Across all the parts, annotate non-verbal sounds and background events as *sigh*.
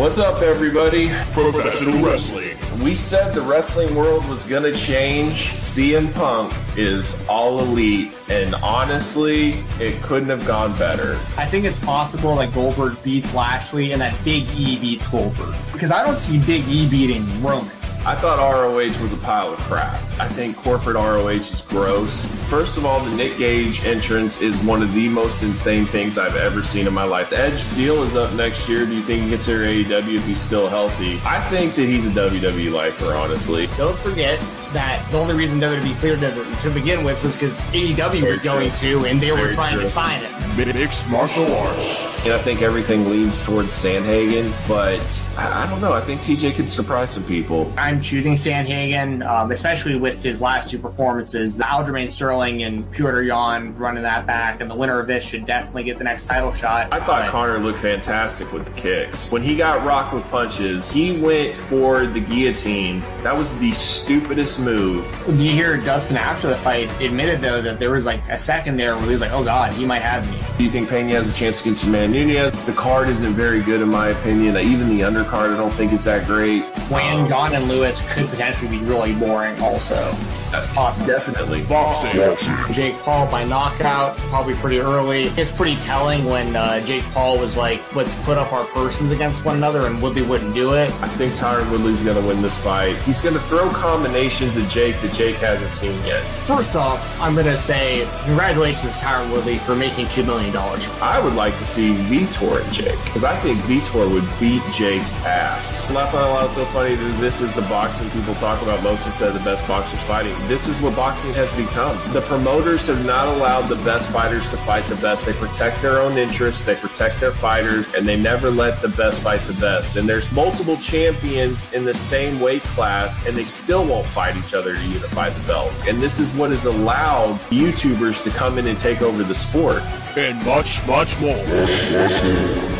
What's up, everybody? Professional wrestling. We said the wrestling world was going to change. CM Punk is all elite, and honestly, it couldn't have gone better. I think it's possible that Goldberg beats Lashley and that Big E beats Goldberg. Because I don't see Big E beating Roman. I thought ROH was a pile of crap. I think corporate ROH is gross. First of all, the Nick Gage entrance is one of the most insane things I've ever seen in my life. The Edge deal is up next year. Do you think he gets here AEW if he's still healthy? I think that he's a WWE lifer, honestly. Don't forget that the only reason WWE cleared him to begin with was because AEW was going to, and they were Very trying true. to sign him. Mixed martial arts. And I think everything leans towards Sandhagen, but I, I don't know. I think TJ could surprise some people. I'm choosing Sandhagen, um, especially with his last two performances. The Aljamain Sterling and Petr Yan running that back, and the winner of this should definitely get the next title shot. I thought But- Conor looked fantastic with the kicks. When he got rocked with punches, he went for the guillotine. That was the stupidest move. Do you hear Dustin after the fight admitted though that there was like a second there where he was like, "Oh God, he might have me." Do you think Pena has a chance against Amanda Nunes? The card isn't very good in my opinion. Even the undercard I don't think is that great. Wayne, Um, Gane, and Lewis could potentially be really boring. Also, that's possible. Definitely. Boxing. Jake Paul by knockout, probably pretty early. It's pretty telling when uh, Jake Paul was like, "Let's put up our purses against one another," and Woodley wouldn't do it. I think Tyron Woodley's going to win this fight. He's going to throw combinations at Jake that Jake hasn't seen yet. First off, I'm gonna say congratulations, Tyron Woodley, for making two million dollars. I would like to see Vitor and Jake because I think Vitor would beat Jake's ass. Left on Allowed so funny that this is the boxing people talk about. Most have said the best boxers fighting. This is what boxing has become. The promoters have not allowed the best fighters to fight the best. They protect their own interests, they protect their fighters, and they never let the best fight the best. And there's multiple champions in the same weight class, and they still won't fight each other to unify the belts. And this is what has allowed YouTubers to come in and take over the sport. And much, much more.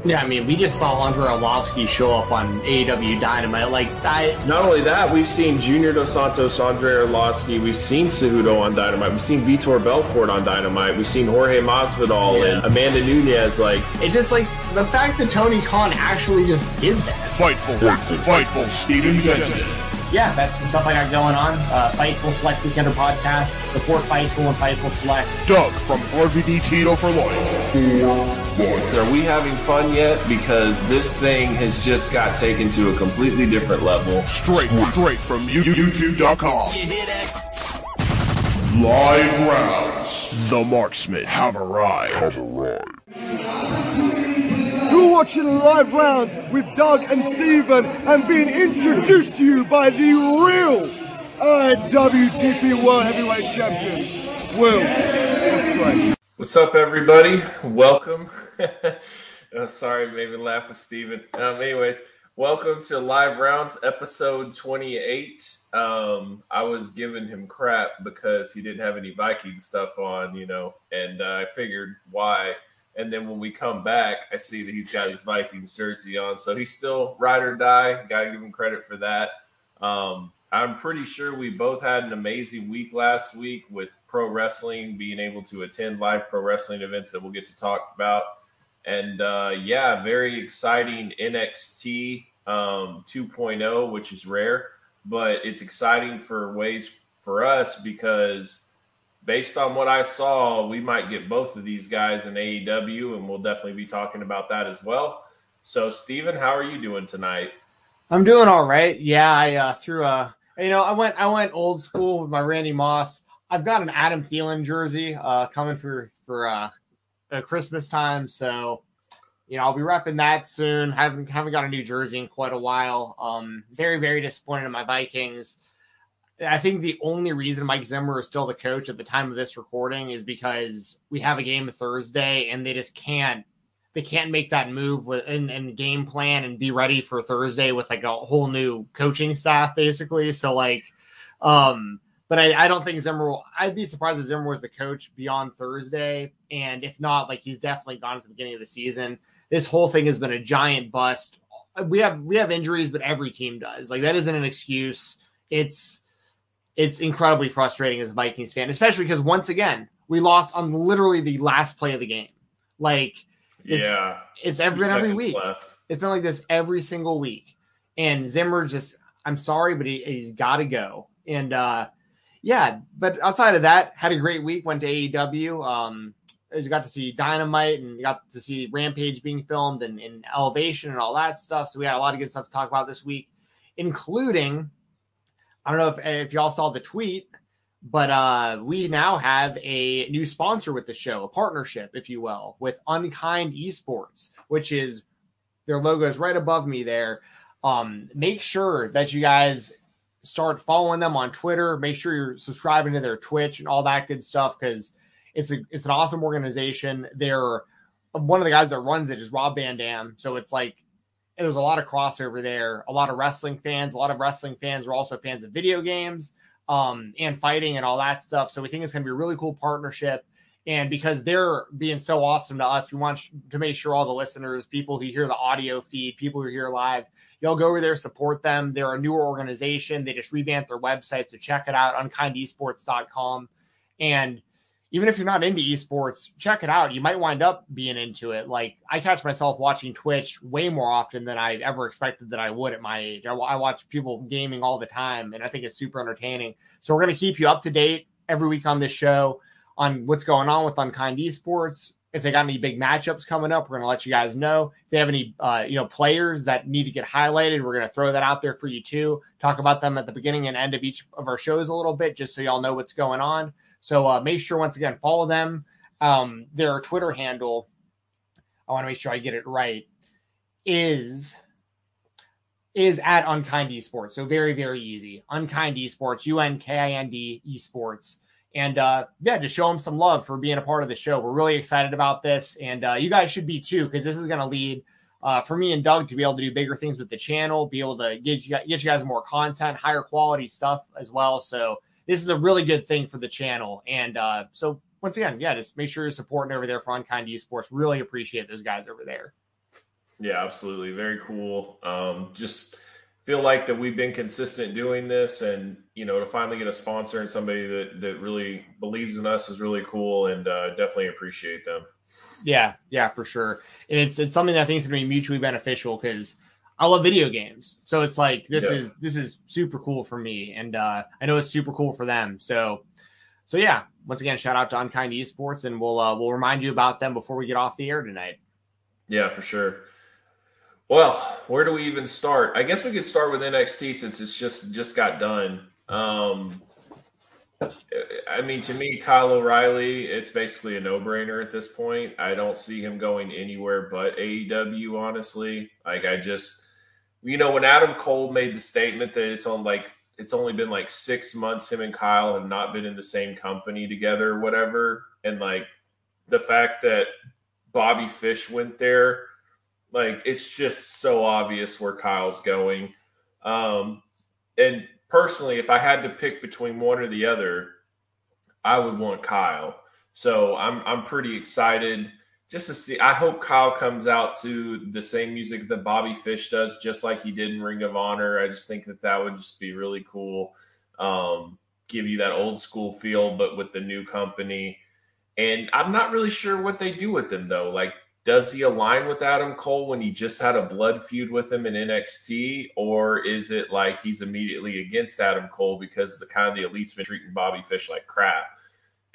Yeah, I mean, we just saw Andrei Arlovski show up on AEW Dynamite. Like, I, Not only that, we've seen Junior Dos Santos, Andrei Arlovski, we've seen Cejudo on Dynamite, we've seen Vitor Belfort on Dynamite, we've seen Jorge Masvidal Yeah. and Amanda Nunes. Like, it just like the fact that Tony Khan actually just did that. Fightful. Fightful Steven Benson. yeah, that's the stuff I got going on. Uh, Fightful Select Weekender podcast. Support Fightful and Fightful Select. Doug from RVD Tito for life. Are we having fun yet? Because this thing has just got taken to a completely different level. Straight, straight from you- YouTube.com. Live rounds. The marksmen have arrived. Have arrived. You're watching live rounds with Doug and Steven and being introduced to you by the real IWGP World Heavyweight Champion, Will Ospreay. What's up, everybody? Welcome. *laughs* oh, sorry, made me laugh with Steven. Um, anyways, welcome to Live Rounds episode 28. Um, I was giving him crap because he didn't have any Viking stuff on, you know, and uh, I figured why. And then when we come back, I see that he's got his Vikings jersey on. So he's still ride or die. Got to give him credit for that. Um, I'm pretty sure we both had an amazing week last week with pro wrestling, being able to attend live pro wrestling events that we'll get to talk about. And uh, yeah, very exciting NXT um, 2.0, which is rare, but it's exciting for ways for us because based on what I saw, we might get both of these guys in AEW, and we'll definitely be talking about that as well. So, Steven, how are you doing tonight? I'm doing all right. Yeah, I uh, threw a. You know, I went I went old school with my Randy Moss. I've got an Adam Thielen jersey uh, coming for for uh, uh, Christmas time, so you know I'll be repping that soon. haven't haven't got a new jersey in quite a while. Um, very very disappointed in my Vikings. I think the only reason Mike Zimmer is still the coach at the time of this recording is because we have a game Thursday and they just can't they can't make that move with and, and game plan and be ready for Thursday with like a whole new coaching staff, basically. So like, um, but I, I don't think Zimmer will. I'd be surprised if Zimmer was the coach beyond Thursday, and if not, like he's definitely gone at the beginning of the season. This whole thing has been a giant bust. We have we have injuries, but every team does. Like that isn't an excuse. It's it's incredibly frustrating as a Vikings fan, especially because once again we lost on literally the last play of the game. Like it's, yeah, it's every every week. Left. It's been like this every single week. And Zimmer just, I'm sorry, but he, he's got to go. And uh, yeah, but outside of that, had a great week. Went to AEW. Um, you got to see Dynamite and you got to see Rampage being filmed and, and Elevation and all that stuff. So we had a lot of good stuff to talk about this week, including I don't know if, if y'all saw the tweet but uh, we now have a new sponsor with the show, a partnership, if you will, with Unkind Esports, which is their logo is right above me there. Um, make sure that you guys start following them on Twitter. Make sure you're subscribing to their Twitch and all that good stuff because it's a it's an awesome organization. They're one of the guys that runs it is Rob Van Dam, so it's like there's a lot of crossover there. A lot of wrestling fans, a lot of wrestling fans are also fans of video games um, and fighting and all that stuff. So we think it's going to be a really cool partnership. And because they're being so awesome to us, we want to make sure all the listeners, people who hear the audio feed, people who hear live, y'all go over there, support them. They're a newer organization. They just revamped their website. So check it out, unkindesports.com. And even if you're not into esports, check it out. You might wind up being into it. Like I catch myself watching Twitch way more often than I ever expected that I would at my age. I, I watch people gaming all the time, and I think it's super entertaining. So we're going to keep you up to date every week on this show on what's going on with Unkind Esports. If they got any big matchups coming up, we're going to let you guys know. If they have any, uh, you know, players that need to get highlighted, we're going to throw that out there for you too. Talk about them at the beginning and end of each of our shows a little bit, just so y'all know what's going on. So uh, make sure once again follow them. Um, their Twitter handle, I want to make sure I get it right, is is at Unkind Esports. So very very easy. Unkind Esports, U N K I N D Esports. And uh, yeah, just show them some love for being a part of the show. We're really excited about this, and uh, you guys should be too, because this is going to lead uh, for me and Doug to be able to do bigger things with the channel, be able to get you, get you guys more content, higher quality stuff as well. So this is a really good thing for the channel. And uh, so once again, yeah, just make sure you're supporting over there for Unkind Esports. Really appreciate those guys over there. Yeah, absolutely. Very cool. Um, just feel like that we've been consistent doing this and you know to finally get a sponsor and somebody that that really believes in us is really cool and uh, definitely appreciate them yeah yeah for sure and it's it's something that i think is going to be mutually beneficial because I love video games. So it's like this yeah. is this is super cool for me, and uh, I know it's super cool for them. So so yeah, once again, shout out to Unkind Esports, and we'll uh, we'll remind you about them before we get off the air tonight. Yeah, for sure. Well, where do we even start? I guess we could start with NXT since it's just just got done. Um, I mean, to me, Kyle O'Reilly, it's basically a no-brainer at this point. I don't see him going anywhere but AEW. Honestly, like I just you know, when Adam Cole made the statement that it's on like it's only been like six months, him and Kyle have not been in the same company together, whatever, and like the fact that Bobby Fish went there, like it's just so obvious where Kyle's going. Um, and personally, if I had to pick between one or the other, I would want Kyle. So I'm I'm pretty excited just to see. I hope Kyle comes out to the same music that Bobby Fish does, just like he did in Ring of Honor. I just think that that would just be really cool. Um, give you that old school feel, but with the new company. And I'm not really sure what they do with them though. Like, does he align with Adam Cole when he just had a blood feud with him in NXT, or is it like he's immediately against Adam Cole because the kind of the elite's been treating Bobby Fish like crap?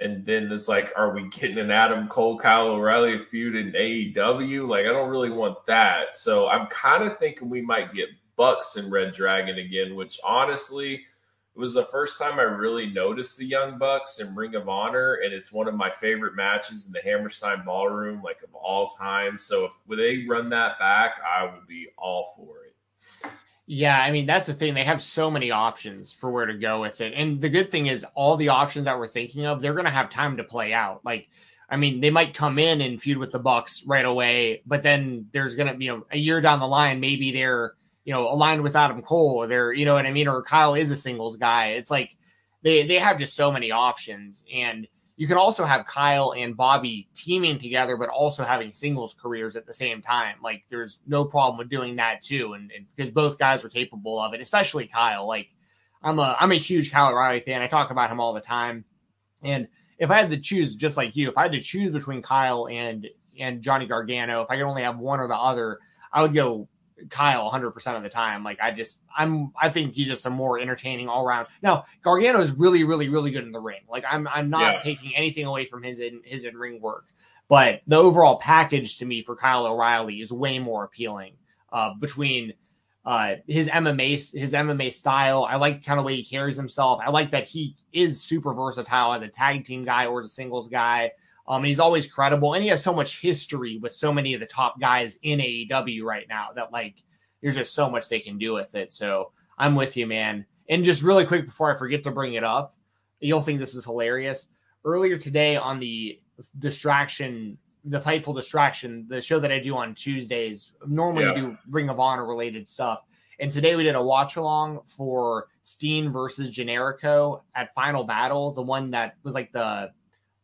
And then it's like, are we getting an Adam Cole, Kyle O'Reilly feud in AEW? Like, I don't really want that. So I'm kind of thinking we might get Bucks and Red Dragon again, which honestly, it was the first time I really noticed the Young Bucks in Ring of Honor, and it's one of my favorite matches in the Hammerstein Ballroom, like of all time. So if they run that back, I will be all for it. Yeah, I mean that's the thing. They have so many options for where to go with it. And the good thing is all the options that we're thinking of, they're going to have time to play out. Like I mean, they might come in and feud with the Bucks right away, but then there's gonna be you know a year down the line, maybe they're you know aligned with Adam Cole, or they're you know what I mean, or Kyle is a singles guy. It's like they they have just so many options, and you can also have Kyle and Bobby teaming together, but also having singles careers at the same time. Like there's no problem with doing that too, and, and because both guys are capable of it, especially Kyle. Like I'm a I'm a huge Kyle O'Reilly fan. I talk about him all the time, and if I had to choose, just like you, if I had to choose between Kyle and and Johnny Gargano, if I could only have one or the other, I would go Kyle 100% of the time. Like I just I'm I think he's just a more entertaining all around. Now, Gargano is really really really good in the ring. Like I'm I'm not yeah. taking anything away from his in his in ring work, but the overall package to me for Kyle O'Reilly is way more appealing. Uh, between uh, his MMA his MMA style, I like kind of the way he carries himself. I like that he is super versatile as a tag team guy or as a singles guy. Um, and he's always credible, and he has so much history with so many of the top guys in AEW right now that like there's just so much they can do with it. So I'm with you, man. And just really quick before I forget to bring it up, you'll think this is hilarious. Earlier today on the distraction, the Fightful Distraction, the show that I do on Tuesdays, normally yeah. do Ring of Honor related stuff. And today we did a watch along for Steen versus Generico at Final Battle, the one that was like the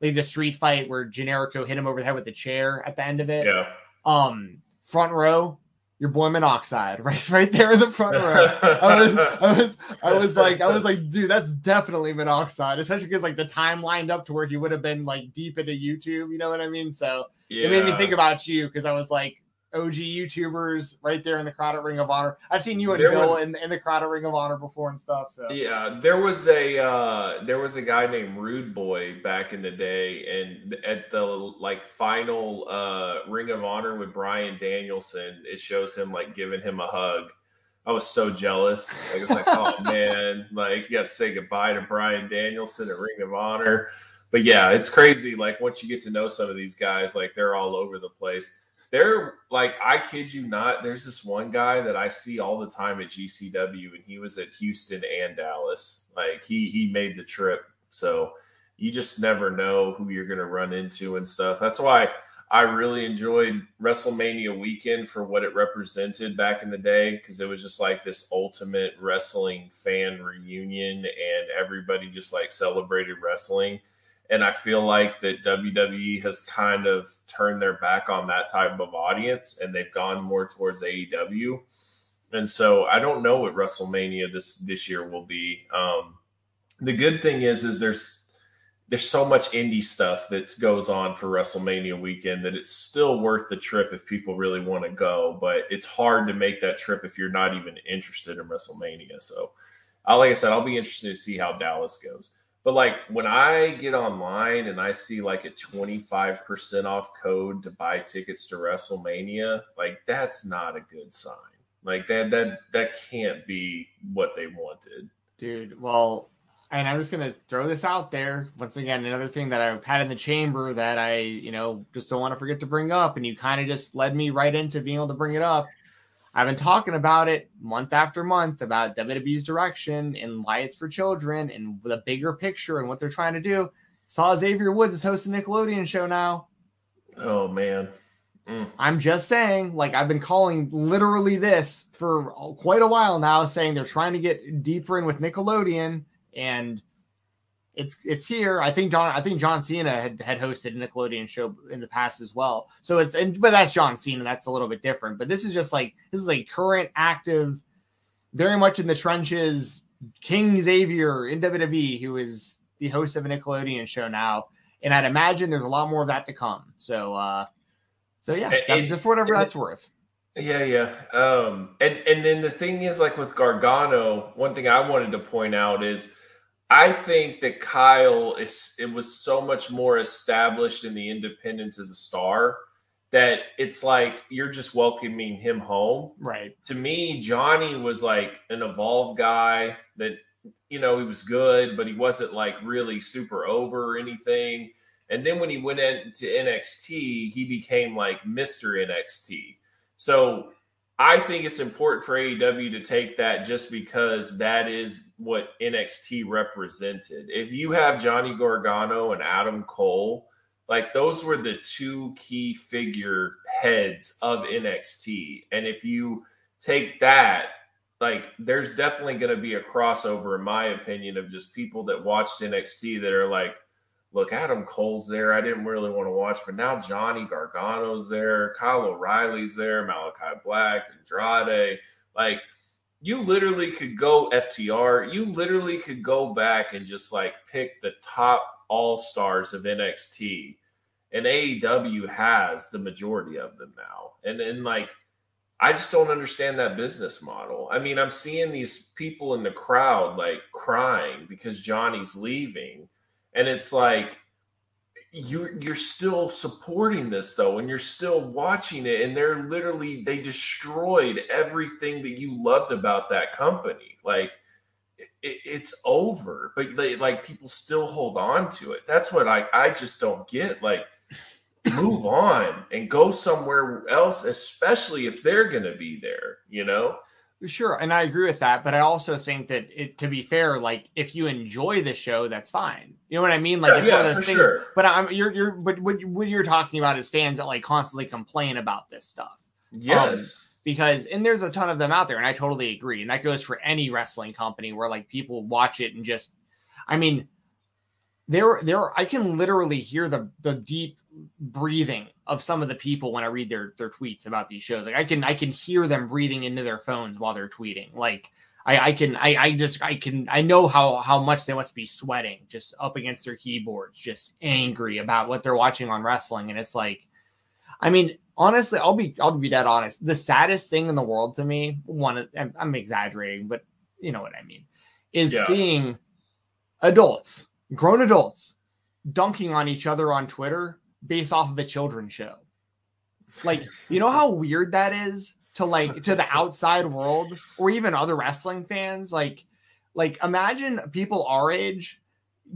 like the street fight where Generico hit him over the head with the chair at the end of it. Yeah. Um, front row, your boy Monoxide, *laughs* right, right there in the front row. I was, I was, I was like, I was like, dude, that's definitely Monoxide, especially because like the time lined up to where he would have been like deep into YouTube. You know what I mean? So yeah. it made me think about you because I was like, OG YouTubers right there in the crowd at Ring of Honor. I've seen you and there Bill was, in, in the crowd at Ring of Honor before and stuff. So yeah, there was a uh, there was a guy named Rude Boy back in the day, and at the like final uh, Ring of Honor with Bryan Danielson, it shows him like giving him a hug. I was so jealous. Like, was like, oh *laughs* man, like you got to say goodbye to Bryan Danielson at Ring of Honor. But yeah, it's crazy. Like once you get to know some of these guys, like they're all over the place they're like I kid you not. There's this one guy that I see all the time at GCW, and he was at Houston and Dallas. Like he he made the trip, so you just never know who you're going to run into and stuff. That's why I really enjoyed WrestleMania weekend for what it represented back in the day because it was just like this ultimate wrestling fan reunion, and everybody just like celebrated wrestling and I feel like that WWE has kind of turned their back on that type of audience and they've gone more towards AEW. And so I don't know what WrestleMania this this year will be. Um, the good thing is is there's there's so much indie stuff that goes on for WrestleMania weekend that it's still worth the trip if people really want to go, but it's hard to make that trip if you're not even interested in WrestleMania. So, like I said, I'll be interested to see how Dallas goes. But like when I get online and I see like a 25% off code to buy tickets to WrestleMania, like that's not a good sign. Like that that that can't be what they wanted. Dude, well, and I'm just gonna throw this out there once again. Another thing that I've had in the chamber that I, you know, just don't want to forget to bring up, and you kind of just led me right into being able to bring it up. I've been talking about it month after month about WWE's direction and why it's for children and the bigger picture and what they're trying to do. Saw Xavier Woods is hosting Nickelodeon show now. Oh man. Mm. I'm just saying, like I've been calling literally this for quite a while now, saying they're trying to get deeper in with Nickelodeon and it's it's here. I think John I think John Cena had, had hosted a Nickelodeon show in the past as well. So it's and but that's John Cena. That's a little bit different. But this is just like this is a current active, very much in the trenches. King Xavier in WWE, who is the host of a Nickelodeon show now, and I'd imagine there's a lot more of that to come. So, uh, so yeah, and, just whatever that's worth. Yeah, yeah. Um, and and then the thing is, like with Gargano, one thing I wanted to point out is I think that Kyle is it was so much more established in the independence as a star that it's like you're just welcoming him home. Right. To me, Johnny was like an evolved guy that you know, he was good, but he wasn't like really super over or anything. And then when he went into NXT, he became like Mr. NXT. So I think it's important for AEW to take that just because that is what NXT represented. If you have Johnny Gargano and Adam Cole Like those were the two key figure heads of NXT. And if you take that, like there's definitely going to be a crossover, in my opinion, of just people that watched NXT that are like, look, Adam Cole's there. I didn't really want to watch, but now Johnny Gargano's there, Kyle O'Reilly's there, Malakai Black, Andrade. Like, you literally could go FTR. You literally could go back and just like pick the top all stars of NXT, and AEW has the majority of them now. And then like, I just don't understand that business model. I mean, I'm seeing these people in the crowd like crying because Johnny's leaving and it's like you you're still supporting this though and you're still watching it and they're literally they destroyed everything that you loved about that company. Like it, it's over but they, like people still hold on to it. That's what i i just don't get like move on and go somewhere else especially if they're gonna be there you know Sure, and I agree with that, but I also think that it, to be fair, like if you enjoy the show, that's fine. You know what I mean? Like yeah, it's yeah, one of those for things. Sure. But I'm you're you're but what, what you're talking about is fans that like constantly complain about this stuff. Yes. Um, because and there's a ton of them out there, and I totally agree. And that goes for any wrestling company where like people watch it and just, I mean, there there I can literally hear the the deep breathing of some of the people when I read their their tweets about these shows. Like I can I can hear them breathing into their phones while they're tweeting. Like I, I can I, I just I can I know how how much they must be sweating just up against their keyboards, just angry about what they're watching on wrestling. And it's like, I mean, honestly, I'll be I'll be dead honest. The saddest thing in the world to me, one I'm, I'm exaggerating, but you know what I mean, is Yeah. seeing adults, grown adults, dunking on each other on Twitter based off of a children's show. Like, you know how weird that is to like to the outside world or even other wrestling fans? Like, like imagine people our age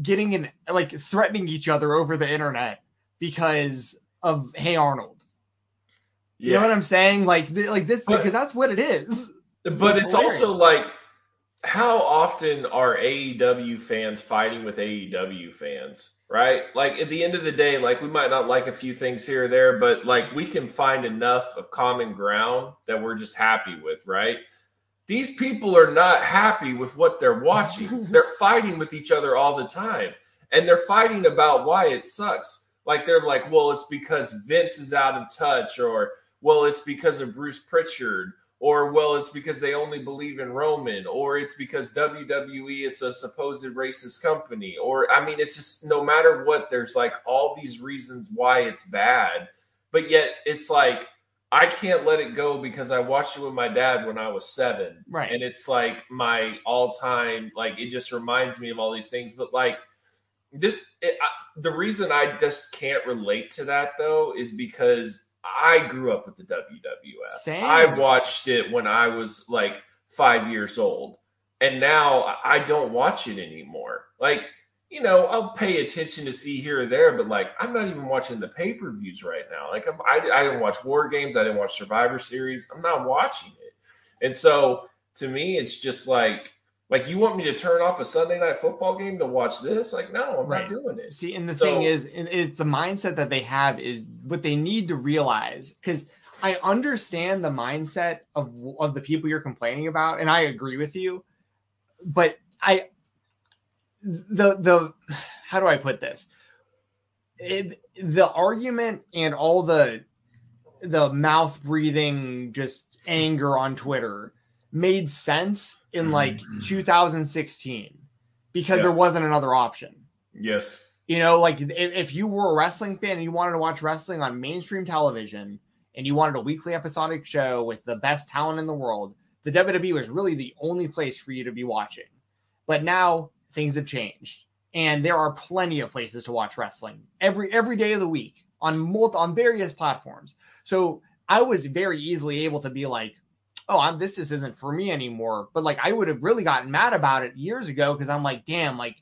getting in like threatening each other over the internet because of Hey Arnold. You know what I'm saying? Like, th- like this because that's what it is. But It's it's also like, how often are AEW fans fighting with AEW fans, right? Like at the end of the day, like we might not like a few things here or there, but like we can find enough of common ground that we're just happy with, right? These people are not happy with what they're watching. *laughs* they're fighting with each other all the time. And they're fighting about why it sucks. Like they're like, well, it's because Vince is out of touch, or well, it's because of Bruce Pritchard, or well, it's because they only believe in Roman, or it's because WWE is a supposed racist company, or I mean, it's just no matter what, there's like all these reasons why it's bad, but yet it's like I can't let it go because I watched it with my dad when I was seven, Right. and it's like my all-time like it just reminds me of all these things, but like this it, I, the reason I just can't relate to that though is because I grew up with the WWF. Same. I watched it when I was like five years old, and now I- don't watch it anymore. Like you know, I'll pay attention to see here or there, but like I'm not even watching the pay per views right now. Like I'm, I, I didn't watch War Games, I didn't watch Survivor Series. I'm not watching it, and so to me, it's just like. Like you want me to turn off a Sunday night football game to watch this? Like, no, I'm Right. not doing it. See, and the So- thing is, and it's the mindset that they have is what they need to realize. Because I understand the mindset of of the people you're complaining about, and I agree with you. But I, the the, how do I put this? It, the argument and all the the mouth breathing just anger on Twitter made sense in mm-hmm. like 2016 because Yeah. there wasn't another option. Yes. You know, like if, if you were a wrestling fan and you wanted to watch wrestling on mainstream television and you wanted a weekly episodic show with the best talent in the world, the WWE was really the only place for you to be watching. But now things have changed, and there are plenty of places to watch wrestling every every day of the week on multi, on various platforms. So I was very easily able to be like, "Oh, I'm, this just isn't for me anymore." But like, I would have really gotten mad about it years ago because I'm like, "Damn, like."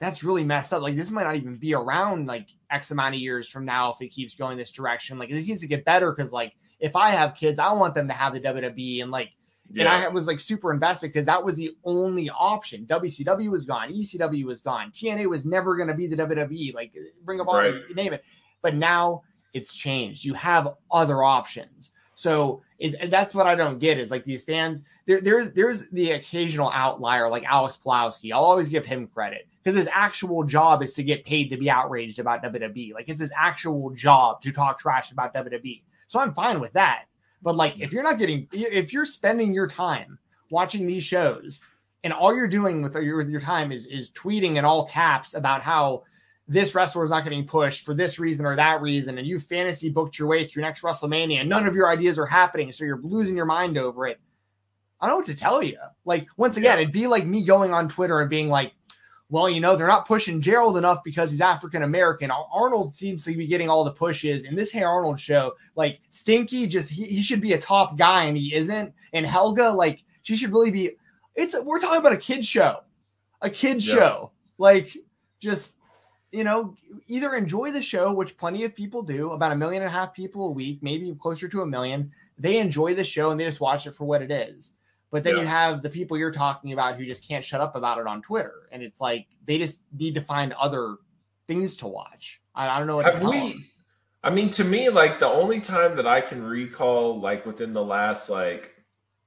that's really messed up. Like this might not even be around like X amount of years from now if it keeps going this direction. Like this needs to get better because like if I have kids, I want them to have the WWE and like and I was like super invested because that was the only option. WCW was gone, ECW was gone, TNA was never going to be the WWE. Like bring up all Right. you name it. But now it's changed. You have other options. So it, that's what I don't get is like these fans. There, there's there's the occasional outlier like Alex Pulowski. I'll always give him credit because his actual job is to get paid to be outraged about WWE. Like it's his actual job to talk trash about WWE. So I'm fine with that. But like if you're not getting if you're spending your time watching these shows and all you're doing with uh, your with your time is is tweeting in all caps about how this wrestler is not getting pushed for this reason or that reason, and you fantasy booked your way through next WrestleMania, and none of your ideas are happening, so you're losing your mind over it. I don't know what to tell you. Like, once again, it'd be like me going on Twitter and being like, well, you know, they're not pushing Gerald enough because he's African American. Arnold seems to be getting all the pushes. In this Hey Arnold show, like Stinky, just he, he should be a top guy and he isn't. And Helga, like, she should really be. It's we're talking about a kid show, a kid yeah. show. Like, just you know, either enjoy the show, which plenty of people do, about a million and a half people a week, maybe closer to a million. They enjoy the show and they just watch it for what it is. But then yeah. you have the people you're talking about who just can't shut up about it on Twitter, and it's like they just need to find other things to watch. I, I don't know what have we. Them. I mean, to me, like the only time that I can recall, like within the last like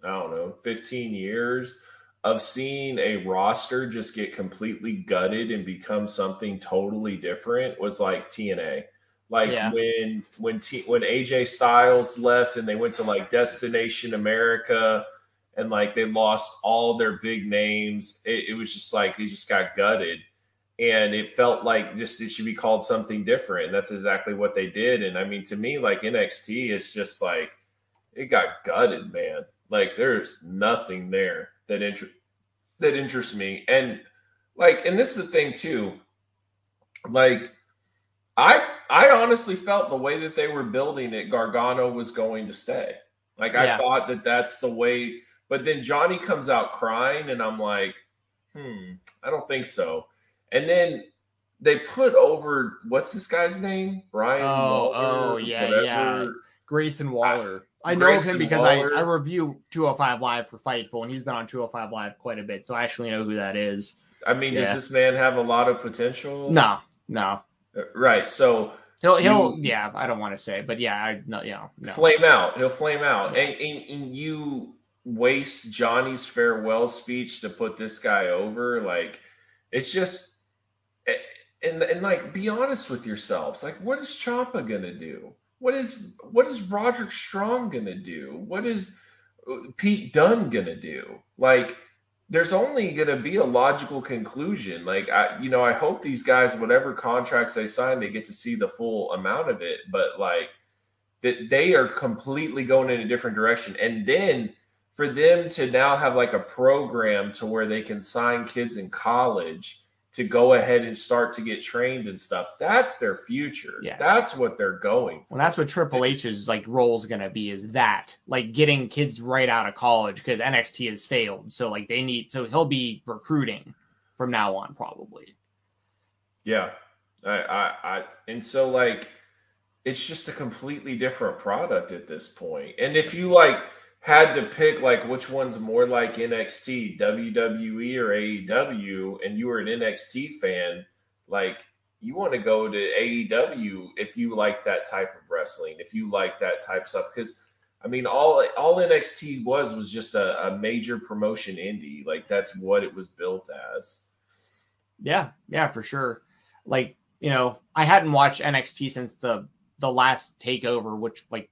I don't know, 15 years of seeing a roster just get completely gutted and become something totally different was like TNA. Like yeah. when when T, when AJ Styles left and they went to like Destination America and like they lost all their big names, it, it was just like they just got gutted. And it felt like just it should be called something different. That's exactly what they did. And I mean, to me, like NXT is just like it got gutted, man. Like there's nothing there that interest that interests me. And like, and this is the thing too. Like, I I honestly felt the way that they were building it, Gargano was going to stay. Like, yeah. I thought that that's the way. But then Johnny comes out crying, and I'm like, hmm, I don't think so. And then they put over what's this guy's name? Brian. Oh, Waller, oh yeah, whatever. yeah. Grayson Waller. I know him because I, I review 205 Live for Fightful, and he's been on 205 Live quite a bit, so I actually know who that is. I mean, yeah. does this man have a lot of potential? No, no. Uh, right. So he'll he'll you, yeah. I don't want to say, but yeah, I no, yeah, no. flame out. He'll flame out, and, and, and you waste Johnny's farewell speech to put this guy over. Like, it's just. And, and like be honest with yourselves like what is Ciampa gonna do what is what is Roderick Strong gonna do? What is uh, Pete Dunne gonna do? Like, there's only gonna be a logical conclusion. Like, I you know, I hope these guys, whatever contracts they sign, they get to see the full amount of it. But like, that they are completely going in a different direction, and then for them to now have like a program to where they can sign kids in college to go ahead and start to get trained and stuff. That's their future. Yes. That's what they're going for. Well, that's what Triple H's like role is going to be is that like getting kids right out of college because NXT has failed. So like they need, so he'll be recruiting from now on probably. Yeah. I, I, I, and so like, it's just a completely different product at this point. And if you like, had to pick like which one's more like NXT, WWE or AEW, and you were an NXT fan, like you want to go to AEW if you like that type of wrestling, if you like that type of stuff. Because I mean, all all NXT was was just a, a major promotion indie. Like that's what it was built as. Yeah, yeah, for sure. Like you know, I hadn't watched NXT since the the last takeover, which like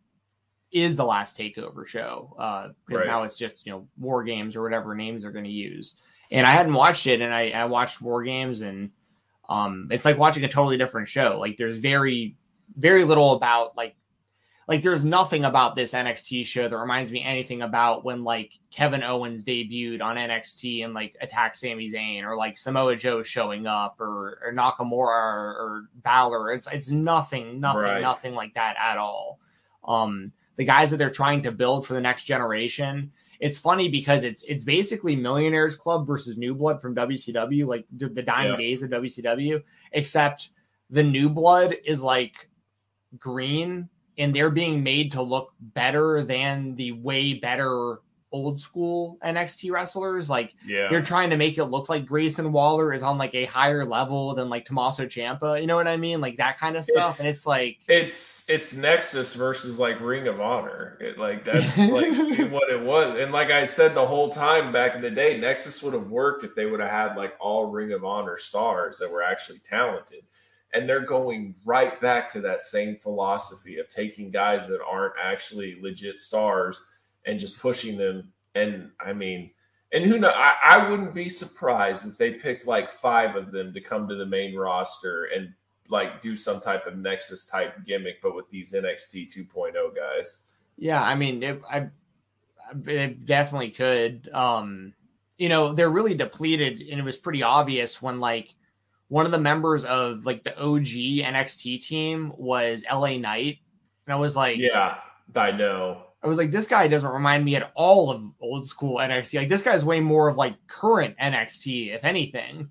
is the last takeover show because uh, right. now it's just you know war games or whatever names they're going to use and i hadn't watched it and I, I watched war games and um it's like watching a totally different show like there's very very little about like like there's nothing about this NXT show that reminds me anything about when like Kevin Owens debuted on NXT and like attacked Sami Zayn or like Samoa Joe showing up or, or Nakamura or, or Balor. It's it's nothing, nothing, right. nothing like that at all. Um, the guys that they're trying to build for the next generation. It's funny because it's it's basically Millionaires Club versus New Blood from WCW, like the, the dying yeah. days of WCW, except the New Blood is like green and they're being made to look better than the way better old school NXT wrestlers. Like Yeah. you're trying to make it look like Grayson Waller is on like a higher level than like Tommaso Ciampa. You know what I mean? Like that kind of stuff. and It's- it's like It's it's Nexus versus like Ring of Honor. It, like that's like *laughs* what it was. And like I said the whole time back in the day, Nexus would have worked if they would have had like all Ring of Honor stars that were actually talented. And they're going right back to that same philosophy of taking guys that aren't actually legit stars and just pushing them. And I mean, and who know? I, I wouldn't be surprised if they picked like five of them to come to the main roster and like do some type of Nexus type gimmick, but with these NXT 2.0 guys. Yeah, I mean, it, I, it definitely could. Um, you know, they're really depleted, and it was pretty obvious when like one of the members of like the OG NXT team was LA Knight, and I was like, Yeah, I know. I was like, this guy doesn't remind me at all of old school NXT. Like this guy's way more of like current NXT, if anything.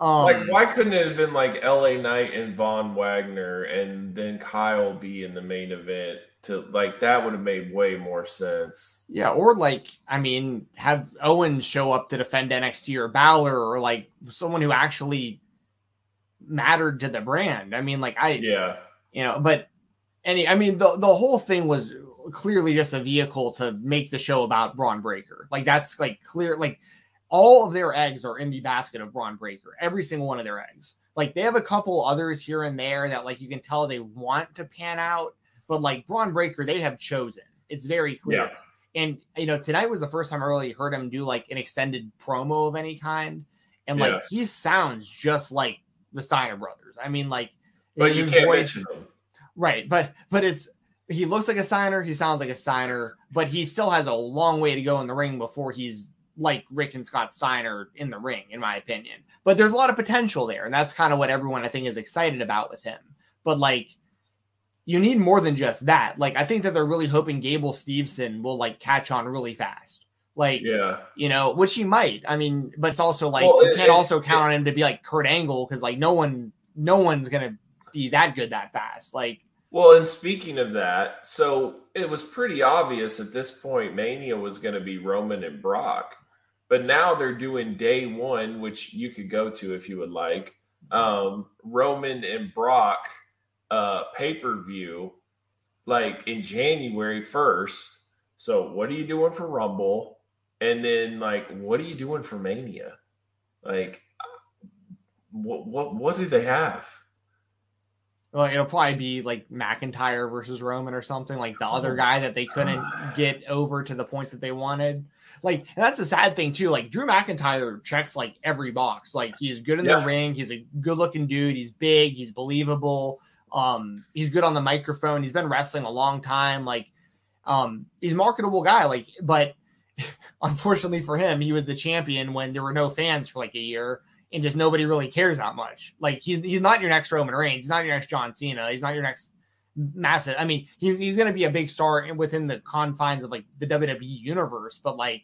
Um, like, why couldn't it have been like LA Knight and Von Wagner and then Kyle be in the main event? To like that would have made way more sense. Yeah, or like, I mean, have Owens show up to defend NXT or Balor or like someone who actually mattered to the brand. I mean, like I, Yeah, you know, but any, I mean, the the whole thing was clearly just a vehicle to make the show about Bron Breakker. Like that's like clear, like all of their eggs are in the basket of Bron Breakker. Every single one of their eggs. Like they have a couple others here and there that like you can tell they want to pan out, but like Bron Breakker, they have chosen. It's very clear. yeah, And you know, tonight was the first time I really heard him do like an extended promo of any kind, and like Yeah. he sounds just like the Steiner brothers. I mean, like, but you can't voice- mention them. right? But but it's he looks like a Steiner, he sounds like a Steiner, but he still has a long way to go in the ring before he's like Rick and Scott Steiner in the ring, in my opinion. But there's a lot of potential there, and that's kind of what everyone I think is excited about with him. But like you need more than just that. Like I think that they're really hoping Gable Steveson will like catch on really fast. Like Yeah, you know, which he might. I mean, but it's also like Well, you it- can't it- also count on him to be like Kurt Angle because like no one, no one's gonna be that good that fast. Like Well, and speaking of that, so it was pretty obvious at this point Mania was going to be Roman and Brock, but now they're doing day one, which you could go to if you would like. Um, Roman and Brock uh, pay per view, like in January first. So, what are you doing for Rumble? And then, like, what are you doing for Mania? Like, what what what do they have? Well, it'll probably be like McIntyre versus Roman or something like the other Oh guy that they couldn't get over to the point that they wanted. Like, and that's the sad thing too. Like Drew McIntyre checks like every box. Like he's good in Yeah. the ring. He's a good looking dude. He's big. He's believable. Um, he's good on the microphone. He's been wrestling a long time. Like, um, he's a marketable guy. Like, but *laughs* unfortunately for him, he was the champion when there were no fans for like a year and just nobody really cares that much. Like he's he's not your next Roman Reigns. He's not your next John Cena. He's not your next massive. I mean, he's he's going to be a big star in- within the confines of like the WWE universe, but like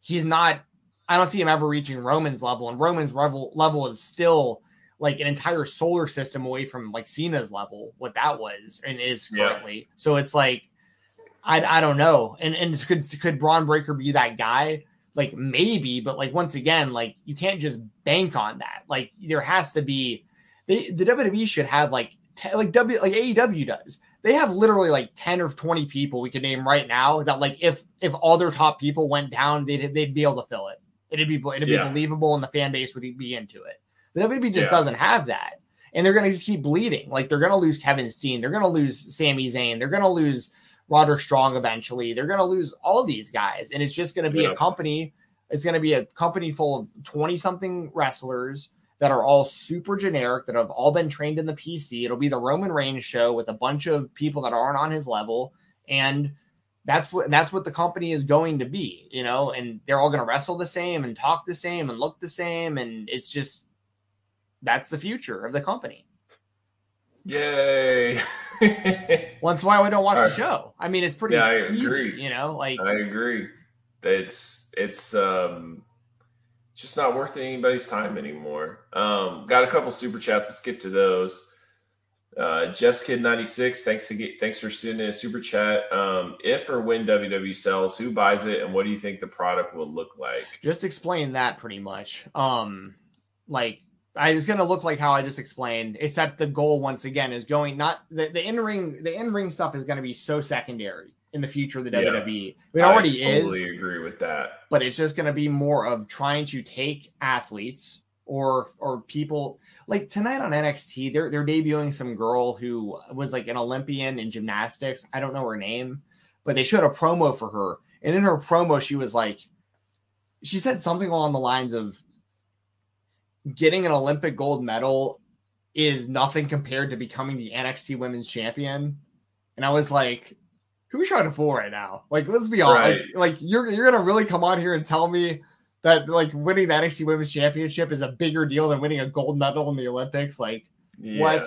he's not. I don't see him ever reaching Roman's level, and Roman's level level is still like an entire solar system away from like Cena's level, what that was and is Yeah. currently. So it's like I I don't know. And and could could Bron Breakker be that guy? Like maybe, but like once again, like you can't just bank on that. Like there has to be they the WWE should have like te- like W like AEW does. They have literally like 10 or 20 people we could name right now that like if if all their top people went down, they'd they'd be able to fill it. It'd be it'd be Yeah. believable and the fan base would be into it. The WWE just Yeah. doesn't have that. And they're gonna just keep bleeding. Like they're gonna lose Kevin Steen, they're gonna lose Sami Zayn, they're gonna lose Roderick Strong eventually. They're going to lose all these guys, and it's just going to be Yeah. a company. It's going to be a company full of twenty something wrestlers that are all super generic that have all been trained in the PC. It'll be the Roman Reigns show with a bunch of people that aren't on his level, and that's what that's what the company is going to be, you know. And they're all going to wrestle the same and talk the same and look the same, and it's just that's the future of the company. Yay! *laughs* Well, that's why we don't watch All the show. I mean, it's pretty Yeah, I easy, agree. you know. Like I agree. It's it's um just not worth anybody's time anymore. Um got a couple super chats. Let's get to those. Uh, Jeff's Kid 96, thanks to get, thanks for sending a super chat. Um, if or when WWE sells, who buys it and what do you think the product will look like? Just explain that pretty much. Um, like I was gonna look like how I just explained, except the goal once again is going not the, the in ring the in ring stuff is gonna be so secondary in the future of the yeah, WWE. It already is. I totally is. agree with that. But it's just gonna be more of trying to take athletes or or people like tonight on NXT, they're they're debuting some girl who was like an Olympian in gymnastics. I don't know her name, but they showed a promo for her. And in her promo, she was like, she said something along the lines of getting an Olympic gold medal is nothing compared to becoming the NXT Women's Champion. And I was like, who who's trying to fool right now? Like, let's be honest. Right. Like, like, you're you're gonna really come on here and tell me that like winning the NXT Women's Championship is a bigger deal than winning a gold medal in the Olympics? Like, yeah. what?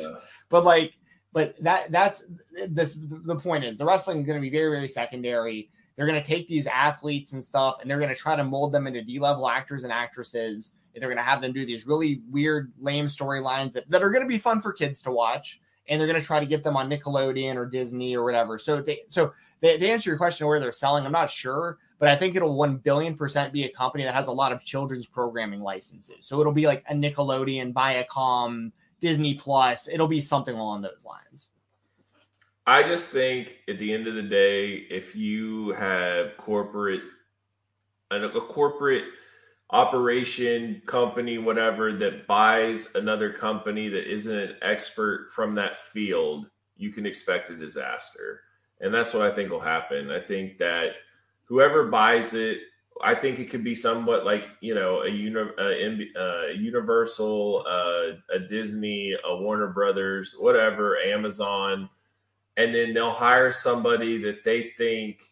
But like, but that that's this. The point is, the wrestling is going to be very very secondary. They're going to take these athletes and stuff, and they're going to try to mold them into D level actors and actresses they're going to have them do these really weird, lame storylines that, that are going to be fun for kids to watch. And they're going to try to get them on Nickelodeon or Disney or whatever. So, they, so they, to answer your question where they're selling, I'm not sure, but I think it'll 1 billion percent be a company that has a lot of children's programming licenses. So it'll be like a Nickelodeon, Viacom, Disney Plus. It'll be something along those lines. I just think at the end of the day, if you have corporate, a, a corporate operation company whatever that buys another company that isn't an expert from that field you can expect a disaster. And that's what i think will happen. I think that whoever buys it i think it could be somewhat like you know a, uni- a, a universal uh, a disney a warner brothers whatever amazon. And then they'll hire somebody that they think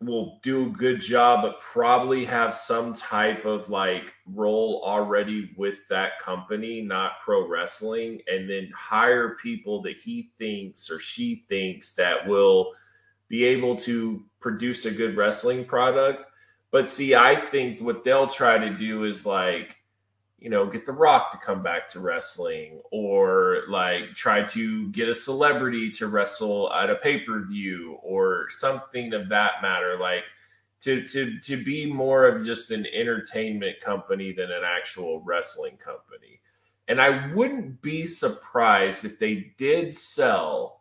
will do a good job, but probably have some type of like role already with that company, not pro wrestling, and then hire people that he thinks or she thinks that will be able to produce a good wrestling product. But see, I think what they'll try to do is like you know, get The Rock to come back to wrestling or like try to get a celebrity to wrestle at a pay per view or something of that matter. Like to, to, to be more of just an entertainment company than an actual wrestling company. And I wouldn't be surprised if they did sell.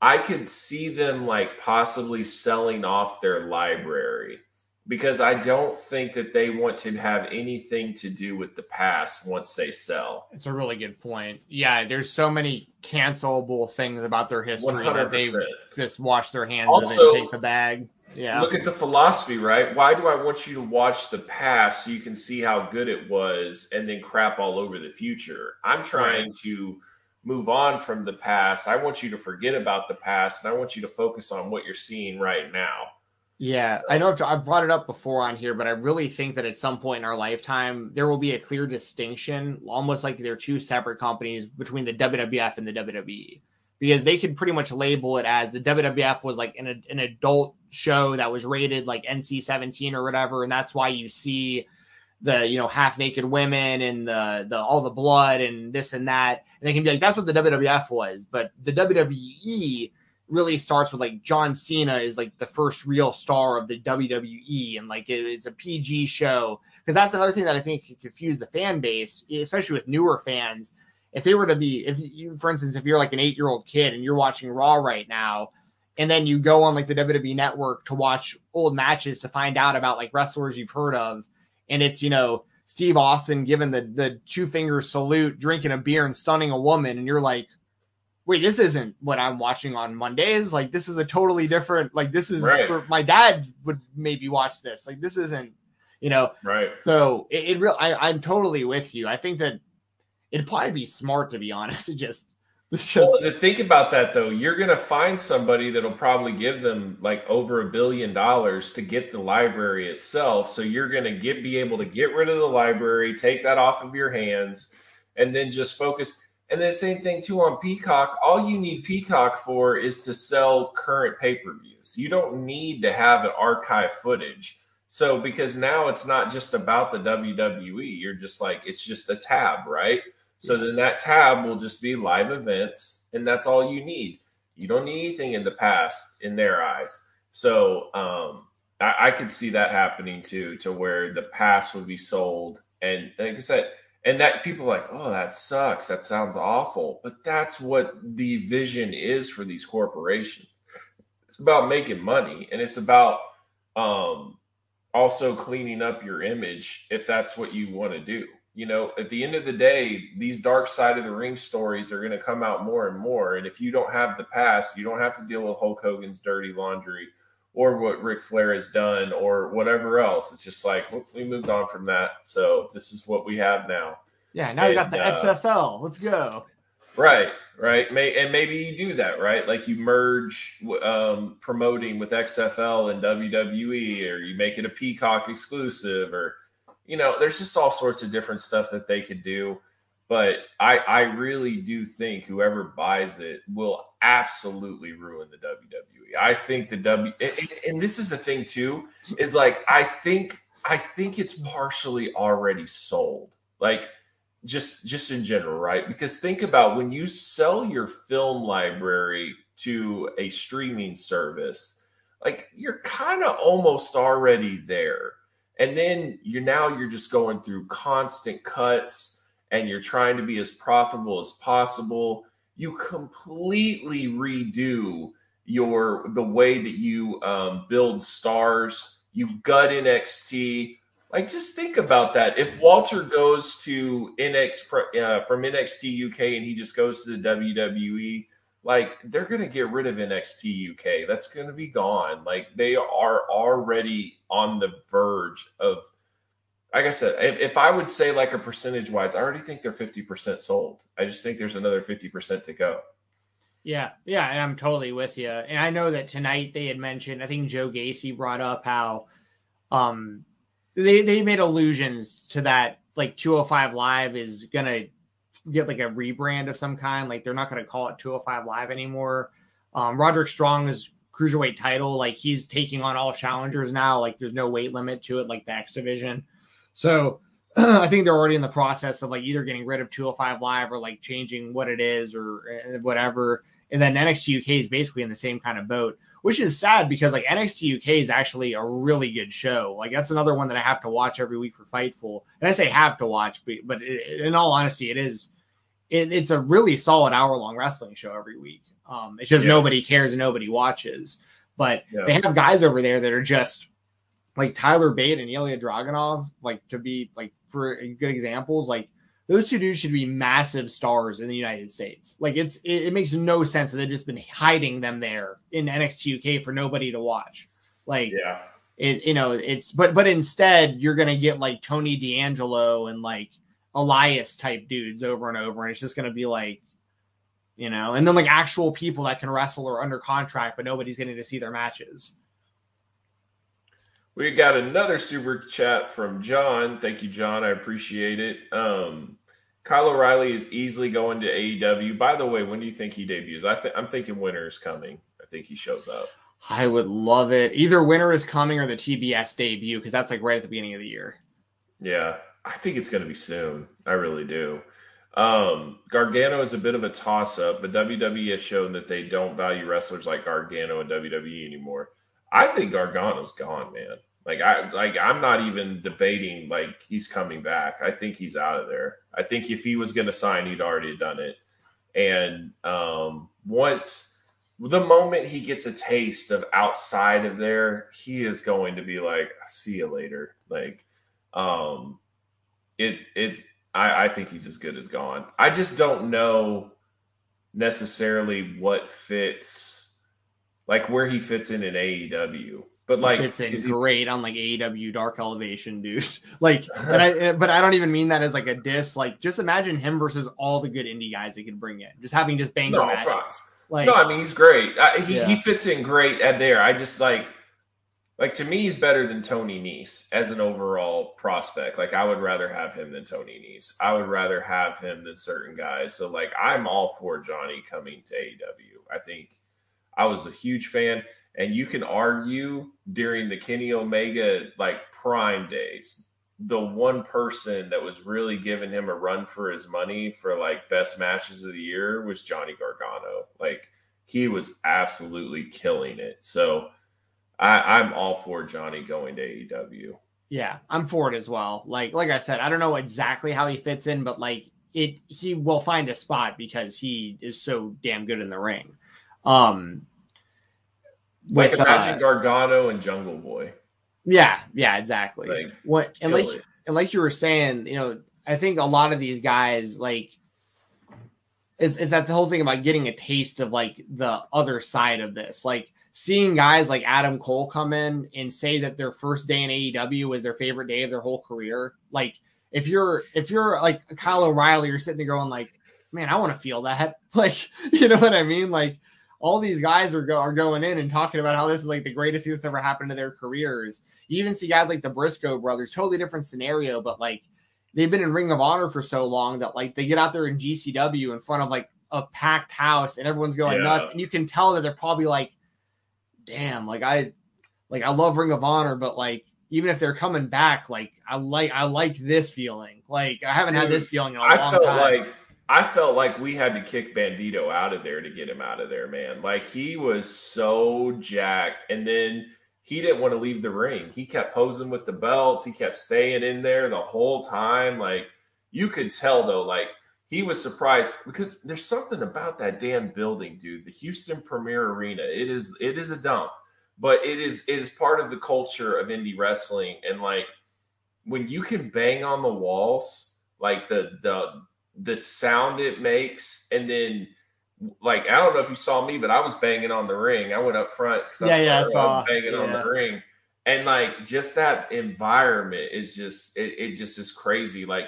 I could see them like possibly selling off their library because I don't think that they want to have anything to do with the past once they sell. It's a really good point. Yeah, there's so many cancelable things about their history 100%. that they've just washed their hands also, of and take the bag. Yeah. Look at the philosophy, right? Why do I want you to watch the past so you can see how good it was and then crap all over the future? I'm trying right. to move on from the past. I want you to forget about the past and I want you to focus on what you're seeing right now. Yeah, I know I've, brought it up before on here, but I really think that at some point in our lifetime, there will be a clear distinction, almost like they're two separate companies between the WWF and the WWE, because they could pretty much label it as the WWF was like an, an adult show that was rated like NC 17 or whatever. And that's why you see the, you know, half naked women and the, the, all the blood and this and that. And they can be like, that's what the WWF was. But the WWE, really starts with like John Cena is like the first real star of the WWE and like it, it's a PG show because that's another thing that I think can confuse the fan base, especially with newer fans. If they were to be, if you, for instance, if you're like an eight year old kid and you're watching Raw right now, and then you go on like the WWE network to watch old matches to find out about like wrestlers you've heard of, and it's you know Steve Austin giving the the two finger salute, drinking a beer and stunning a woman, and you're like, wait, this isn't what I'm watching on Mondays. Like this is a totally different. Like this is right. for my dad would maybe watch this. Like this isn't, you know. Right. So it, it real. I, I'm totally with you. I think that it'd probably be smart to be *laughs* honest. To just. Just, well, to think about that though, you're gonna find somebody that'll probably give them like over a billion dollars to get the library itself. So you're gonna get be able to get rid of the library, take that off of your hands, and then just focus and the same thing too on Peacock. All you need Peacock for is to sell current pay per views. You don't need to have an archive footage. So because now it's not just about the WWE, you're just like it's just a tab, right? So then that tab will just be live events, and that's all you need. You don't need anything in the past in their eyes. So um, I, I could see that happening too, to where the past would be sold. And like I said, and that people are like, oh, that sucks. That sounds awful. But that's what the vision is for these corporations. It's about making money and it's about um, also cleaning up your image if that's what you want to do. You know, at the end of the day, these dark side of the ring stories are going to come out more and more. And if you don't have the past, you don't have to deal with Hulk Hogan's dirty laundry or what Ric Flair has done or whatever else. It's just like we moved on from that. So this is what we have now. Yeah, now and, you got the uh, XFL. Let's go. Right, right. May, and maybe you do that, right? Like you merge um, promoting with XFL and WWE, or you make it a Peacock exclusive, or you know, there's just all sorts of different stuff that they could do. But I, I really do think whoever buys it will absolutely ruin the WWE. I think the W, and, and this is the thing too, is like I think I think it's partially already sold. Like just just in general, right? Because think about when you sell your film library to a streaming service, like you're kind of almost already there. And then you're now you're just going through constant cuts and you're trying to be as profitable as possible. You completely redo your the way that you um, build stars. You gut NXT like, just think about that. If Walter goes to NX uh, from NXT UK and he just goes to the WWE, like they're going to get rid of NXT UK. That's going to be gone. Like they are already on the verge of. Like I said, if, if I would say like a percentage wise, I already think they're fifty percent sold. I just think there's another fifty percent to go. Yeah, yeah, and I'm totally with you. And I know that tonight they had mentioned. I think Joe Gacy brought up how um they they made allusions to that like 205 live is gonna get like a rebrand of some kind like they're not gonna call it 205 live anymore um roderick strong's cruiserweight title like he's taking on all challengers now like there's no weight limit to it like the x division so *clears throat* i think they're already in the process of like either getting rid of 205 live or like changing what it is or eh, whatever and then nxt uk is basically in the same kind of boat which is sad because like NXT UK is actually a really good show. Like that's another one that I have to watch every week for Fightful. And I say have to watch, but it, in all honesty, it is it, it's a really solid hour long wrestling show every week. Um, it's just yeah. nobody cares and nobody watches. But yeah. they have guys over there that are just like Tyler Bate and Ilya Dragunov, like to be like for good examples, like those two dudes should be massive stars in the United States. Like it's it, it, makes no sense that they've just been hiding them there in NXT UK for nobody to watch. Like yeah. It you know it's but but instead you're gonna get like Tony D'Angelo and like Elias type dudes over and over, and it's just gonna be like, you know, and then like actual people that can wrestle or under contract, but nobody's getting to see their matches. We got another super chat from John. Thank you, John. I appreciate it. Um, Kyle O'Reilly is easily going to AEW. By the way, when do you think he debuts? I th- I'm thinking winter is coming. I think he shows up. I would love it. Either winter is coming or the TBS debut because that's like right at the beginning of the year. Yeah, I think it's going to be soon. I really do. Um, Gargano is a bit of a toss up, but WWE has shown that they don't value wrestlers like Gargano and WWE anymore. I think Gargano's gone, man. Like I like I'm not even debating like he's coming back. I think he's out of there. I think if he was going to sign, he'd already done it. And um, once the moment he gets a taste of outside of there, he is going to be like, "See you later." Like, um, it it I, I think he's as good as gone. I just don't know necessarily what fits like where he fits in in AEW. But like fits in great on like AEW Dark Elevation, dude. *laughs* like, but I eh, but I don't even mean that as like a diss. Like, just imagine him versus all the good indie guys they could bring in, just having just bang no, matches. Like, no, I mean he's great. I, he yeah. he fits in great at there. I just like like to me he's better than Tony Nese as an overall prospect. Like I would rather have him than Tony Nese. I would rather have him than certain guys. So like I'm all for Johnny coming to AEW. I think I was a huge fan. And you can argue during the Kenny Omega like prime days, the one person that was really giving him a run for his money for like best matches of the year was Johnny Gargano. Like he was absolutely killing it. So I, I'm all for Johnny going to AEW. Yeah, I'm for it as well. Like like I said, I don't know exactly how he fits in, but like it he will find a spot because he is so damn good in the ring. Um Like with, imagine uh, Gargano and Jungle Boy. Yeah, yeah, exactly. Like, what and like it. and like you were saying, you know, I think a lot of these guys like is is that the whole thing about getting a taste of like the other side of this, like seeing guys like Adam Cole come in and say that their first day in AEW was their favorite day of their whole career. Like if you're if you're like Kyle O'Reilly, you're sitting there going like, man, I want to feel that. *laughs* Like, you know what I mean? Like all these guys are go, are going in and talking about how this is like the greatest thing that's ever happened to their careers. You even see guys like the Briscoe brothers, totally different scenario, but like they've been in Ring of Honor for so long that like they get out there in GCW in front of like a packed house and everyone's going Yeah. nuts, and you can tell that they're probably like, damn, like I like I love Ring of Honor, but like even if they're coming back, like I like I like this feeling. Like I haven't had this feeling in a I long time. like I felt like we had to kick Bandido out of there to get him out of there, man. Like he was so jacked, and then he didn't want to leave the ring. He kept posing with the belts. He kept staying in there the whole time. Like you could tell though, like he was surprised because there's something about that damn building, dude. The Houston Premier Arena. It is it is a dump, but it is it is part of the culture of indie wrestling, and like when you can bang on the walls, like the the the sound it makes, and then like I don't know if you saw me, but I was banging on the ring. I went up front because Yeah, yeah, I was saw. banging on the ring, and like just that environment is just it, it just is crazy. Like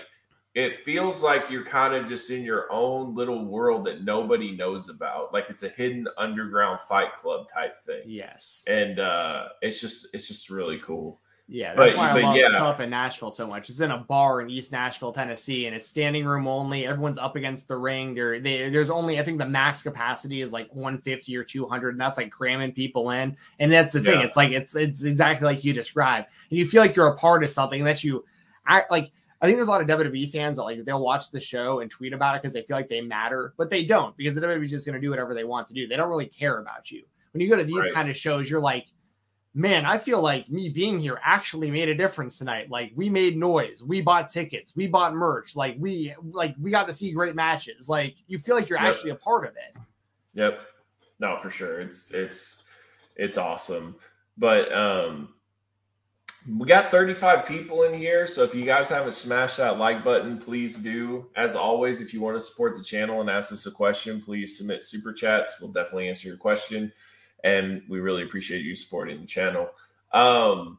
it feels like you're kind of just in your own little world that nobody knows about. Like it's a hidden underground fight club type thing. yes. And uh it's just it's just really cool. Yeah, that's But- why I love yeah. in Nashville so much. It's in a bar in East Nashville, Tennessee, and it's standing room only. Everyone's up against the ring. There, they, there's only I think the max capacity is like 150 or 200, and that's like cramming people in. And that's the thing. Yeah. It's like it's it's exactly like you described. And you feel like you're a part of something that you act like. I think there's a lot of WWE fans that like they'll watch the show and tweet about it because they feel like they matter, but they don't because the WWE is just going to do whatever they want to do. They don't really care about you. When you go to these Right. kind of shows, you're like, man, I feel like me being here actually made a difference tonight. Like we made noise, we bought tickets, we bought merch, like we like we got to see great matches. Like you feel like you're Yep. actually a part of it. Yep. No, for sure. It's it's it's awesome. But um we got 35 people in here, so if you guys haven't smashed that like button, please do. As always, if you want to support the channel and ask us a question, please submit super chats. We'll definitely answer your question, and we really appreciate you supporting the channel. Um,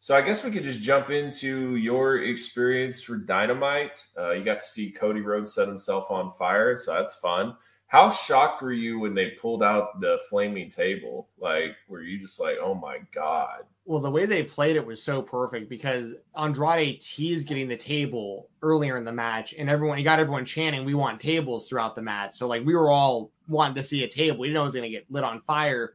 so I guess we could just jump into your experience for Dynamite. Uh, you got to see Cody Rhodes set himself on fire, so that's fun. How shocked were you when they pulled out the flaming table? Like, were you just like, "Oh my god"? Well, the way they played it was so perfect because Andrade teased getting the table earlier in the match, and everyone he got everyone chanting, "We want tables" throughout the match. So like we were all wanting to see a table. We didn't know it was going to get lit on fire.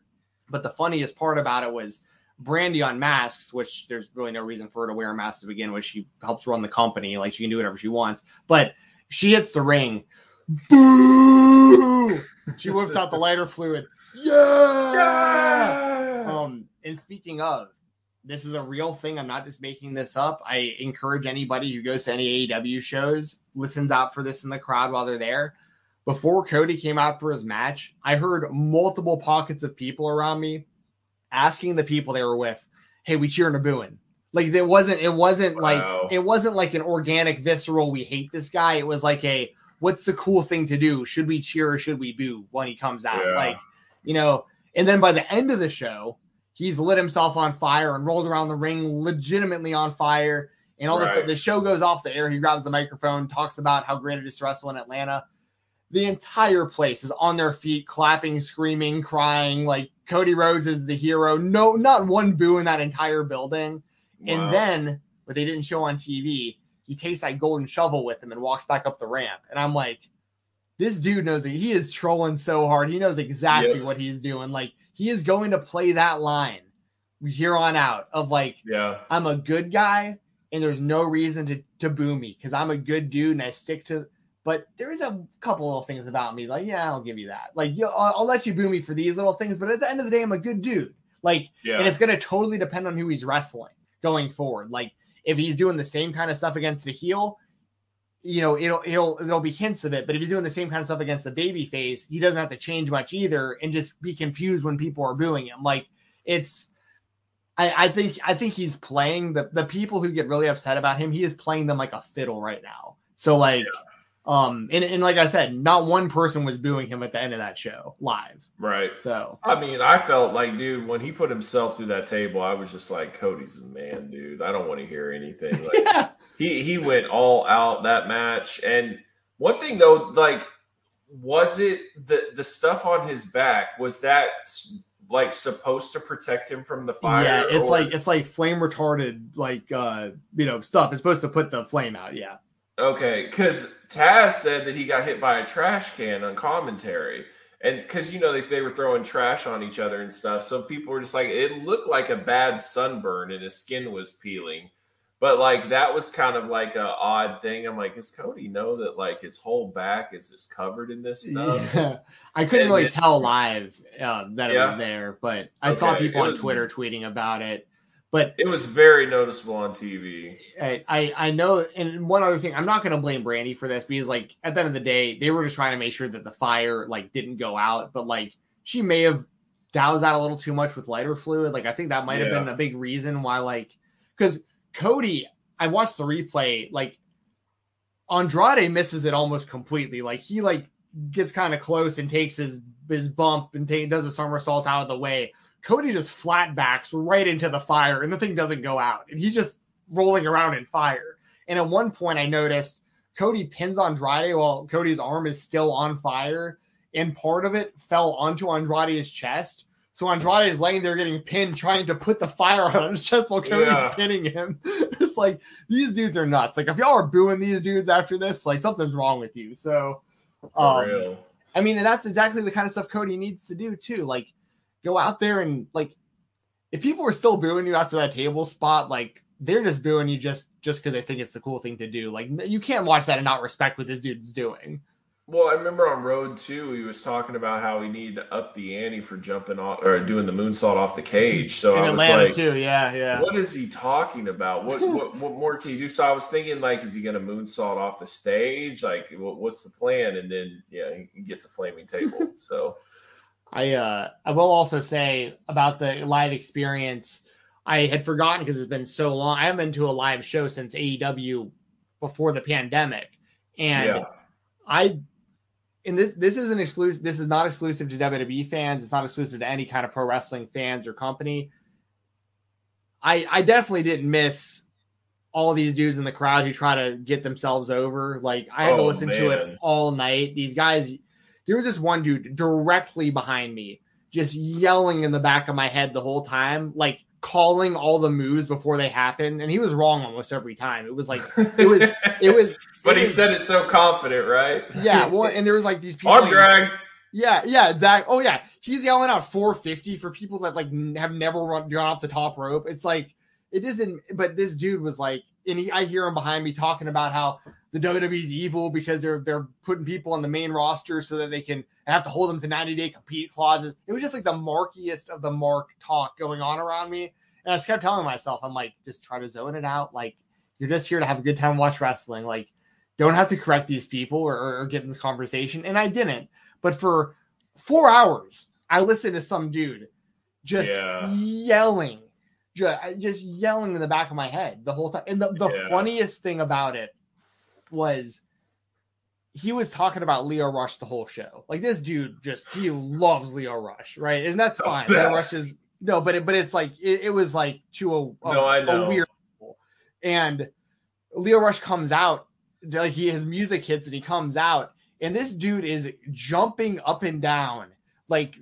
But the funniest part about it was Brandi on masks, which there's really no reason for her to wear a mask to begin with. She helps run the company, like she can do whatever she wants. But she hits the ring. Boo! She whips out the lighter fluid. Yeah! Um, and speaking of, this is a real thing. I'm not just making this up. I encourage anybody who goes to any AEW shows, listens out for this in the crowd while they're there. Before Cody came out for his match, I heard multiple pockets of people around me asking the people they were with, "Hey, we cheering or booing?" Like it wasn't. It wasn't Wow. like it wasn't like an organic, visceral. We hate this guy. It was like a what's the cool thing to do? Should we cheer or should we boo when he comes out? Yeah. Like you know. And then by the end of the show, he's lit himself on fire and rolled around the ring legitimately on fire. And all Right. this, the show goes off the air. He grabs the microphone, talks about how great it is to wrestle in Atlanta. The entire place is on their feet, clapping, screaming, crying. Like Cody Rhodes is the hero. No, not one boo in that entire building. Wow. And then what they didn't show on TV, he takes that golden shovel with him and walks back up the ramp. And I'm like, this dude knows that he is trolling so hard. He knows exactly what he's doing. Like he is going to play that line here on out of like, yeah, I'm a good guy and there's no reason to to boo me because I'm a good dude and I stick to. But there is a couple little things about me, like yeah, I'll give you that. Like yo, I'll, I'll let you boo me for these little things, but at the end of the day, I'm a good dude. Like, Yeah. and it's gonna totally depend on who he's wrestling going forward. Like, if he's doing the same kind of stuff against the heel, you know, it'll it'll there'll be hints of it. But if he's doing the same kind of stuff against the baby face, he doesn't have to change much either, and just be confused when people are booing him. Like, it's. I, I think I think he's playing the the people who get really upset about him. He is playing them like a fiddle right now. So like, um, and, and like I said, not one person was booing him at the end of that show live. right. So I mean, I felt like, dude, when he put himself through that table, I was just like, Cody's the man, dude. I don't want to hear anything. Like, *laughs* yeah, he he went all out that match. And one thing though, like, was it the the stuff on his back? Was that like supposed to protect him from the fire? yeah, it's or- like it's like flame retarded like uh you know stuff. It's supposed to put the flame out. Yeah, Okay, because Taz said that he got hit by a trash can on commentary. And because, you know, they, they were throwing trash on each other and stuff. So people were just like, it looked like a bad sunburn and his skin was peeling. But, like, that was kind of like a odd thing. I'm like, does Cody know that, like, his whole back is just covered in this stuff? yeah. *laughs* I couldn't And really it- tell live uh, that it was there, but I saw people it on was- Twitter tweeting about it. But It was very noticeable on TV. I, I I know, and one other thing, I'm not going to blame Brandi for this because, like, at the end of the day, they were just trying to make sure that the fire like didn't go out. But like, she may have doused out a little too much with lighter fluid. Like, I think that might have Yeah. been a big reason why, like, because Cody, I watched the replay, like, Andrade misses it almost completely. Like, he like gets kind of close and takes his his bump and ta- does a somersault out of the way. Cody just flat backs right into the fire and the thing doesn't go out. And he's just rolling around in fire. And at one point, I noticed Cody pins Andrade while Cody's arm is still on fire. And part of it fell onto Andrade's chest. So Andrade is laying there getting pinned, trying to put the fire out on his chest while Cody's Yeah. pinning him. *laughs* It's like these dudes are nuts. Like if y'all are booing these dudes after this, like something's wrong with you. So um. I mean, and that's exactly the kind of stuff Cody needs to do too. Like, go out there and like, if people are still booing you after that table spot, like they're just booing you just just because they think it's the cool thing to do. Like, you can't watch that and not respect what this dude's doing. Well, I remember on Road 2, he was talking about how he need to up the ante for jumping off or doing the moonsault off the cage. So In I was like, too, yeah, yeah. what is he talking about? What, *laughs* what what more can you do? So I was thinking, like, is he going to moonsault off the stage? Like, what, what's the plan? And then, yeah, he gets a flaming table. So I uh I will also say about the live experience, I had forgotten because it's been so long. I haven't been to a live show since AEW before the pandemic. And yeah, I and this this isn't exclusive this is not exclusive to WWE fans, it's not exclusive to any kind of pro wrestling fans or company. I I definitely didn't miss all these dudes in the crowd who try to get themselves over. Like I had to Oh, listen to it all night. These guys there was this one dude directly behind me, just yelling in the back of my head the whole time, like calling all the moves before they happened. And he was wrong almost every time. It was like it was *laughs* it was but it he was- said it so confident, right? yeah, well, and there was like these people. Arm drag. Yeah, yeah, exactly. Oh yeah, he's yelling out 450 for people that like have never run gone off the top rope. It's like it isn't. But this dude was like, and he, I hear him behind me talking about how the WWE's evil because they're they're putting people on the main roster so that they can have to hold them to 90 day compete clauses. It was just like the markiest of the mark talk going on around me, and I just kept telling myself, I'm like, just try to zone it out. Like you're just here to have a good time, watch wrestling. Like don't have to correct these people or, or, or get in this conversation. And I didn't. But for four hours, I listened to some dude just Yeah. yelling, just, just yelling in the back of my head the whole time. And the, the Yeah. funniest thing about it was he was talking about Lio Rush the whole show. Like this dude just he loves Lio Rush, right? And that's The fine. Lio Rush is no, but it, but it's like it, it was like to a, a, No, I a know. weird level. And Lio Rush comes out, like he his music hits and he comes out, and this dude is jumping up and down, like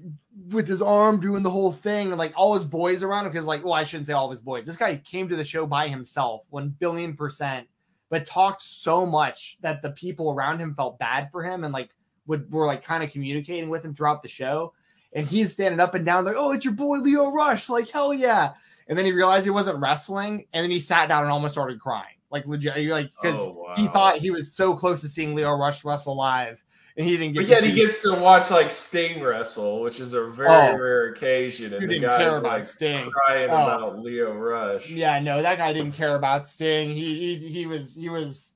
with his arm doing the whole thing, and like all his boys around him. Because like, well, I shouldn't say all of his boys. This guy came to the show by himself, one billion percent, but talked so much that the people around him felt bad for him and like would were like kind of communicating with him throughout the show. And he's standing up and down like, oh, it's your boy Lio Rush, like hell yeah. and then he realized he wasn't wrestling, and then he sat down and almost started crying, like legit, like because Oh, he thought he was so close to seeing Lio Rush wrestle live, and he didn't get. But to yet he see- gets to watch like Sting wrestle, which is a very Oh. rare occasion, and Who the didn't guy's care about like Sting? crying Oh. about Lio Rush. Yeah, no, that guy didn't care about Sting. He he, he was he was.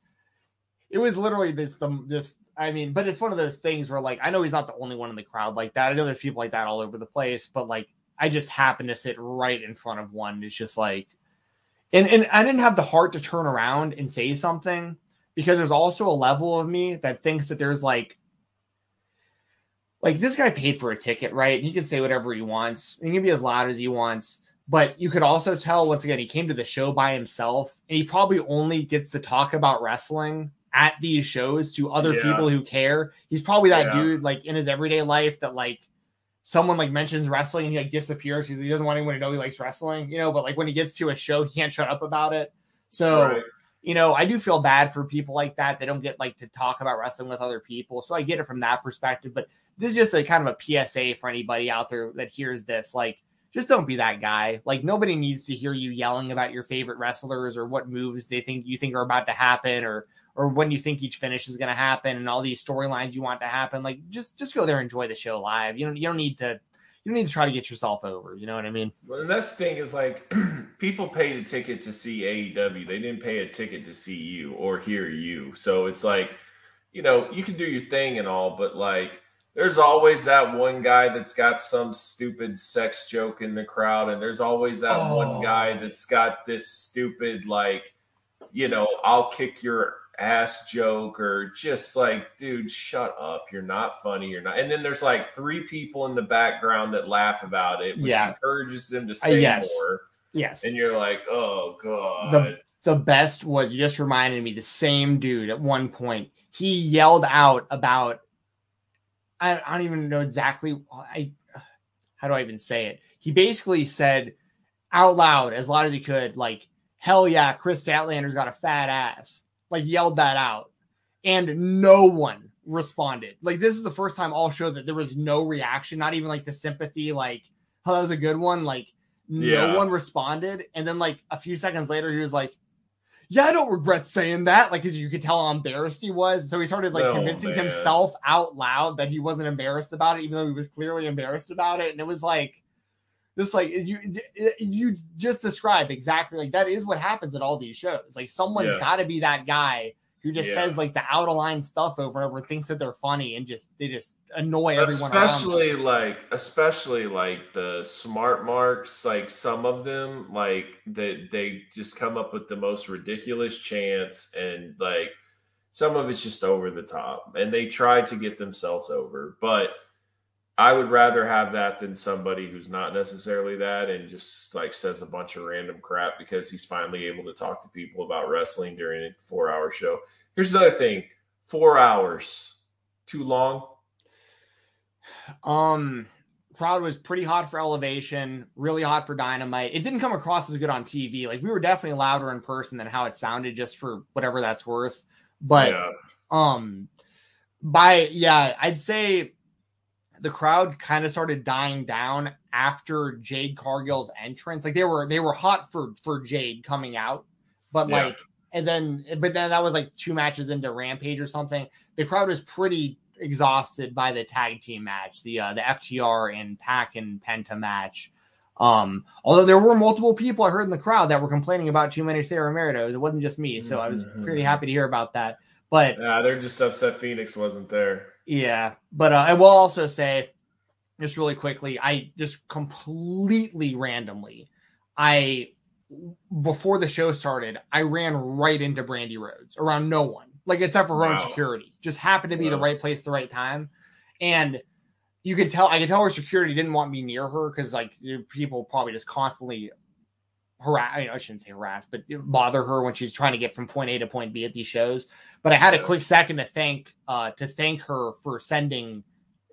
It was literally this the this. I mean, but it's one of those things where like I know he's not the only one in the crowd like that. I know there's people like that all over the place, but like I just happened to sit right in front of one. It's just like, and and I didn't have the heart to turn around and say something because there's also a level of me that thinks that there's like like this guy paid for a ticket, right? He can say whatever he wants. He can be as loud as he wants. But you could also tell once again, he came to the show by himself, and he probably only gets to talk about wrestling at these shows to other Yeah. people who care. He's probably that Yeah. dude like in his everyday life that like someone like mentions wrestling and he like disappears because he doesn't want anyone to know he likes wrestling, you know. But like when he gets to a show, he can't shut up about it. So Right. you know, I do feel bad for people like that. They don't get like to talk about wrestling with other people. So I get it from that perspective. But this is just a kind of a PSA for anybody out there that hears this. Like, just don't be that guy. Like, nobody needs to hear you yelling about your favorite wrestlers or what moves they think you think are about to happen or or when you think each finish is going to happen and all these storylines you want to happen. Like, just just go there and enjoy the show live. You don't you don't need to you don't need to try to get yourself over. You know what I mean? Well, and that's the thing is like *clears throat* people paid a ticket to see AEW. They didn't pay a ticket to see you or hear you. So it's like, you know, you can do your thing and all, but like there's always that one guy that's got some stupid sex joke in the crowd, and there's always that Oh. one guy that's got this stupid like, you know, I'll kick your ass joke or just like, dude, shut up. You're not funny. You're not. And then there's like three people in the background that laugh about it, which Yeah. encourages them to say Uh, yes. more. Yes. And you're like, oh god. the best was you just reminded me the same dude at one point he yelled out about I, I don't even know exactly I how do I even say it? He basically said out loud as loud as he could like hell yeah Kris Statlander's got a fat ass. Like yelled that out. And no one responded. Like this is the first time all show that there was no reaction not even like the sympathy like oh that was a good one. Like no Yeah. one responded. And then like a few seconds later he was like yeah, I don't regret saying that. Like, as you could tell how embarrassed he was. So he started like Oh, convincing man. himself out loud that he wasn't embarrassed about it, even though he was clearly embarrassed about it. And it was like, this, like, you you just described exactly like that is what happens at all these shows. Like, someone's Yeah. got to be that guy who just Yeah. says like the out of line stuff over and over, thinks that they're funny, and just they just annoy everyone. around especially like especially like the smart marks like some of them like they they just come up with the most ridiculous chants and like some of it's just over the top and they try to get themselves over but i would rather have that than somebody who's not necessarily that and just like says a bunch of random crap because he's finally able to talk to people about wrestling during a four hour show here's another thing four hours too long Um, crowd was pretty hot for elevation, really hot for dynamite. It didn't come across as good on TV. Like we were definitely louder in person than how it sounded, just for whatever that's worth. But yeah um, by yeah, I'd say the crowd kind of started dying down after Jade Cargill's entrance. Like they were they were hot for for Jade coming out, but Yeah. like and then but then that was like two matches into Rampage or something. The crowd was pretty exhausted by the tag team match, the uh, the FTR and PAC and Penta match. Um, although there were multiple people I heard in the crowd that were complaining about too many Cero Miedos. It wasn't just me, so I was pretty Mhm. happy to hear about that. But Yeah, they're just upset Phoenix wasn't there. Yeah, but uh, I will also say, just really quickly, I just completely randomly, I before the show started, I ran right into Brandi Rhodes around no one, like except for her own security. Just happened to be the right place, the right time, and you could tell. I could tell her security didn't want me near her because like people probably just constantly harass. I, mean, I shouldn't say harass, but bother her when she's trying to get from point A to point B at these shows. But I had a quick second to thank uh to thank her for sending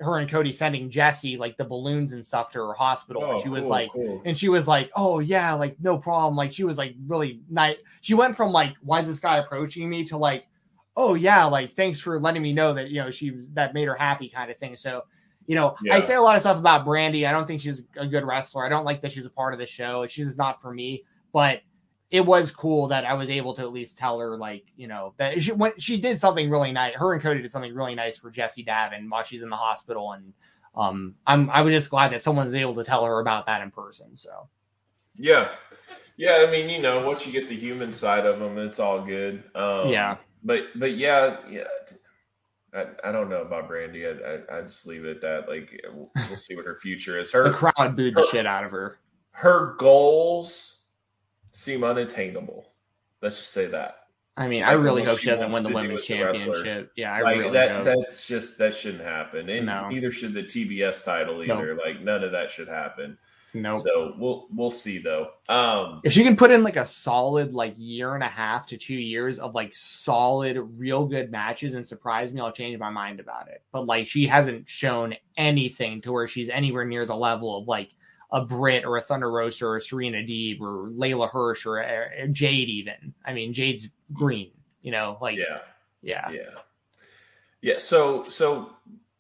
her and Cody sending Jesse like the balloons and stuff to her hospital. Oh, she was cool, like cool. and she was like, "Oh yeah, like no problem." Like she was like really nice. She went from like, "Why is this guy approaching me?" to like, "Oh yeah, like thanks for letting me know that you know she that made her happy," kind of thing. So you know, Yeah. I say a lot of stuff about Brandi. I don't think she's a good wrestler. I don't like that she's a part of the show. She's just not for me. But it was cool that I was able to at least tell her, like, you know, that she when she did something really nice. Her and Cody did something really nice for Jesse Davin while she's in the hospital, and um, I'm I was just glad that someone was able to tell her about that in person. So Yeah, yeah. I mean, you know, once you get the human side of them, it's all good. Um, yeah, but but yeah, yeah. I, I don't know about Brandi. I, I I just leave it at that. Like we'll, *laughs* we'll see what her future is. the Her crowd booed the shit out of her. her goals seem unattainable. Let's just say that. I mean, I really hope she doesn't win the women's as a wrestler. championship. Yeah, I like really that. hope. That's just that shouldn't happen. And No. neither should the TBS title No. either. Like none of that should happen. Nope. So we'll we'll see though. Um, if she can put in like a solid like year and a half to two years of like solid real good matches and surprise me i'll change my mind about it but like she hasn't shown anything to where she's anywhere near the level of like a brit or a thunder rosa or a serena deeb or leyla hirsch or, or jade even i mean jade's green you know like yeah. yeah Yeah. Yeah. So so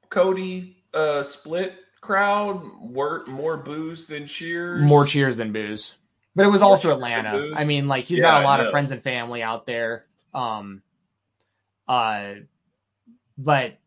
Cody uh split crowd were more booze than cheers. more cheers than booze. But it was More also atlanta. i mean like he's Yeah, got a lot of friends and family out there um uh but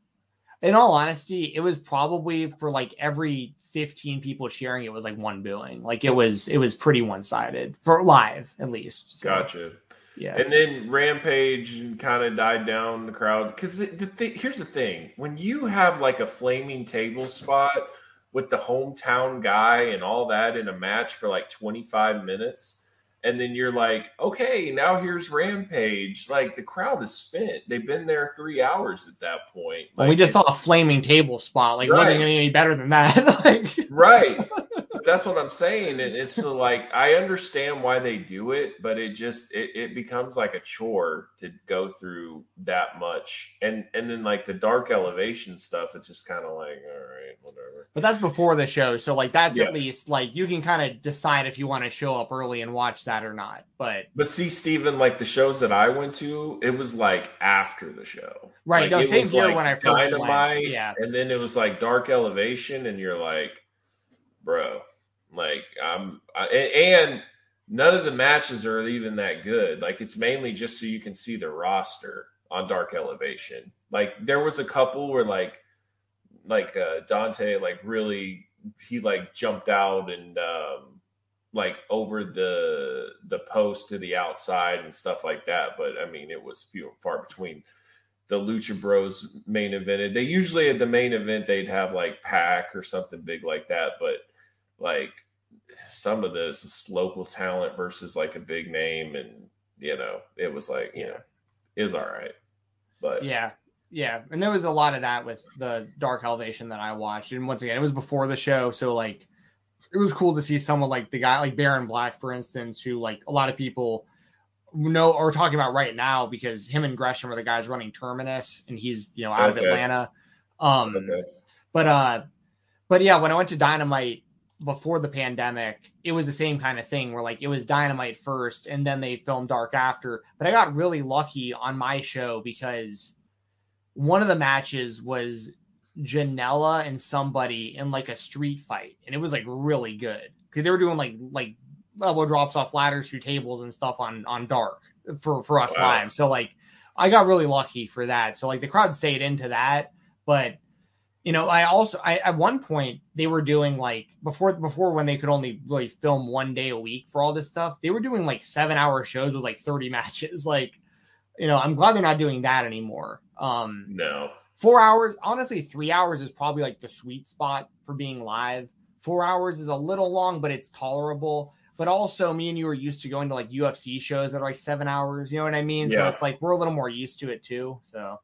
in all honesty it was probably for like every 15 people cheering it was like one booing. Like it was it was pretty one-sided. For live at least. So, Gotcha. yeah. And then Rampage kind of died down the crowd. Because the, the thi- here's the thing: when you have like a flaming table spot with the hometown guy and all that in a match for like 25 minutes, and then you're like, okay, now here's Rampage. Like the crowd is spent. They've been there three hours at that point. Well, we just saw a flaming table spot. Like it wasn't any better than that. *laughs* Like right. That's what i'm saying. And it's the, like i understand why they do it but it just it, it becomes like a chore to go through that much. And and then like the dark elevation stuff it's just kind of like all right But that's before the show, so like that's Yeah. at least like you can kind of decide if you want to show up early and watch that or not. But but see Steven, like the shows that i went to it was like after the show right, Like, no, same here like, when I first went. Dynamite, Yeah, and then it was like dark elevation and you're like bro like i'm I, and none of the matches are even that good like it's mainly just so you can see the roster on dark elevation like there was a couple where like like uh dante like really he like jumped out and um like over the the post to the outside and stuff like that. But i mean it was few and far between. The Lucha Bros main event. They usually at the main event they'd have like PAC or something big like that, but like some of this is local talent versus like a big name, and you know it was like you know was all right, but yeah, yeah, and there was a lot of that with the Dark Elevation that I watched, and once again, it was before the show, so like it was cool to see someone like the guy like Baron Black, for instance, who like a lot of people know are talking about right now because him and Gresham are the guys running Terminus, and he's you know out Okay. of Atlanta. Um, okay. But uh but yeah, when I went to Dynamite before the pandemic, it was the same kind of thing where like it was Dynamite first and then they filmed Dark after. But I got really lucky on my show because one of the matches was Janela and somebody in like a street fight and it was like really good. Because they were doing like like elbow drops off ladders through tables and stuff on on dark for for us Wow. live. So like i got really lucky for that. So like the crowd stayed into that. But you know i also i at one point they were doing like before before when they could only really film one day a week for all this stuff they were doing like seven hour shows with like 30 *laughs* matches. Like you know i'm glad they're not doing that anymore. Um No, four hours honestly three hours is probably like the sweet spot for being live. Four hours is a little long but it's tolerable. But also me and you are used to going to like ufc shows that are like seven hours you know what i mean? Yeah. so it's like we're a little more used to it too so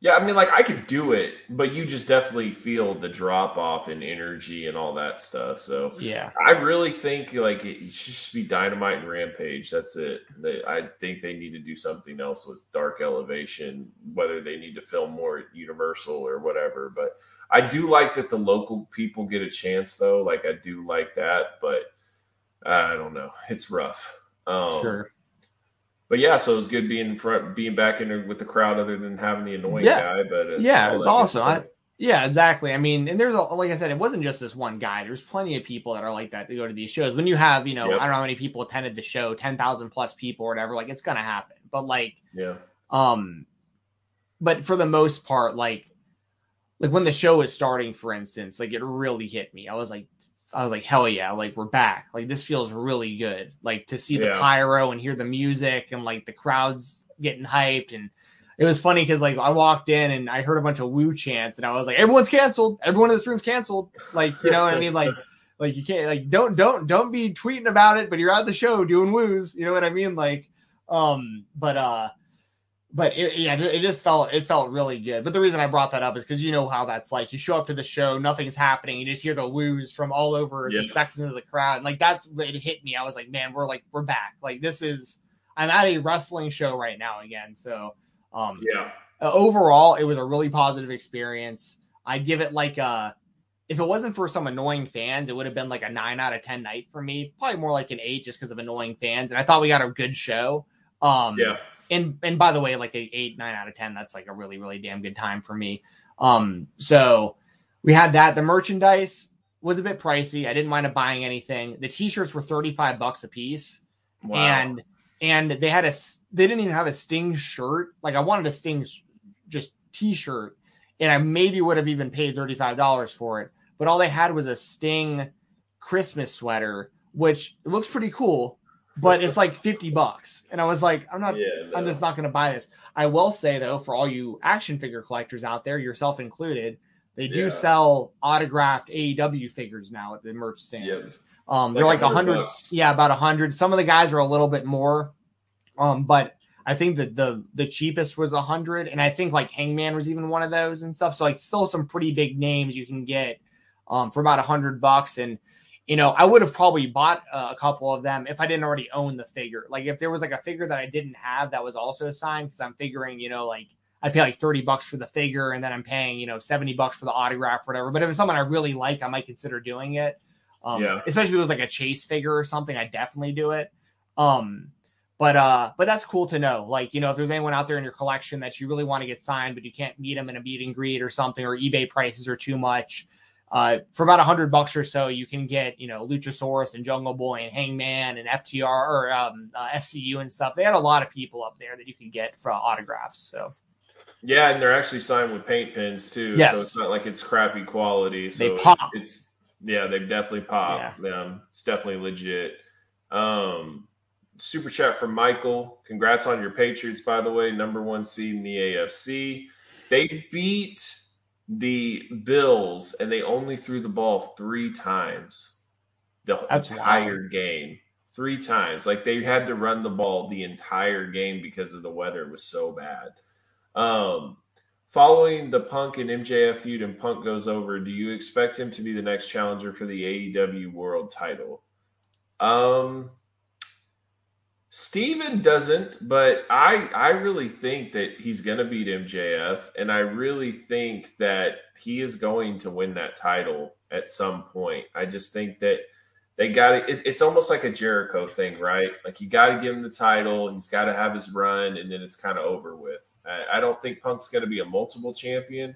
yeah, I mean like I could do it, but you just definitely feel the drop off in energy and all that stuff. So yeah I really think like it should just be Dynamite and Rampage. That's it. They, I think they need to do something else with Dark Elevation, whether they need to film more at Universal or whatever. But I do like that the local people get a chance, though. Like I do like that, but I don't know. It's rough. Um, sure But yeah, so it's good being front, being back in with the crowd, other than having the annoying Yeah. guy. But uh, Yeah, that good awesome. I- Yeah, exactly. I mean, and there's a like I said, it wasn't just this one guy. There's plenty of people that are like that to go to these shows. When you have, you know, Yep. I don't know how many people attended the show, ten thousand plus people or whatever, like it's gonna happen. But like, Yeah. um, but for the most part, like, like when the show was starting, for instance, like it really hit me. I was like, I was like, hell yeah, like we're back. Like this feels really good. Like to see the Yeah. pyro and hear the music and like the crowds getting hyped and it was funny because like I walked in and I heard a bunch of woo chants and I was like, everyone's canceled. Everyone in this room's canceled. Like, you know what I mean? Like, *laughs* like you can't like don't don't don't be tweeting about it, but you're at the show doing woos. You know what I mean? Like, um, but uh, but it, yeah, it just felt it felt really good. But the reason I brought that up is because you know how that's like. You show up to the show, nothing's happening. You just hear the woos from all over the Yeah. sections of the crowd. And like that's it hit me. I was like, man, we're like we're back. Like this is I'm at a wrestling show right now again. So um, Yeah. uh, overall, it was a really positive experience. I give it like a, if it wasn't for some annoying fans, it would have been like a nine out of ten night for me. Probably more like an eight just because of annoying fans. And I thought we got a good show. Um, Yeah. And and by the way, like a eight nine out of ten, that's like a really really damn good time for me. Um, so we had that. The merchandise was a bit pricey. I didn't mind buying anything. The t-shirts were thirty five bucks a piece Wow. and and they had a they didn't even have a sting shirt like i wanted a sting just t-shirt and i maybe would have even paid $35 for it but all they had was a sting christmas sweater which looks pretty cool but it's like 50 bucks and i was like i'm not yeah, i'm just not going to buy this i will say though for all you action figure collectors out there yourself included they do Yeah. sell autographed aew figures now at the merch stands Yep. um, they're Like like a 100 hundred, yeah, about a hundred. Some of the guys are a little bit more, um, but I think that the the cheapest was a hundred, and I think like Hangman was even one of those and stuff. So like, still some pretty big names you can get, um, for about a hundred bucks. And you know, I would have probably bought uh, a couple of them if I didn't already own the figure. Like if there was like a figure that I didn't have that was also signed, because I'm figuring, you know, like I pay like 30 bucks for the figure and then I'm paying, you know, 70 bucks for the autograph or whatever. But if it's someone I really like, I might consider doing it. Um, Yeah. especially if it was like a chase figure or something, I definitely do it. Um, but uh, but that's cool to know. Like, you know, if there's anyone out there in your collection that you really want to get signed, but you can't meet them in a meet and greet or something, or eBay prices are too much. Uh, for about a hundred bucks or so, you can get you know Luchasaurus and Jungle Boy and Hangman and FTR or um, uh, SCU and stuff. They had a lot of people up there that you can get for autographs. So Yeah, and they're actually signed with paint pens too. Yes. So it's not like it's crappy quality. So They pop. It's yeah, they definitely pop. Um, it's definitely legit. Um, super chat from Michael. Congrats on your Patriots, by the way. Number one seed in the AFC. They beat the Bills and they only threw the ball three times the That's entire game. Three times. Like they had to run the ball the entire game because of the weather. Was so bad. Um, following the Punk and MJF feud and Punk goes over, do you expect him to be the next challenger for the AEW World Title? Um, Steven doesn't, but I I really think that he's going to beat MJF, and I really think that he is going to win that title at some point. I just think that they got it. it it's almost like a Jericho thing, right? Like you got to give him the title, he's got to have his run, and then it's kind of over with. I, I don't think Punk's going to be a multiple champion,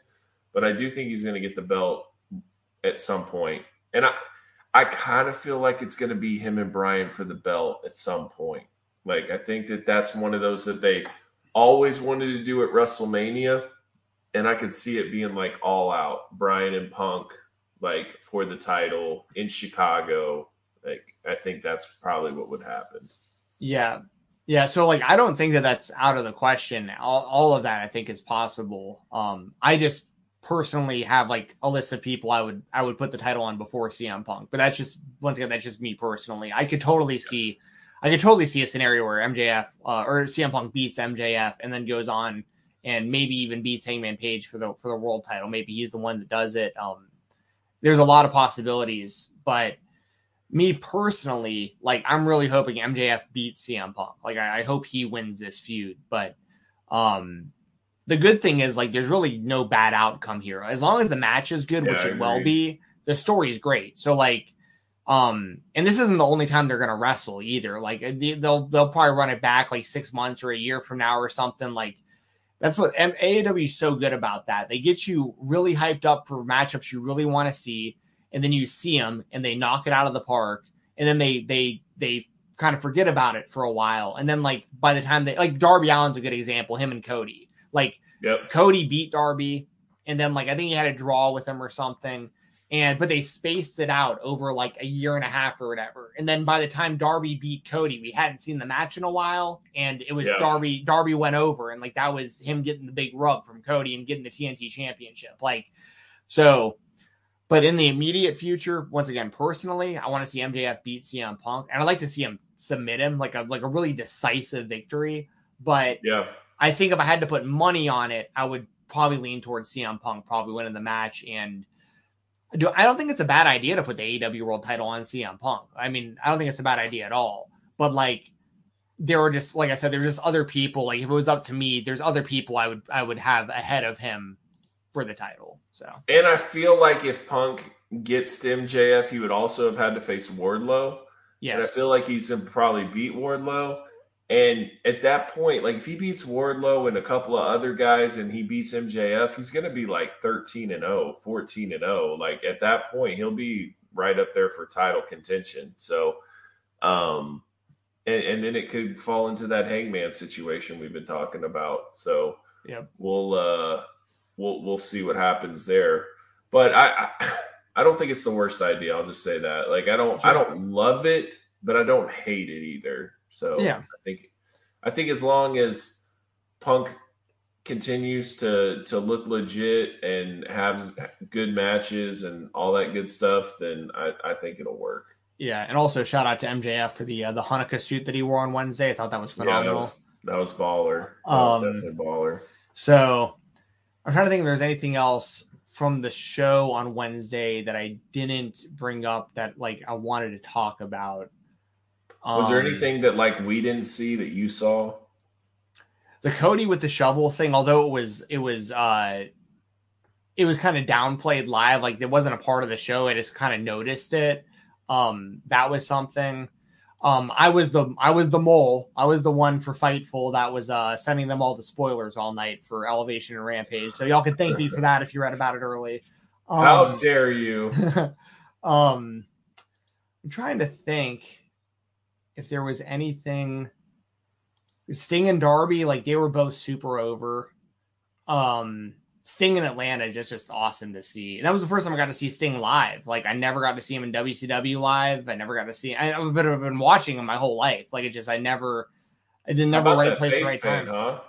but I do think he's going to get the belt at some point, and I I kind of feel like it's going to be him and Bryan for the belt at some point. Like I think that that's one of those that they always wanted to do at WrestleMania, and I could see it being like all out Bryan and Punk like for the title in Chicago. Like I think that's probably what would happen. Yeah. Yeah. So like I don't think that that's out of the question. All, all of that I think is possible. Um I just personally have like a list of people I would I would put the title on before CM Punk. But that's just once again that's just me personally. I could totally see I could totally see a scenario where MJF uh, or CM Punk beats MJF and then goes on and maybe even beats Hangman Page for the for the world title. Maybe he's the one that does it. Um there's a lot of possibilities, but me personally, like I'm really hoping MJF beats CM Punk. Like I, I hope he wins this feud. But um the good thing is like there's really no bad outcome here. As long as the match is good, Yeah, which it will be, the story's great. So like um and this isn't the only time they're gonna wrestle either. Like they- they'll they'll probably run it back like six months or a year from now or something. Like That's what AEW is so good about that. They get you really hyped up for matchups you really want to see, and then you see them and they knock it out of the park, and then they they they kind of forget about it for a while, and then like by the time they like Darby Allin's a good example, him and Cody. Like Yep. Cody beat Darby, and then like I think he had a draw with him or something. And but they spaced it out over like a year and a half or whatever. And then by the time Darby beat Cody, we hadn't seen the match in a while, and it was Yeah. Darby. Darby went over, and like that was him getting the big rub from Cody and getting the TNT Championship. Like so. But in the immediate future, once again, personally, I want to see MJF beat CM Punk, and I'd like to see him submit him like a like a really decisive victory. But Yeah. I think if I had to put money on it, I would probably lean towards CM Punk probably winning the match. And do I don't think it's a bad idea to put the AEW World Title on CM Punk. I mean, I don't think it's a bad idea at all. But like, there were just like I said, there's just other people. Like if it was up to me, there's other people I would I would have ahead of him for the title. So And I feel like if Punk gets to MJF, he would also have had to face Wardlow. And I feel like he's probably beat Wardlow. And at that point, like if he beats Wardlow and a couple of other guys and he beats MJF, he's gonna be like 13 and 0, 14 and 0. Like at that point, he'll be right up there for title contention. So um and, and then it could fall into that hangman situation we've been talking about. So yeah, we'll uh we'll we'll see what happens there. But I, I *sighs* I don't think it's the worst idea. I'll just say that. Like I don't I don't love it, but I don't hate it either. So Yeah. I think I think as long as Punk continues to to look legit and have good matches and all that good stuff, then I, I think it'll work. yeah, and also shout out to MJF for the uh, the Hanukkah suit that he wore on Wednesday. I thought that was Yeah, that phenomenal. was that was baller. That was Um, definitely baller. So I'm trying to think if there's anything else from the show on Wednesday that I didn't bring up that like I wanted to talk about. Was there Um, anything that like we didn't see that you saw? the Cody with the shovel thing? Although it was it was uh it was kind of downplayed live, like it wasn't a part of the show. I just kind of noticed it. Um, that was something. Um, I was the I was the mole. I was the one for Fightful that was uh sending them all the spoilers all night for Elevation and Rampage. So y'all can thank me for that if you read about it early. Um, How dare you? *laughs* um, I'm trying to think if there was anything. Sting and Darby, like they were both super over. Um, Sting in Atlanta just just awesome to see. And that was the first time I got to see Sting live. Like I never got to see him in WCW live. I never got to see. I, I've been, I've been watching him my whole life. Like it just I never. I didn't never right place, right time. huh?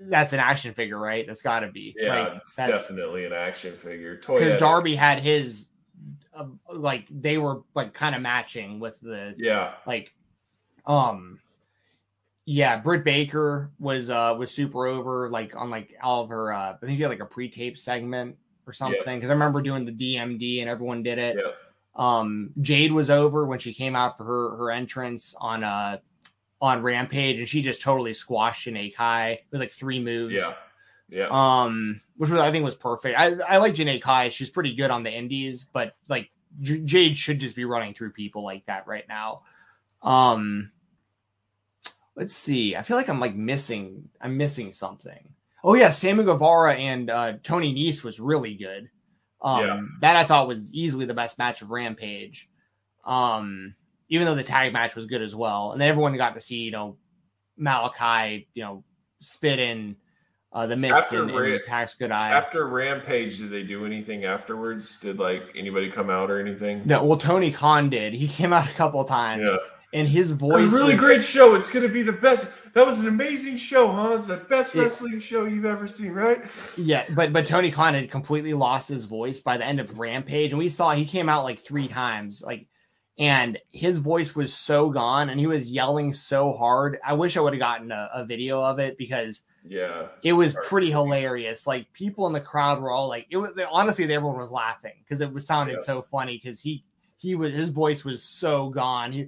That's an action figure, right? That's got to be. Yeah, like, it's that's- definitely an action figure. Toy because Darby had his like they were like kind of matching with the Yeah, like um yeah Britt Baker was uh was super over like on like all of her uh I think she had like a pre-tape segment or something because I remember doing the DMD and everyone did it. Yeah, um Jade was over when she came out for her her entrance on uh on Rampage and she just totally squashed Janai Kai. With like three moves. Yeah, yeah. um, which was I think was perfect. I I like Janai Kai. She's pretty good on the indies, but like J- Jade should just be running through people like that right now. Um, let's see. I feel like I'm like missing. I'm missing something. Oh yeah, Sammy Guevara and uh, Tony Nese was really good. Um, Yeah. that I thought was easily the best match of Rampage. Um, even though the tag match was good as well, and then everyone got to see you know Malakai, you know, spit in uh, the mist After and, Ra- and Good Eye. After Rampage, did they do anything afterwards? Did like anybody come out or anything? no, well, Tony Khan did. He came out a couple times, Yeah. and his A voice really was- great show. It's going to be the best. That was an amazing show, huh? It's the best Yeah. wrestling show you've ever seen, right? Yeah, but but Tony Khan had completely lost his voice by the end of Rampage, and we saw he came out like three times, like, and his voice was so gone, and he was yelling so hard. I wish I would have gotten a, a video of it because Yeah. it was pretty hilarious. Like people in the crowd were all like, it was honestly everyone was laughing because it was sounded Yeah. so funny because he he was his voice was so gone. He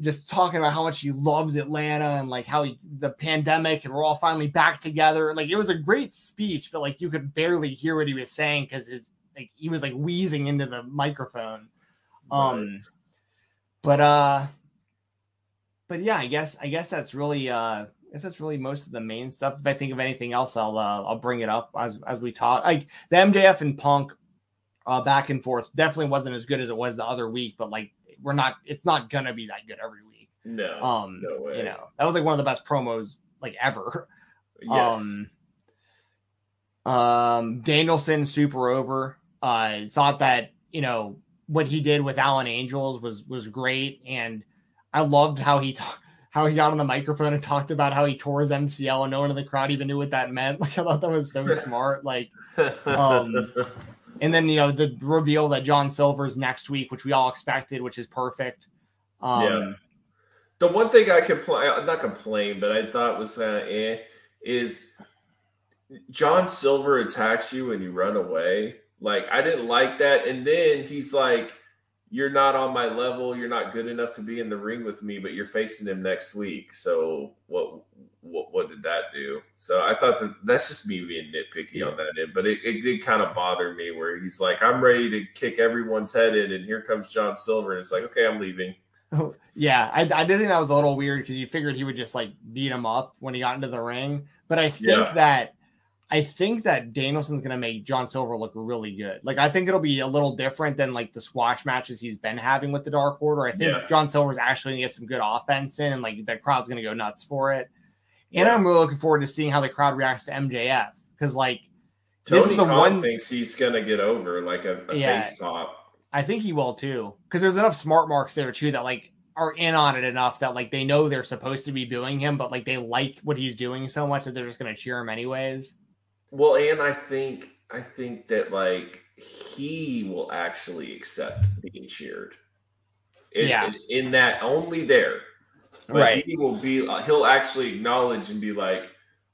just talking about how much he loves Atlanta and like how he, the pandemic and we're all finally back together. Like it was a great speech, but like you could barely hear what he was saying because his like he was like wheezing into the microphone. Um, Nice. but uh, but yeah, I guess I guess that's really uh guess that's really most of the main stuff. If I think of anything else, I'll uh, I'll bring it up as as we talk. Like the MJF and Punk uh, back and forth definitely wasn't as good as it was the other week, but like we're not, it's not gonna be that good every week. No, Um, no way. you know, that was like one of the best promos like ever. *laughs* yes. Um, um, Danielson super over. I thought that you know what he did with Alan Angels was was great, and I loved how he *laughs* ta- how he got on the microphone and talked about how he tore his MCL, and no one in the crowd even knew what that meant. *laughs* Like I thought that was so smart. Like, um, and then you know the reveal that John Silver's next week, which we all expected, which is perfect. Um, Yeah. The one thing I complain, not complain, but I thought was that eh, is John Silver attacks you and you run away. Like I didn't like that, and then he's like, "You're not on my level. You're not good enough to be in the ring with me, but you're facing him next week. So what? What, what did that do? So I thought that that's just me being nitpicky on that end, but it, it did kind of bother me where he's like, "I'm ready to kick everyone's head in," and here comes John Silver, and it's like, "Okay, I'm leaving." Oh, yeah, I, I did think that was a little weird because you figured he would just like beat him up when he got into the ring. But I think Yeah. that I think that Danielson's gonna make John Silver look really good. Like I think it'll be a little different than like the squash matches he's been having with the Dark Order. I think Yeah. John Silver's actually gonna get some good offense in, and like the crowd's gonna go nuts for it. And Yeah. I'm really looking forward to seeing how the crowd reacts to MJF because like This Tony is the Khan one- thinks he's gonna get over like a, a Yeah. face pop. I think he will too, because there's enough smart marks there too that like are in on it enough that like they know they're supposed to be booing him, but like they like what he's doing so much that they're just gonna cheer him anyways. Well, and I think I think that like he will actually accept being cheered. In, Yeah. in, in that only there, Like, Right. He will be. uh, He'll actually acknowledge and be like,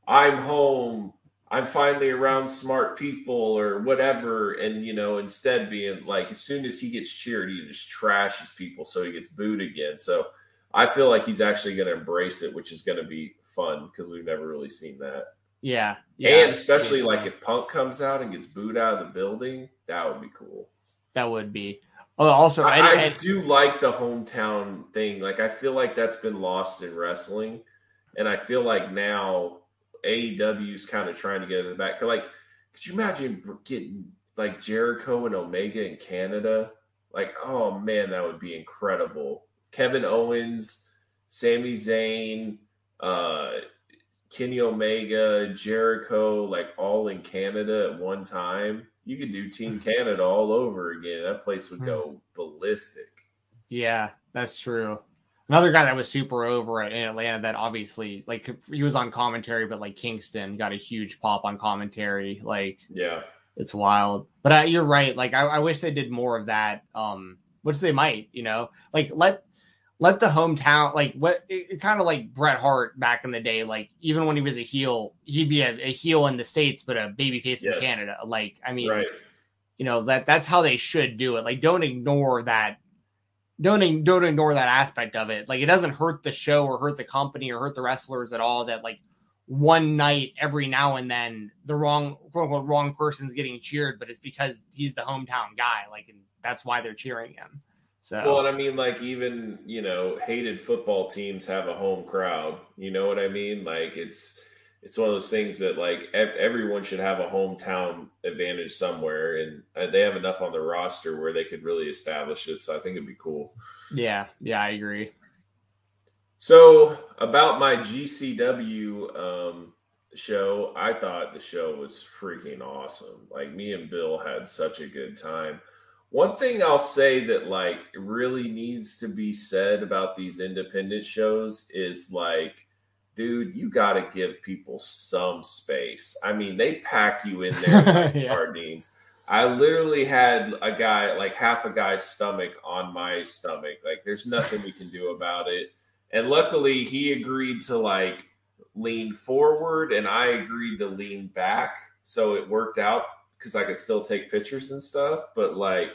"I'm home. I'm finally around smart people or whatever." And you know, instead being like, as soon as he gets cheered, he just trashes people, so he gets booed again. So I feel like he's actually going to embrace it, which is going to be fun because we've never really seen that. Yeah, yeah, and especially yeah. like if Punk comes out and gets booed out of the building, that would be cool. that would be. Oh, also, I, I, I I- do like the hometown thing. Like I feel like that's been lost in wrestling, and I feel like now AEW's kind of trying to get it back. Like, could you imagine getting like Jericho and Omega in Canada? Like, oh man, that would be incredible. Kevin Owens, Sami Zayn, uh, Kenny Omega, Jericho, like all in Canada at one time. You could do Team *laughs* Canada all over again. That place would go ballistic. Yeah, that's true. Another guy that was super over in Atlanta that obviously like he was on commentary, but like Kingston got a huge pop on commentary. Like Yeah. it's wild. But uh, you're right. Like I, I wish they did more of that. Um, which they might. You know, like let let the hometown like what it, kind of like Bret Hart back in the day. Like even when he was a heel, he'd be a, a heel in the states, but a babyface in Yes. Canada. Like I mean, Right. you know that that's how they should do it like don't ignore that don't don't ignore that aspect of it like it doesn't hurt the show or hurt the company or hurt the wrestlers at all that like one night every now and then the wrong quote unquote wrong person's getting cheered but it's because he's the hometown guy like and that's why they're cheering him so Well, and I mean, like, even, you know, hated football teams have a home crowd. You know what I mean? Like, it's, it's one of those things that, like, ev- everyone should have a hometown advantage somewhere. And uh, they have enough on the roster where they could really establish it. So I think it'd be cool. yeah yeah i agree So about my GCW um, show, I thought the show was freaking awesome. Like me and Bill had such a good time. One thing I'll say that like really needs to be said about these independent shows is like, dude, you got to give people some space. I mean, they pack you in there *laughs* like Yeah. sardines. I literally had a guy, like half a guy's stomach on my stomach. Like, there's nothing we can do about it. And luckily, he agreed to like lean forward, and I agreed to lean back. So it worked out because I could still take pictures and stuff. But like,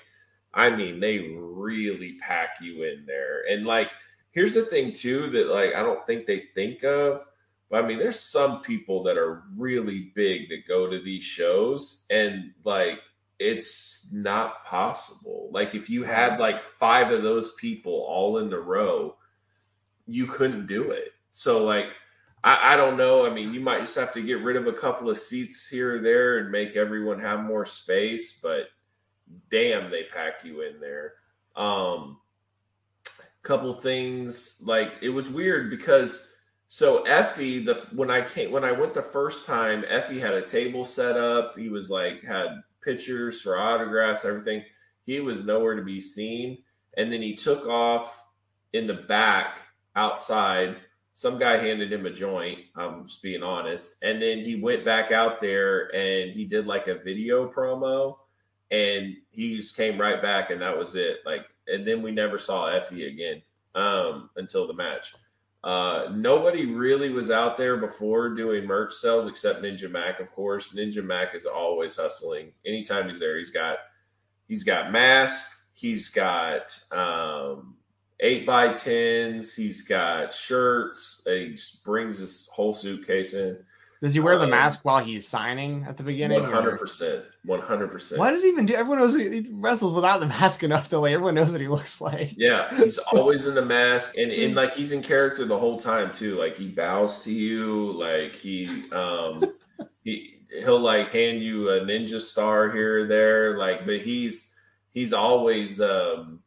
I mean, they really pack you in there. And like, here's the thing too that like I don't think they think of. But I mean, there's some people that are really big that go to these shows, and like, it's not possible. Like, if you had like five of those people all in the row, you couldn't do it. So like I, I don't know. I mean, you might just have to get rid of a couple of seats here or there and make everyone have more space, but damn, they pack you in there. Um, couple things like it was weird because so Effy the when I came when I went the first time, Effy had a table set up. He was like had pictures for autographs, everything. He was nowhere to be seen, and then he took off in the back outside. Some guy handed him a joint. I'm just being honest, and then he went back out there and he did like a video promo, and he just came right back, and that was it. Like and then we never saw Effy again um, until the match. Uh, nobody really was out there before doing merch sales except Ninja Mac, of course. Ninja Mac is always hustling. Anytime he's there, he's got he's got masks, he's got um, eight by tens, he's got shirts. He brings his whole suitcase in. Does he wear the um, mask while he's signing at the beginning? One hundred percent, one hundred percent. Why does he even do? Everyone knows he wrestles without the *laughs* mask enough to like everyone knows what he looks like. Yeah, he's *laughs* always in the mask, and and like he's in character the whole time too. Like he bows to you, like he um *laughs* he he'll like hand you a ninja star here or there, like but he's he's always um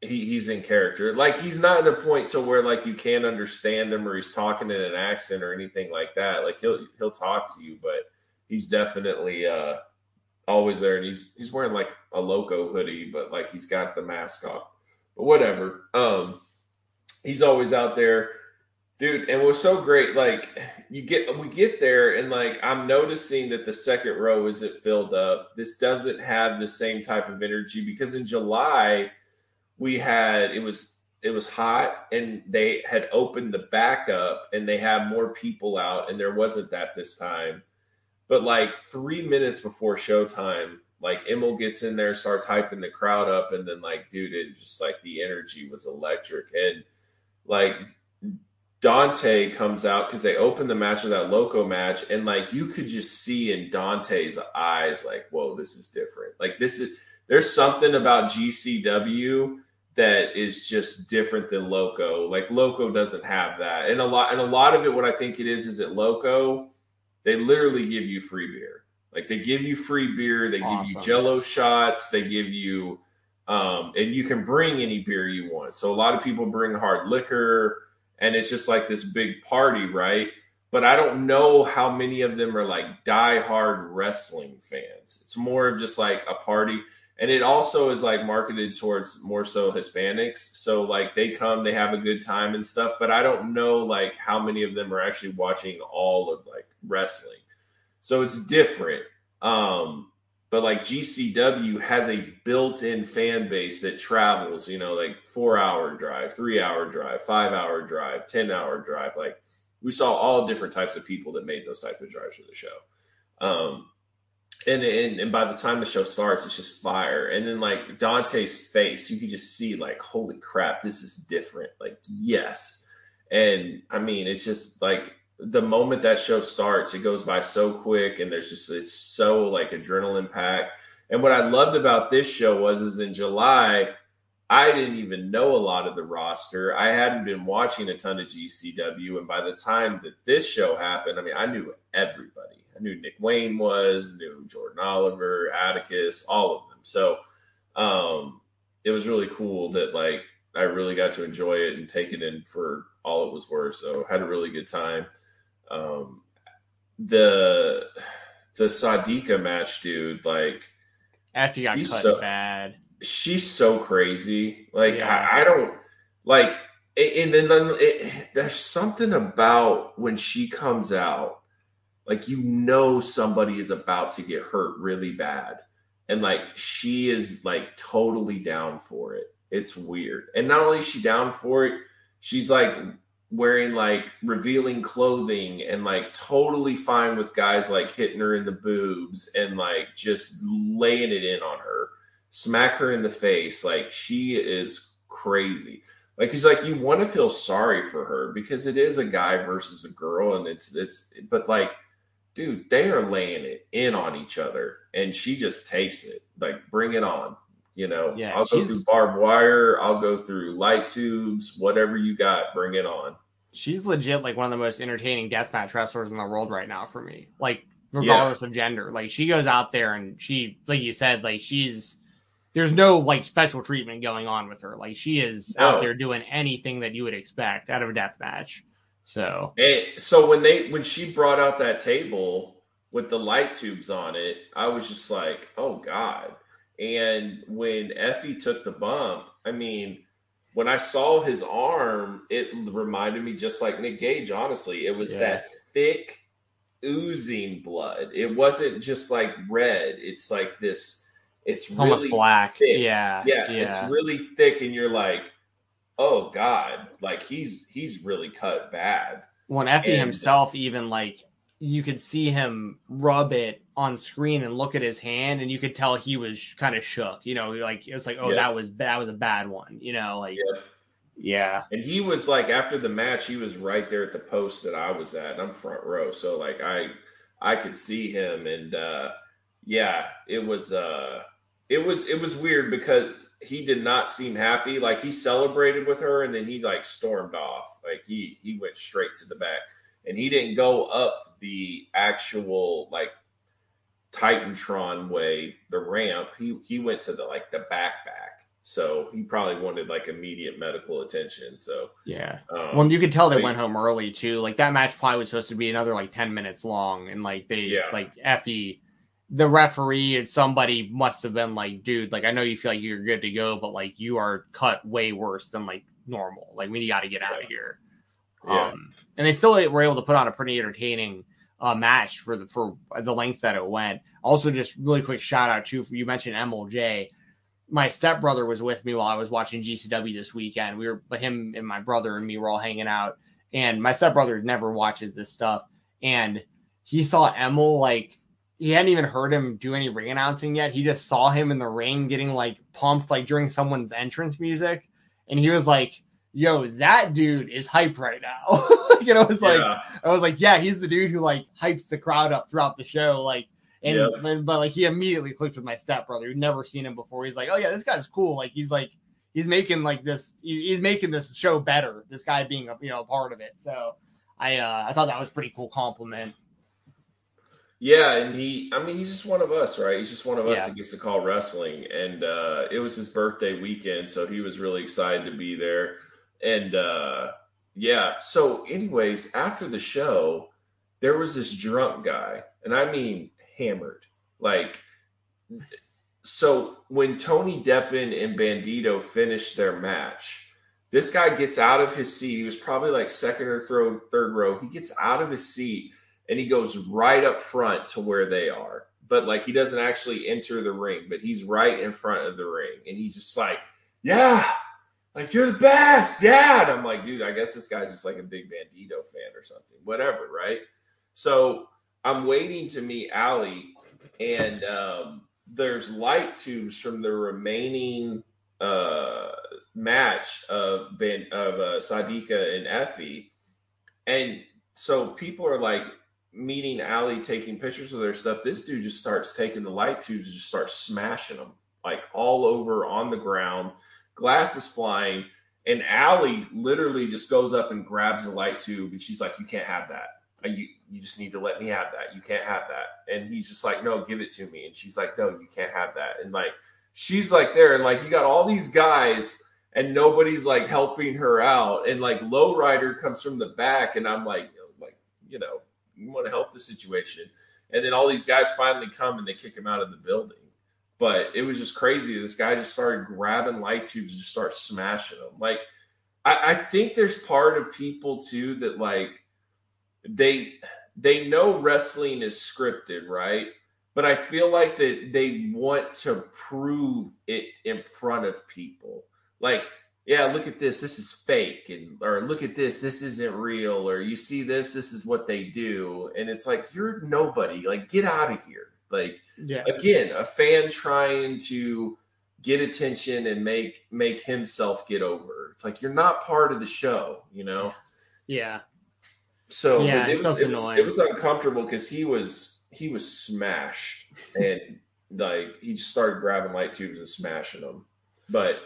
he, he's in character. Like he's not at a point to where like you can't understand him or he's talking in an accent or anything like that. Like he'll he'll talk to you, but he's definitely uh always there and he's he's wearing like a loco hoodie, but like he's got the mask on. But whatever. Um he's always out there. Dude, and what's so great, like you get we get there and like I'm noticing that the second row isn't filled up. This doesn't have the same type of energy because in July we had it was it was hot and they had opened the back up and they had more people out and there wasn't that this time. But like three minutes before showtime like Emil gets in there starts hyping the crowd up and then like dude it just like the energy was electric. And like Dante comes out because they opened the match with that loco match and like you could just see in Dante's eyes like whoa this is different. Like this is there's something about GCW that is just different than Loco. Like Loco doesn't have that. And a lot and a lot of it what I think it is is at Loco, they literally give you free beer. Like they give you free beer, they awesome. give you jello shots, they give you um and you can bring any beer you want. So a lot of people bring hard liquor and it's just like this big party, right? But I don't know how many of them are like die-hard wrestling fans. It's more of just like a party and it also is like marketed towards more so hispanics. So like they come they have a good time and stuff but i don't know like how many of them are actually watching all of like wrestling. So it's different. Um but like gcw has a built-in fan base that travels you know like four hour drive three hour drive five hour drive ten hour drive. Like we saw all different types of people that made those type of drives for the show. Um and, and and by the time the show starts, it's just fire. And then like Dante's face, you can just see like, holy crap, this is different. Like, yes. And I mean, it's just like the moment that show starts, it goes by so quick, and there's just it's so like adrenaline packed. And what I loved about this show was is in July, I didn't even know a lot of the roster. I hadn't been watching a ton of GCW, and by the time that this show happened, I mean, I knew everybody. I knew Nick Wayne was, knew Jordan Oliver, Atticus, all of them. So um, it was really cool that like I really got to enjoy it and take it in for all it was worth. So had a really good time. Um, the the Sadika match, dude, like after you got cut so, bad. She's so crazy. Like yeah. I, I, don't like, and then, then it, there's something about when she comes out like you know somebody is about to get hurt really bad and like she is like totally down for it. It's weird. And not only is she down for it she's like wearing like revealing clothing and like totally fine with guys like hitting her in the boobs and like just laying it in on her smack her in the face. Like she is crazy. Like he's like you want to feel sorry for her because it is a guy versus a girl and it's it's but like dude, they are laying it in on each other, and she just takes it. Like, bring it on. You know, yeah, I'll go through barbed wire. I'll go through light tubes, whatever you got, bring it on. she's legit like one of the most entertaining deathmatch wrestlers in the world right now for me. Like regardless yeah. of gender, like she goes out there and she, like you said, like she's there's no like special treatment going on with her. Like she is no. out there doing anything that you would expect out of a death match. So, and so when they when she brought out that table with the light tubes on it, I was just like, oh god. And when Effy took the bump, I mean, when I saw his arm, it reminded me just like Nick Gage. Honestly, it was yeah. that thick, oozing blood. It wasn't just like red. It's like this. It's really almost black. Thick. Yeah, yeah, yeah. It's really thick, and you're like, oh god, like he's he's really cut bad. When Effy and, himself even like you could see him rub it on screen and look at his hand, and you could tell he was kind of shook. You know, like it was like, oh, yeah. that was that was a bad one. You know, like yeah. yeah. And he was like after the match, he was right there at the post that I was at, and I'm front row, so like I I could see him, and uh yeah, it was uh it was it was weird because he did not seem happy. Like he celebrated with her, and then he like stormed off. Like he he went straight to the back, and he didn't go up the actual like Titantron way, the ramp. He he went to the like the backpack. So he probably wanted like immediate medical attention. So yeah, um, well, you could tell they went home early too. Like that match probably was supposed to be another like ten minutes long, and like they yeah. like Effy the referee and somebody must have been like, dude, like I know you feel like you're good to go, but like you are cut way worse than like normal. Like we got to get out of here. Yeah. Um, and they still were able to put on a pretty entertaining uh, match for the for the length that it went. Also, just really quick shout out too. For, you mentioned Emil Jay. My stepbrother was with me while I was watching GCW this weekend. We were but him and my brother and me were all hanging out. And my stepbrother never watches this stuff, and he saw Emil like he hadn't even heard him do any ring announcing yet. He just saw him in the ring getting like pumped like during someone's entrance music, and he was like, "Yo, that dude is hype right now." *laughs* you know, was like, yeah. I was like, "Yeah, he's the dude who like hypes the crowd up throughout the show." Like, and yep. but, but like he immediately clicked with my stepbrother who'd never seen him before. He's like, "Oh yeah, this guy's cool." Like he's like he's making like this he's making this show better. This guy being a you know a part of it. So I uh I thought that was pretty cool compliment. Yeah, and he, I mean, he's just one of us, right? He's just one of us yeah. that gets to call wrestling. And uh, it was his birthday weekend, so he was really excited to be there. And uh, yeah, so, anyways, after the show, there was this drunk guy, and I mean hammered. Like, so when Tony Deppen and Bandido finished their match, this guy gets out of his seat. He was probably like second or third, third row. He gets out of his seat and he goes right up front to where they are. But like he doesn't actually enter the ring, but he's right in front of the ring. And he's just like, Yeah, like you're the best. Yeah. And I'm like, dude, I guess this guy's just like a big Bandido fan or something. Whatever, right? So I'm waiting to meet Allie, and um, there's light tubes from the remaining uh, match of Ben of uh, Sadika and Effy. And so people are like, meeting Allie taking pictures of their stuff, this dude just starts taking the light tubes and just starts smashing them like all over on the ground, glasses flying. And Allie literally just goes up and grabs the light tube and she's like, You can't have that. Uh, you, you just need to let me have that. You can't have that. And he's just like, No, give it to me. And she's like, No, you can't have that. And like, she's like there. And like, you got all these guys and nobody's like helping her out. And like, Lowrider comes from the back. And I'm like, like, you know, you want to help the situation. And then all these guys finally come and they kick him out of the building. But it was just crazy. This guy just started grabbing light tubes and just start smashing them. Like, I, I think there's part of people too that like they they know wrestling is scripted, right? But I feel like that they want to prove it in front of people. Like yeah, look at this, this is fake, and or look at this, this isn't real, or you see this, this is what they do, and it's like you're nobody. Like, get out of here. Like, yeah. again, a fan trying to get attention and make make himself get over. It's like you're not part of the show, you know. Yeah. So yeah, it, was, it, was, it was uncomfortable because he was he was smashed and like he just started grabbing light tubes and smashing them, but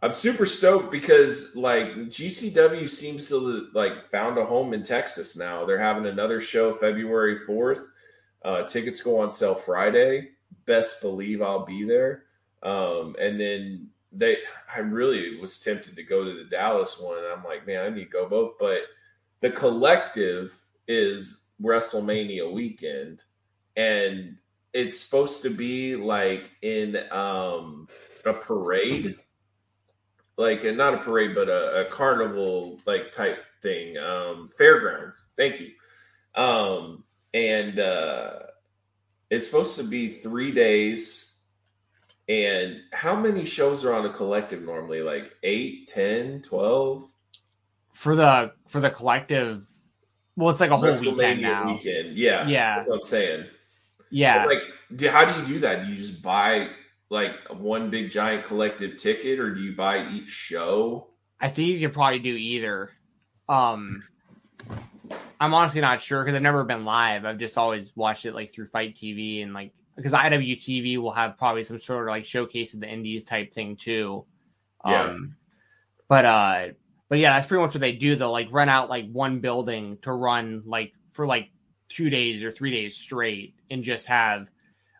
I'm super stoked because like GCW seems to like found a home in Texas now. They're having another show February 4th. Uh, tickets go on sale Friday. Best believe I'll be there. Um, and then they, I really was tempted to go to the Dallas one. I'm like, man, I need to go both. But the collective is WrestleMania weekend, and it's supposed to be like in um, a parade, like not a parade, but a, a carnival like type thing, um, fairgrounds. Thank you. Um, and uh, it's supposed to be three days. And how many shows are on a collective normally? Like 8, 10, 12? For the for the collective, well, it's like a whole weekend now. weekend. Yeah. Yeah, That's what I'm saying. yeah. Like, do, how do you do that? Do you just buy like one big giant collective ticket, or do you buy each show? I think you could probably do either. Um, I'm honestly not sure because I've never been live. I've just always watched it like through FITE TV and like because IWTV will have probably some sort of like showcase of the indies type thing too. Yeah. Um, but uh, but yeah, that's pretty much what they do. They'll like rent out like one building to run like for like two days or three days straight and just have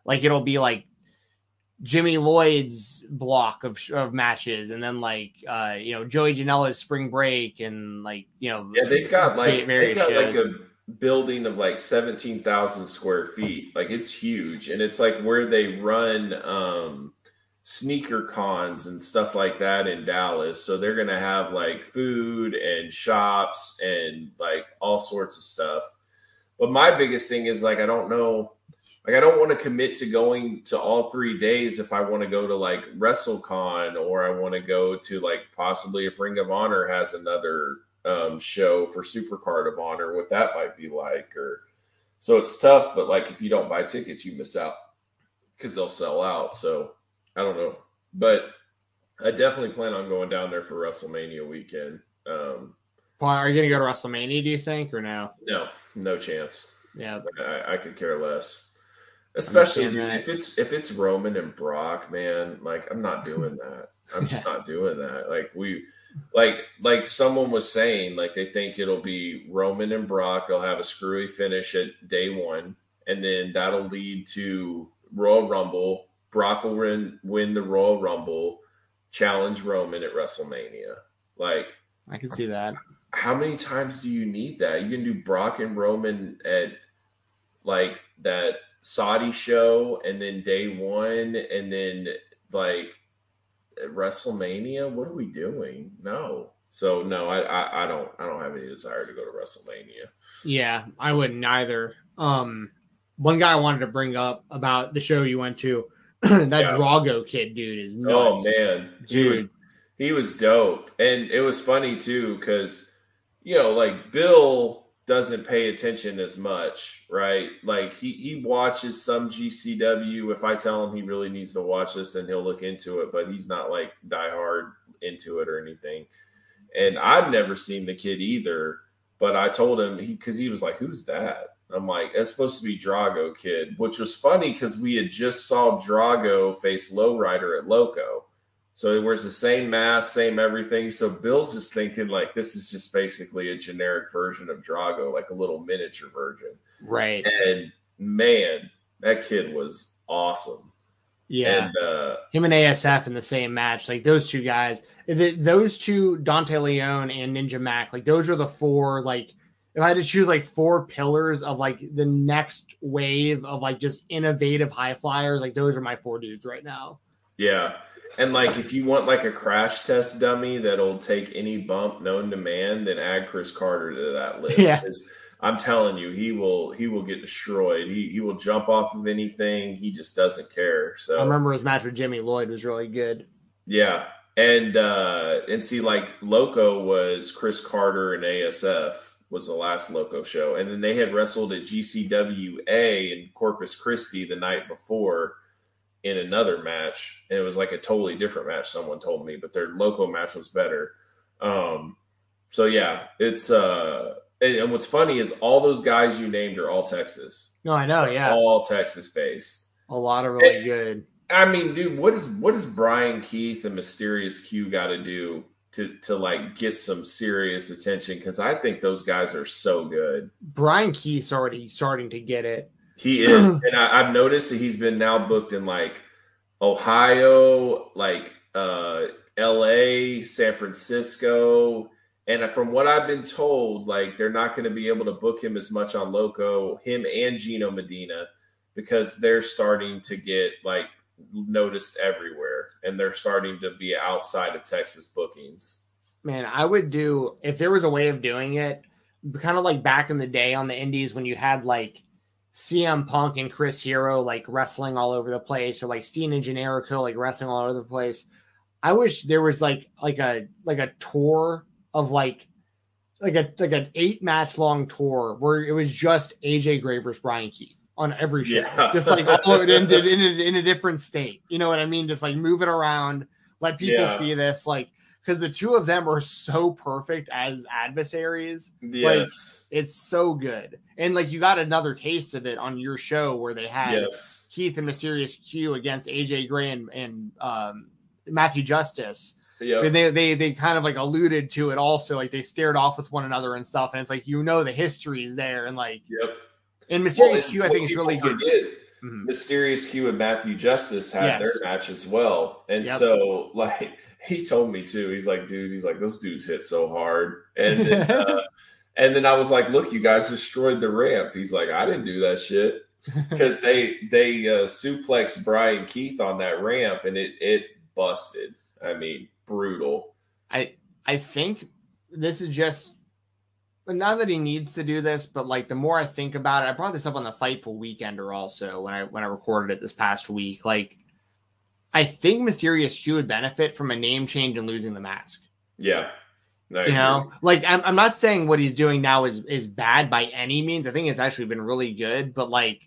like it'll be like Jimmy Lloyd's block of, of matches, and then like uh, you know Joey Janela's spring break, and like you know Yeah, they've got like they've got like a building of like seventeen thousand square feet. Like it's huge, and it's like where they run um sneaker cons and stuff like that in Dallas. So they're gonna have like food and shops and like all sorts of stuff. But my biggest thing is like I don't know like I don't want to commit to going to all three days if I want to go to like WrestleCon or I want to go to like possibly if Ring of Honor has another um, show for Supercard of Honor, what that might be like. Or so it's tough, but like if you don't buy tickets, you miss out because they'll sell out. So I don't know, but I definitely plan on going down there for WrestleMania weekend. Um, Well, Are you gonna go to WrestleMania? Do you think or no? no, no chance. Yeah, I, I could care less. Especially if it's if it's Roman and Brock, man. Like I'm not doing that. I'm just not doing that. Like we, like like someone was saying, like they think it'll be Roman and Brock. They'll have a screwy finish at day one, and then that'll lead to Royal Rumble. Brock will win win the Royal Rumble, challenge Roman at WrestleMania. Like I can see that. how many times do you need that? You can do Brock and Roman at like that Saudi show and then day one and then like WrestleMania. What are we doing? No. So no, I, I I don't I don't have any desire to go to WrestleMania. Yeah, I wouldn't either. Um, one guy I wanted to bring up about the show you went to, *clears throat* that Yeah. Drago kid dude is Oh nuts. man, he was dude. he was dope, and it was funny too because you know like Bill doesn't pay attention as much, right? Like he he watches some GCW. If I tell him he really needs to watch this, then he'll look into it, but he's not like diehard into it or anything. And I'd never seen the kid either, but I told him he because he was like, "Who's that?" I'm like, "That's supposed to be Drago kid," which was funny because we had just saw Drago face Lowrider at Loco. So he wears the same mask, same everything. So Bill's just thinking like this is just basically a generic version of Drago, like a little miniature version. Right. And man, that kid was awesome. Yeah. And uh Him and ASF in the same match. Like those two guys, those two, Dante Leon and Ninja Mac, like those are the four, like, if I had to choose like four pillars of like the next wave of like just innovative high flyers, like those are my four dudes right now. yeah. And like if you want like a crash test dummy that'll take any bump known to man, then add Chris Carter to that list. Yeah. I'm telling you, he will he will get destroyed. He he will jump off of anything. He just doesn't care. So I remember his match with Jimmy Lloyd was really good. Yeah. And uh and see like Loco was Chris Carter and ASF was the last Loco show. And then they had wrestled at GCWA in Corpus Christi the night before in another match. And it was like a totally different match, someone told me, but their local match was better. Um so yeah, it's uh and, and what's funny is all those guys you named are all Texas. No, I know. Yeah. All Texas based. A lot of really good. I mean, dude, what is what is Brian Keith and Mysterious Q got to do to to like get some serious attention? Because I think those guys are so good. Brian Keith's already starting to get it. He is, *clears throat* and I, I've noticed that he's been now booked in like Ohio, like uh, L.A., San Francisco. And from what I've been told, like they're not going to be able to book him as much on Loco, him and Gino Medina, because they're starting to get like noticed everywhere and they're starting to be outside of Texas bookings. Man, I would do if there was a way of doing it, kind of like back in the day on the indies when you had like CM Punk and Chris Hero like wrestling all over the place, or like Steen and Generico like wrestling all over the place. I wish there was like like a like a tour of like like a like an eight match long tour where it was just AJ Gravers, Brian Keith on every show, Yeah. just like upload it in, *laughs* in, a, in a different state. You know what I mean? Just like move it around, let people Yeah. see this, like because the two of them are so perfect as adversaries. Yes. It's so good, and like you got another taste of it on your show where they had yes. Keith and Mysterious Q against AJ Gray and, and um, Matthew Justice. Yep. And they, they they kind of like alluded to it also, like they stared off with one another and stuff. And it's like you know the history is there, and like Yep. and Mysterious Well, Q, I think is really good. Mhm. Mysterious Q and Matthew Justice had Yes. their match as well. And Yep. so, *laughs* like, he told me too. He's like, dude, he's like, those dudes hit so hard. And then, *laughs* uh, and then I was like, look, you guys destroyed the ramp. He's like, I didn't do that shit *laughs* because they they uh, suplexed Brian Keith on that ramp and it it busted. I mean, brutal. I I think this is just but not that he needs to do this, but like the more I think about it, I brought this up on the Fightful Weekender also when I when I recorded it this past week. Like I think Mysterious Q would benefit from a name change and losing the mask. Yeah. I you know like I'm, I'm not saying what he's doing now is is bad by any means i think it's actually been really good but like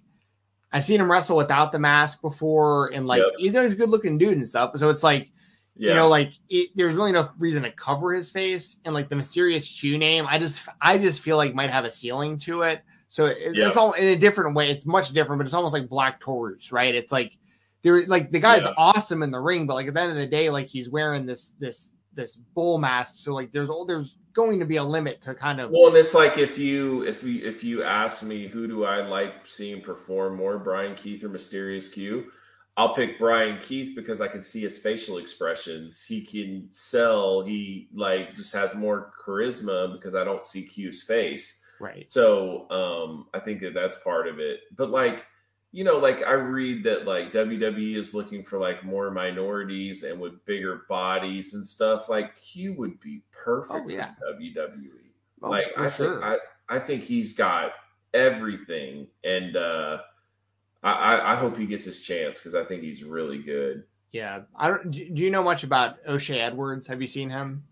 i've seen him wrestle without the mask before and like Yep. he's always a good looking dude and stuff so it's like yeah. you know like it, there's really no reason to cover his face and like the mysterious q name i just i just feel like might have a ceiling to it so it, Yeah. it's all in a different way it's much different but it's almost like black taurus right it's like there like the guy's Yeah. awesome in the ring but like at the end of the day like he's wearing this this this bull mask so like there's all there's going to be a limit to kind of Well, and it's like if you if you if you ask me who do I like seeing perform more, Brian Keith or Mysterious Q, I'll pick Brian Keith because I can see his facial expressions. He can sell. He like just has more charisma because I don't see Q's face. right So um, I think that that's part of it. But like, you know, like I read that like WWE is looking for like more minorities and with bigger bodies and stuff. Like Q would be perfect Oh, yeah. for WWE. Oh, like for I sure. think I, I think he's got everything, and uh, I, I I hope he gets his chance because I think he's really good. yeah i don't do, do you know much about o'shea edwards have you seen him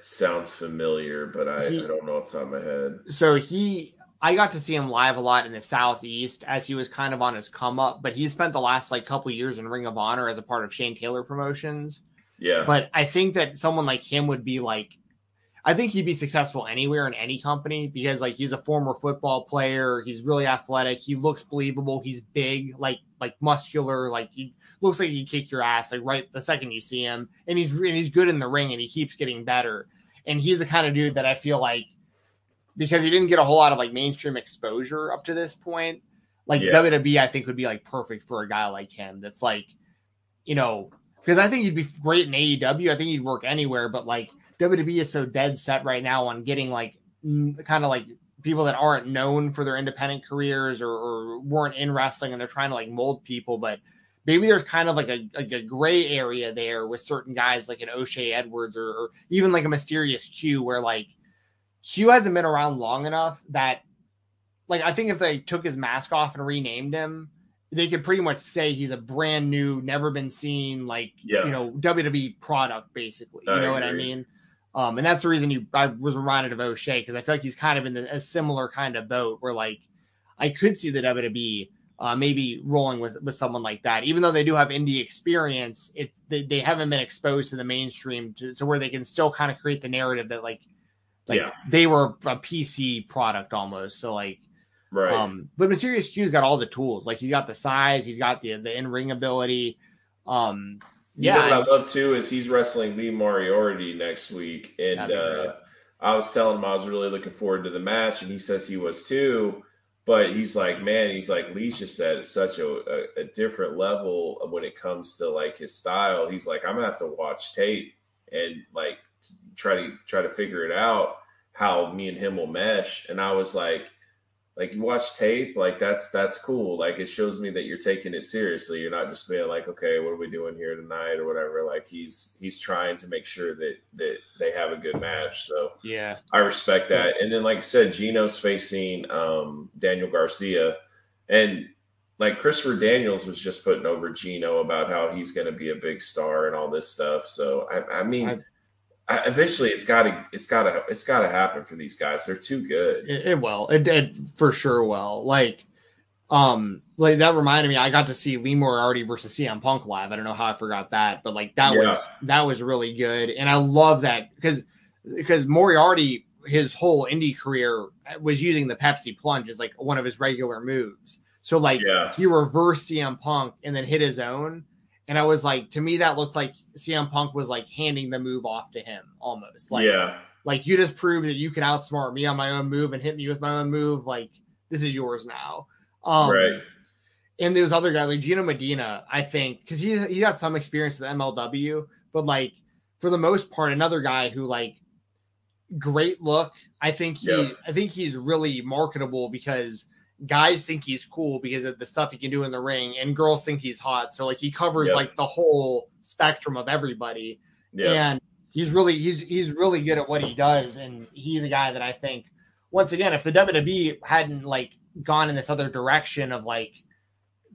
sounds familiar, but I, He- I don't know off the top of my head. so he I got to see him live a lot in the southeast as he was kind of on his come up, but he spent the last like couple years in Ring of Honor as a part of Shane Taylor Promotions. Yeah, But I think that someone like him would be like I think he'd be successful anywhere in any company because like he's a former football player, he's really athletic, he looks believable, he's big, like like muscular, like he looks like he'd kick your ass like right the second you see him, and he's and he's good in the ring and he keeps getting better. And he's the kind of dude that I feel like because he didn't get a whole lot of like mainstream exposure up to this point, like Yeah. WWE I think would be like perfect for a guy like him. That's like, you know, because I think he'd be great in AEW. I think he'd work anywhere, but like WWE is so dead set right now on getting like kind of like people that aren't known for their independent careers or, or weren't in wrestling and they're trying to like mold people. But maybe there's kind of like a, like a gray area there with certain guys like an O'Shea Edwards or, or even like a mysterious Q where like Q hasn't been around long enough that like I think if they took his mask off and renamed him, they could pretty much say he's a brand new, never been seen, like Yeah. you know, WWE product, basically. You I know what I mean? Um, and that's the reason you I was reminded of O'Shea because I feel like he's kind of in the, a similar kind of boat where like I could see the WWE uh, maybe rolling with with someone like that, even though they do have indie experience. It they, they haven't been exposed to the mainstream to, to where they can still kind of create the narrative that like like Yeah. they were a PC product almost. So like Right. Um, but Mysterious Q's got all the tools. Like he's got the size, he's got the the in ring ability. Um, You yeah, know what I love too is he's wrestling Lee Moriarty next week, and uh. I was telling him I was really looking forward to the match, and he says he was too. But he's like, man, he's like Lee's just at such a, a, a different level when it comes to like his style. He's like, I'm gonna have to watch tape and like try to try to figure it out how me and him will mesh. And I was like, like you watch tape, like that's that's cool. Like it shows me that you're taking it seriously. You're not just being like, okay, what are we doing here tonight or whatever. Like he's he's trying to make sure that that they have a good match. So yeah, I respect that. And then, like I said, Gino's facing um, Daniel Garcia, and like Christopher Daniels was just putting over Gino about how he's going to be a big star and all this stuff. So I, I mean, I- I, eventually it's got to it's got to it's got to happen for these guys. They're too good. it, it will. It, it for sure will. Like, um, like that reminded me. I got to see Lee Moriarty versus CM Punk live. I don't know how I forgot that, but like that Yeah. was that was really good, and I love that because because Moriarty his whole indie career was using the Pepsi plunge as like one of his regular moves. So like Yeah. he reversed CM Punk and then hit his own. And I was like, to me, that looked like CM Punk was like handing the move off to him almost. Like, yeah, like you just proved that you can outsmart me on my own move and hit me with my own move. Like this is yours now. Um, right. And those other guys like Gino Medina, I think, because he he got some experience with MLW, but like for the most part, another guy who like great look. I think he Yeah. I think he's really marketable because guys think he's cool because of the stuff he can do in the ring, and girls think he's hot. So like he covers Yeah. like the whole spectrum of everybody Yeah, and he's really he's he's really good at what he does and he's a guy that i think once again if the wwe hadn't like gone in this other direction of like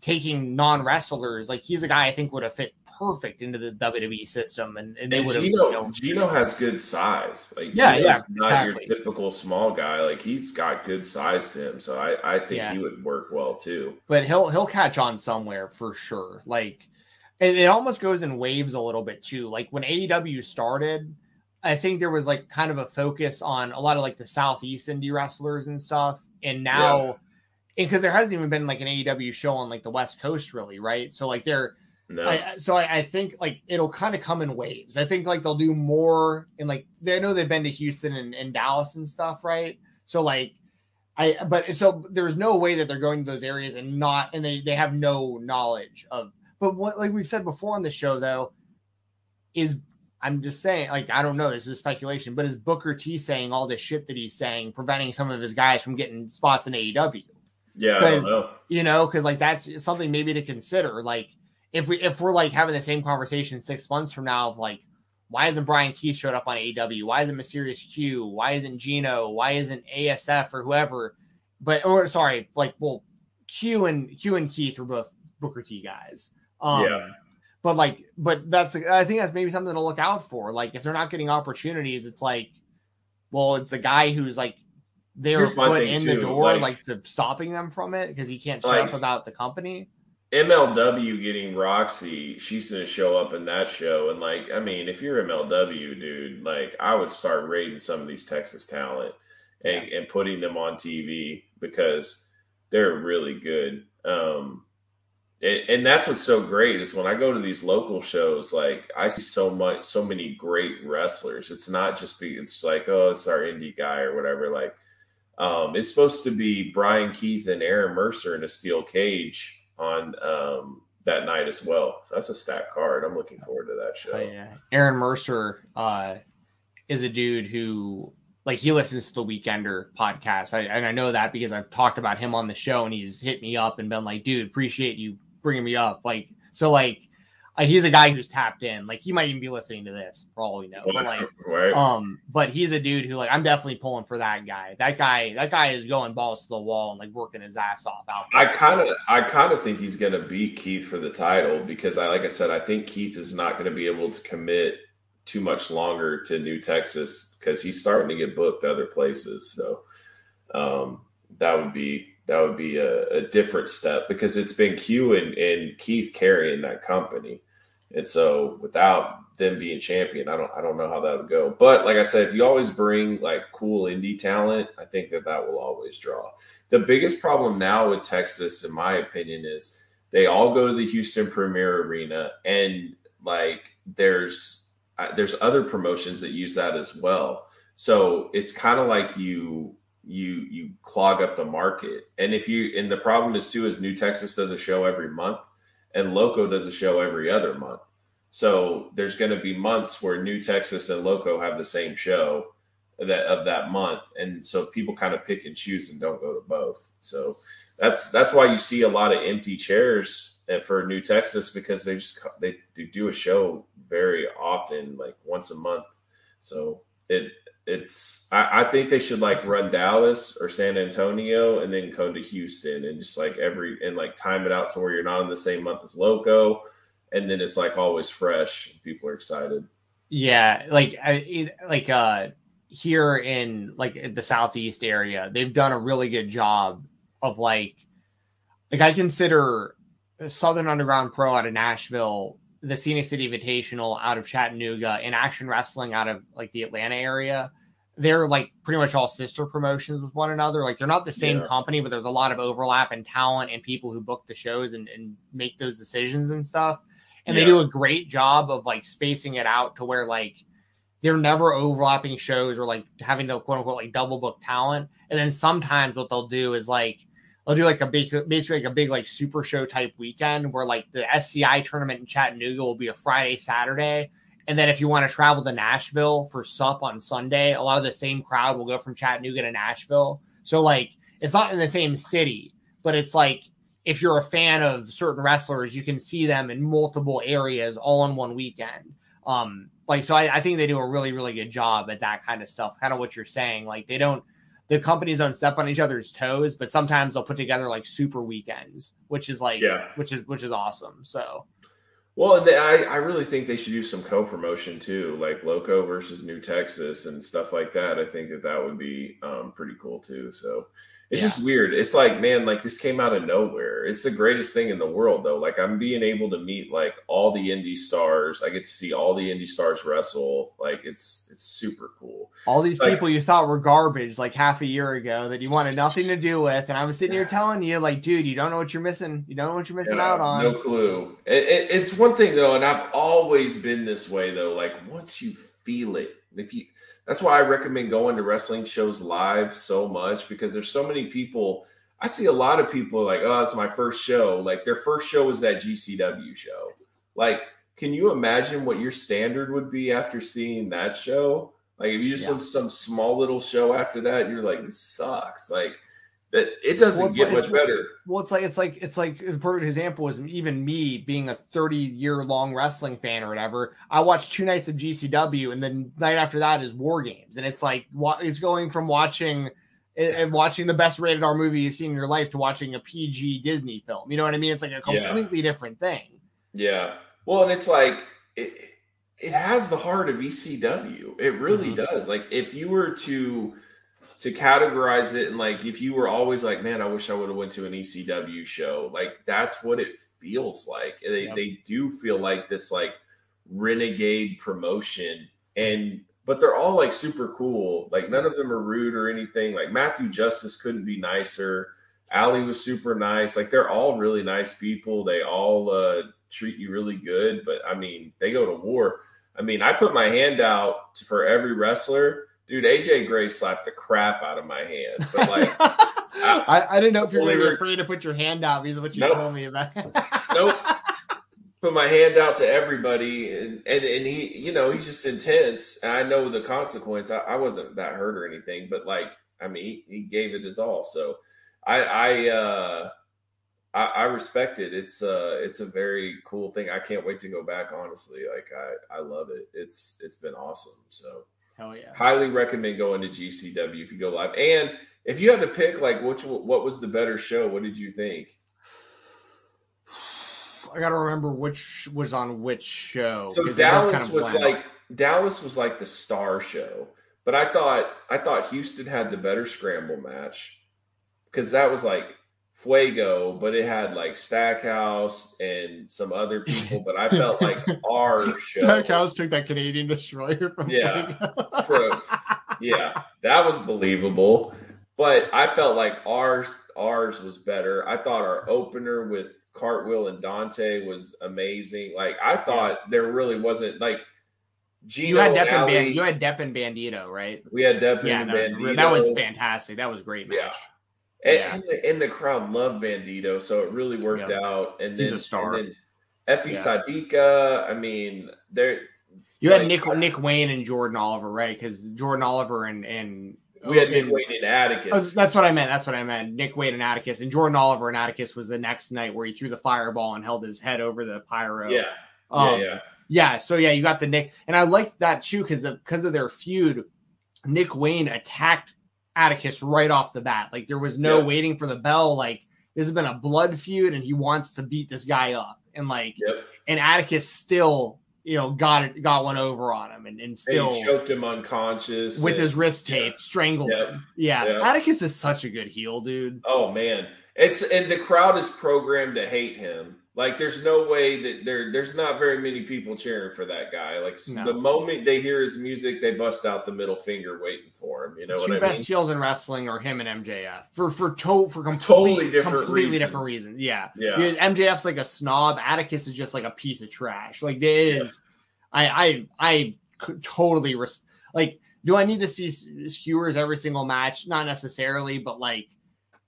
taking non-wrestlers like he's a guy i think would have fit perfect into the wwe system and, and they would have Gino you know, Gino has good size. Like Yeah, Gino's yeah, not exactly. your typical small guy. Like he's got good size to him. So I I think Yeah. he would work well too. but he'll he'll catch on somewhere for sure. Like it, it almost goes in waves a little bit too. Like when AEW started, I think there was like kind of a focus on a lot of like the southeast indie wrestlers and stuff. And now because there hasn't even been like an AEW show on like the West Coast really, right? So like they're No, I, so I, I think like it'll kind of come in waves. I think like they'll do more in like they I know they've been to Houston and, and Dallas and stuff, right? So like I but so there's no way that they're going to those areas and not and they they have no knowledge of but what like we've said before on the show though is I'm just saying like I don't know this is speculation but is Booker T saying all this shit that he's saying preventing some of his guys from getting spots in AEW yeah, I don't because- know. you know because like that's something maybe to consider like if we if we're like having the same conversation six months from now of like why isn't brian keith showed up on aw why isn't mysterious q? Why isn't gino? Why isn't asf or whoever? But or sorry like well q and q and keith were both booker t guys. Um Yeah. but like but that's i think that's maybe something to look out for. Like if they're not getting opportunities it's like well it's the guy who's like their Here's my foot thing, in the door like- like, to stopping them from it because he can't shut Like- up about the company MLW getting Roxy, she's gonna show up in that show, and like, I mean, if you're MLW, dude, like, I would start rating some of these Texas talent and, and putting them on TV because they're really good. Um, and, and that's what's so great is when I go to these local shows, like, I see so much, so many great wrestlers. It's not just be, it's like, oh, it's our indie guy or whatever. Like, um, it's supposed to be Brian Keith and Aaron Mercer in a steel cage on um, that night as well. So that's a stacked card. I'm looking forward to that show. But yeah, Aaron Mercer uh, is a dude who like he listens to the Weekender podcast, I, and I know that because I've talked about him on the show, and he's hit me up and been like, "Dude, appreciate you bringing me up." Like, so like, he's a guy who's tapped in. Like, he might even be listening to this for all we know. But like, right? um, but he's a dude who like I'm definitely pulling for that guy. That guy, that guy is going balls to the wall and like working his ass off out. There. I kind of, I kind of think he's going to beat Keith for the title because I, like I said, I think Keith is not going to be able to commit too much longer to New Texas because he's starting to get booked other places. So um, that would be that would be a, a different step because it's been Q and, and Keith carrying that company, and so without them being champion, I don't I don't know how that would go. But like I said, if you always bring like cool indie talent, I think that that will always draw. the biggest problem now with Texas, in my opinion, is they all go to the Houston Premier Arena, and like there's uh, there's other promotions that use that as well. So it's kind of like you you you clog up the market. And if you and the problem is too is New Texas does a show every month, and Loco does a show every other month. So there's going to be months where New Texas and Loco have the same show that of that month, and so people kind of pick and choose and don't go to both. So that's that's why you see a lot of empty chairs for New Texas because they just they do a show very often, like once a month. So it it's I, I, think they should like run Dallas or San Antonio and then come to Houston and just like every and like time it out to where you're not in the same month as Loco, and then it's like always fresh. People are excited. Yeah, like I like uh here in like the southeast area, they've done a really good job of like like I consider Southern Underground Pro out of Nashville, the Scenic City Invitational out of Chattanooga, and Action Wrestling out of like the Atlanta area. They're like pretty much all sister promotions with one another. Like they're not the same yeah. company, but there's a lot of overlap in talent and people who book the shows and, and make those decisions and stuff. And yeah. they do a great job of like spacing it out to where like they're never overlapping shows or like having to quote unquote like double book talent. And then sometimes what they'll do is like they'll do like a big, basically like a big like super show type weekend where like the SCI tournament in Chattanooga will be a Friday, Saturday. And then if you want to travel to Nashville for SUP on Sunday, a lot of the same crowd will go from Chattanooga to Nashville. So like it's not in the same city, but it's like if you're a fan of certain wrestlers, you can see them in multiple areas all in one weekend. Um, like so I, I think they do a really, really good job at that kind of stuff. Kind of what you're saying. Like they don't the companies don't step on each other's toes, but sometimes they'll put together like super weekends, which is like yeah. which is which is awesome. So well, and they, I, I really think they should do some co-promotion too, like Loco versus New Texas and stuff like that. I think that that would be um, pretty cool too. So it's yeah. just weird. It's like, man, like this came out of nowhere. It's the greatest thing in the world, though. Like I'm being able to meet like all the indie stars. I get to see all the indie stars wrestle. Like it's it's super cool. All these like, people you thought were garbage like half a year ago that you wanted nothing to do with, and I was sitting here telling you, like, dude, you don't know what you're missing. You don't know what you're missing yeah, out on. No clue. It, it, it's one thing though, and I've always been this way though. Like once you feel it, if you that's why I recommend going to wrestling shows live so much because there's so many people. I see a lot of people like, oh, it's my first show. Like their first show was that GCW show. Like, can you imagine what your standard would be after seeing that show? Like if you just yeah. went to some small little show after that, you're like, this sucks. Like it, it doesn't well, get like, much better. Well, it's like it's like it's like a perfect example is even me being a 30 year long wrestling fan or whatever. I watched two nights of GCW, and then night after that is War Games, and it's like it's going from watching and watching the best rated R movie you've seen in your life to watching a PG Disney film. You know what I mean? It's like a completely yeah. different thing. Yeah. Well, and it's like it, it has the heart of ECW. It really mm-hmm. does. Like if you were to to categorize it and like if you were always like man i wish i would have went to an ecw show like that's what it feels like. They, yep. they do feel like this like renegade promotion and but they're all like super cool. Like none of them are rude or anything. Like matthew justice couldn't be nicer. Allie was super nice. Like they're all really nice people. They all uh treat you really good but i mean they go to war. I mean i put my hand out for every wrestler dude, AJ Gray slapped the crap out of my hand. But like, *laughs* I, I, didn't know if you were afraid to put your hand out because of what you nope. told me about. *laughs* nope. Put my hand out to everybody, and, and and he, you know, he's just intense. And I know the consequence. I, I wasn't that hurt or anything, but like, I mean, he, he gave it his all. So, I, I, uh, I, I respect it. It's uh it's a very cool thing. I can't wait to go back. Honestly, like I I love it. It's it's been awesome. So Hell yeah. Highly recommend going to GCW if you go live. And if you had to pick, like, which what was the better show? What did you think? I got to remember which was on which show. So Dallas kind of was like Dallas was like the star show, but I thought I thought Houston had the better scramble match because that was like Fuego, but it had like Stackhouse and some other *laughs* people. But I felt like our show. Stackhouse took that Canadian destroyer from yeah, for, yeah, that was believable. But I felt like ours ours was better. I thought our opener with Cartwheel and Dante was amazing. Like I thought there really wasn't like Gino you had Depp and Ali- Band, you had Depp and Bandido, right? we had Depp Yeah, and that was, Bandido. that was fantastic. That was a great match. Yeah. And, Yeah. and, the, and the crowd loved Bandido, so it really worked out. And then He's a star. And then Effy Yeah. Sadika, I mean, they're You had Nick Nick Wayne and Jordan Oliver, right? Because Jordan Oliver and and we had Nick and- Wayne and Atticus. Oh, that's what I meant. That's what I meant. Nick Wade and Atticus and Jordan Oliver and Atticus was the next night where he threw the fireball and held his head over the pyro. yeah, Um, yeah, yeah. Yeah, so yeah, you got the Nick, and I liked that too because of because of their feud. Nick Wayne attacked Atticus right off the bat. Like there was no Yeah. waiting for the bell. Like this has been a blood feud, and he wants to beat this guy up. And like, Yep. and Atticus still, you know, got it, got one over on him, and, and And still he choked him unconscious with and- his wrist yeah. tape strangled Yep. him. Yeah. Yep. Atticus is such a good heel, dude. Oh man, it's and the crowd is programmed to hate him. Like, there's no way that there. There's not very many people cheering for that guy. Like No. the moment they hear his music, they bust out the middle finger, waiting for him. You know Two what I best mean? heels in wrestling are him and MJF for for to, for completely Totally different completely different reasons. reasons. Yeah. Yeah. Yeah, MJF's like a snob. Atticus is just like a piece of trash. Like it is. I I I totally res- like. Do I need to see skewers every single match? Not necessarily, but like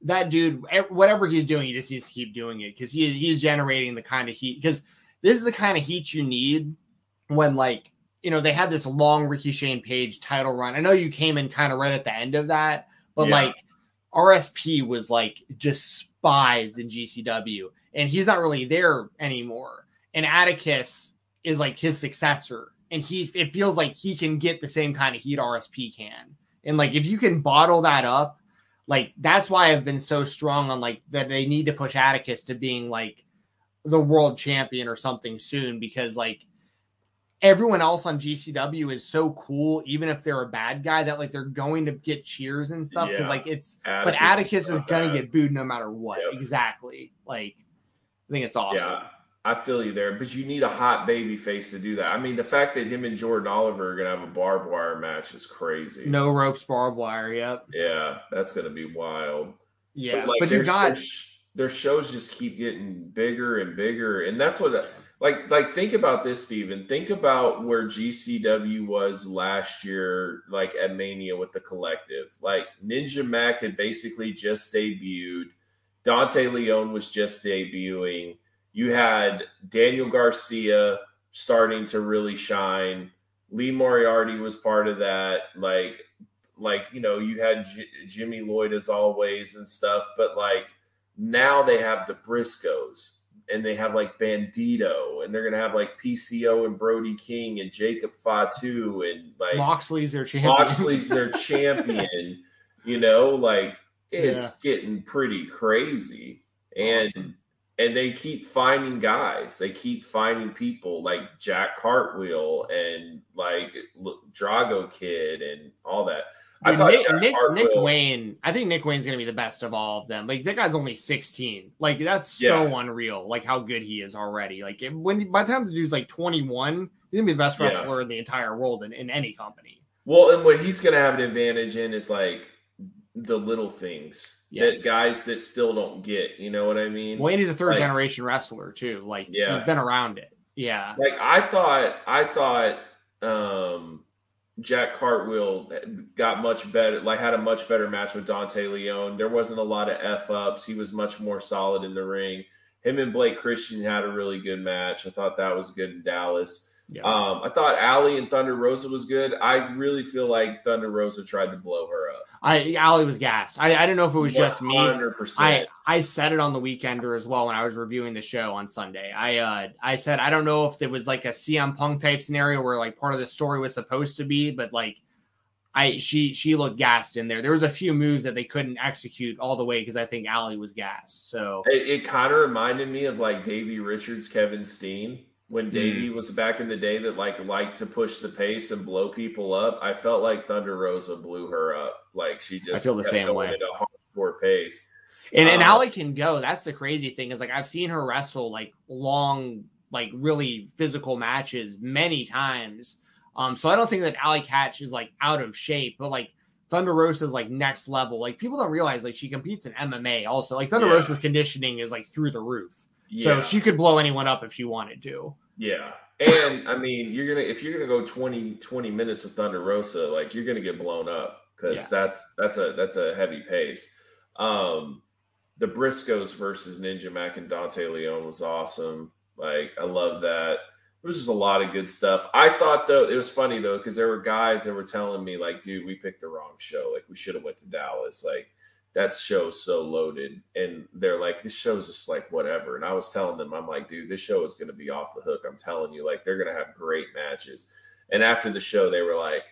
that dude, whatever he's doing, he just needs to keep doing it because he he's generating the kind of heat. Because this is the kind of heat you need when like you know they had this long Ricky Shane Page title run. I know you came in kind of right at the end of that, but Yeah. like RSP was like despised in GCW, and he's not really there anymore. And Atticus is like his successor, and he it feels like he can get the same kind of heat RSP can. And like if you can bottle that up, like that's why I've been so strong on like that they need to push Atticus to being like the world champion or something soon because like everyone else on GCW is so cool, even if they're a bad guy, that like they're going to get cheers and stuff because Yeah. like it's but Atticus is not gonna bad. get booed no matter what. Yep. Exactly. Like I think it's awesome. Yeah, I feel you there, but you need a hot baby face to do that. I mean, the fact that him and Jordan Oliver are gonna have a barbed wire match is crazy. No ropes, barbed wire. Yep. Yeah, that's gonna be wild. Yeah. like, But, you their- got their, their shows just keep getting bigger and bigger, and that's what. Like, like think about this, Steven. Think about where GCW was last year, like at Mania with the collective. Like Ninja Mac had basically just debuted. Dante Leon was just debuting. You had Daniel Garcia starting to really shine. Lee Moriarty was part of that. Like, like you know, you had J- Jimmy Lloyd as always and stuff. But like now they have the Briscoes and they have like Bandido and they're gonna have like PCO and Brody King and Jacob Fatu and like Moxley's their champion. Moxley's their *laughs* champion. You know, like it's getting pretty crazy, and Awesome. and they keep finding guys. They keep finding people like Jack Cartwheel and like Drago Kid and all that. I Dude, thought Nick, Nick, Nick Wayne, I think Nick Wayne's gonna be the best of all of them. Like that guy's only 16. Like that's so unreal. Like how good he is already. Like when by the time the dude's like 21, he's gonna be the best Yeah. wrestler in the entire world in, in any company. Well, and what he's going to have an advantage in is like the little things Yes. that guys that still don't get. You know what I mean? Well, and he's a third Like- generation wrestler too. Like Yeah. he's been around it. Yeah. Like I thought, I thought um, Jack Cartwheel got much better. Like had a much better match with Dante Leon. There wasn't a lot of f ups. He was much more solid in the ring. Him and Blake Christian had a really good match. I thought that was good in Dallas. Yeah. Um, I thought Allie and Thunder Rosa was good. I really feel like Thunder Rosa tried to blow her up. I Allie was gassed. I, I didn't know if it was just me. I I said it on the weekender as well when I was reviewing the show on Sunday. I uh I said I don't know if it was like a CM Punk type scenario where like part of the story was supposed to be, but like I she she looked gassed in there. There was a few moves that they couldn't execute all the way because I think Allie was gassed. So It, it kind of reminded me of like Davey Richards, Kevin Steen. When Davey Hmm. was back in the day that like liked to push the pace and blow people up, I felt like Thunder Rosa blew her up. Like she just I feel the same way. at a hardcore pace. and and Uh, Allie can go. That's the crazy thing is like I've seen her wrestle like long, like really physical matches many times. Um, so I don't think that Allie Katch is like out of shape, but like Thunder Rosa's like next level. Like people don't realize like she competes in MMA also. Like Thunder Yeah. Rosa's conditioning is like through the roof. Yeah. So she could blow anyone up if she wanted to. Yeah. And I mean, you're gonna if you're gonna go 20, 20 minutes with Thunder Rosa, like you're gonna get blown up because Yeah. that's that's a that's a heavy pace. Um, the Briscoes versus Ninja Mac and Dante Leon was awesome. Like I love that. There was just a lot of good stuff. I thought though it was funny though because there were guys that were telling me like, dude, we picked the wrong show. Like we should have went to Dallas. Like that show's so loaded and they're like this show's just like whatever and i was telling them i'm like dude this show is going to be off the hook i'm telling you like they're going to have great matches and after the show they were like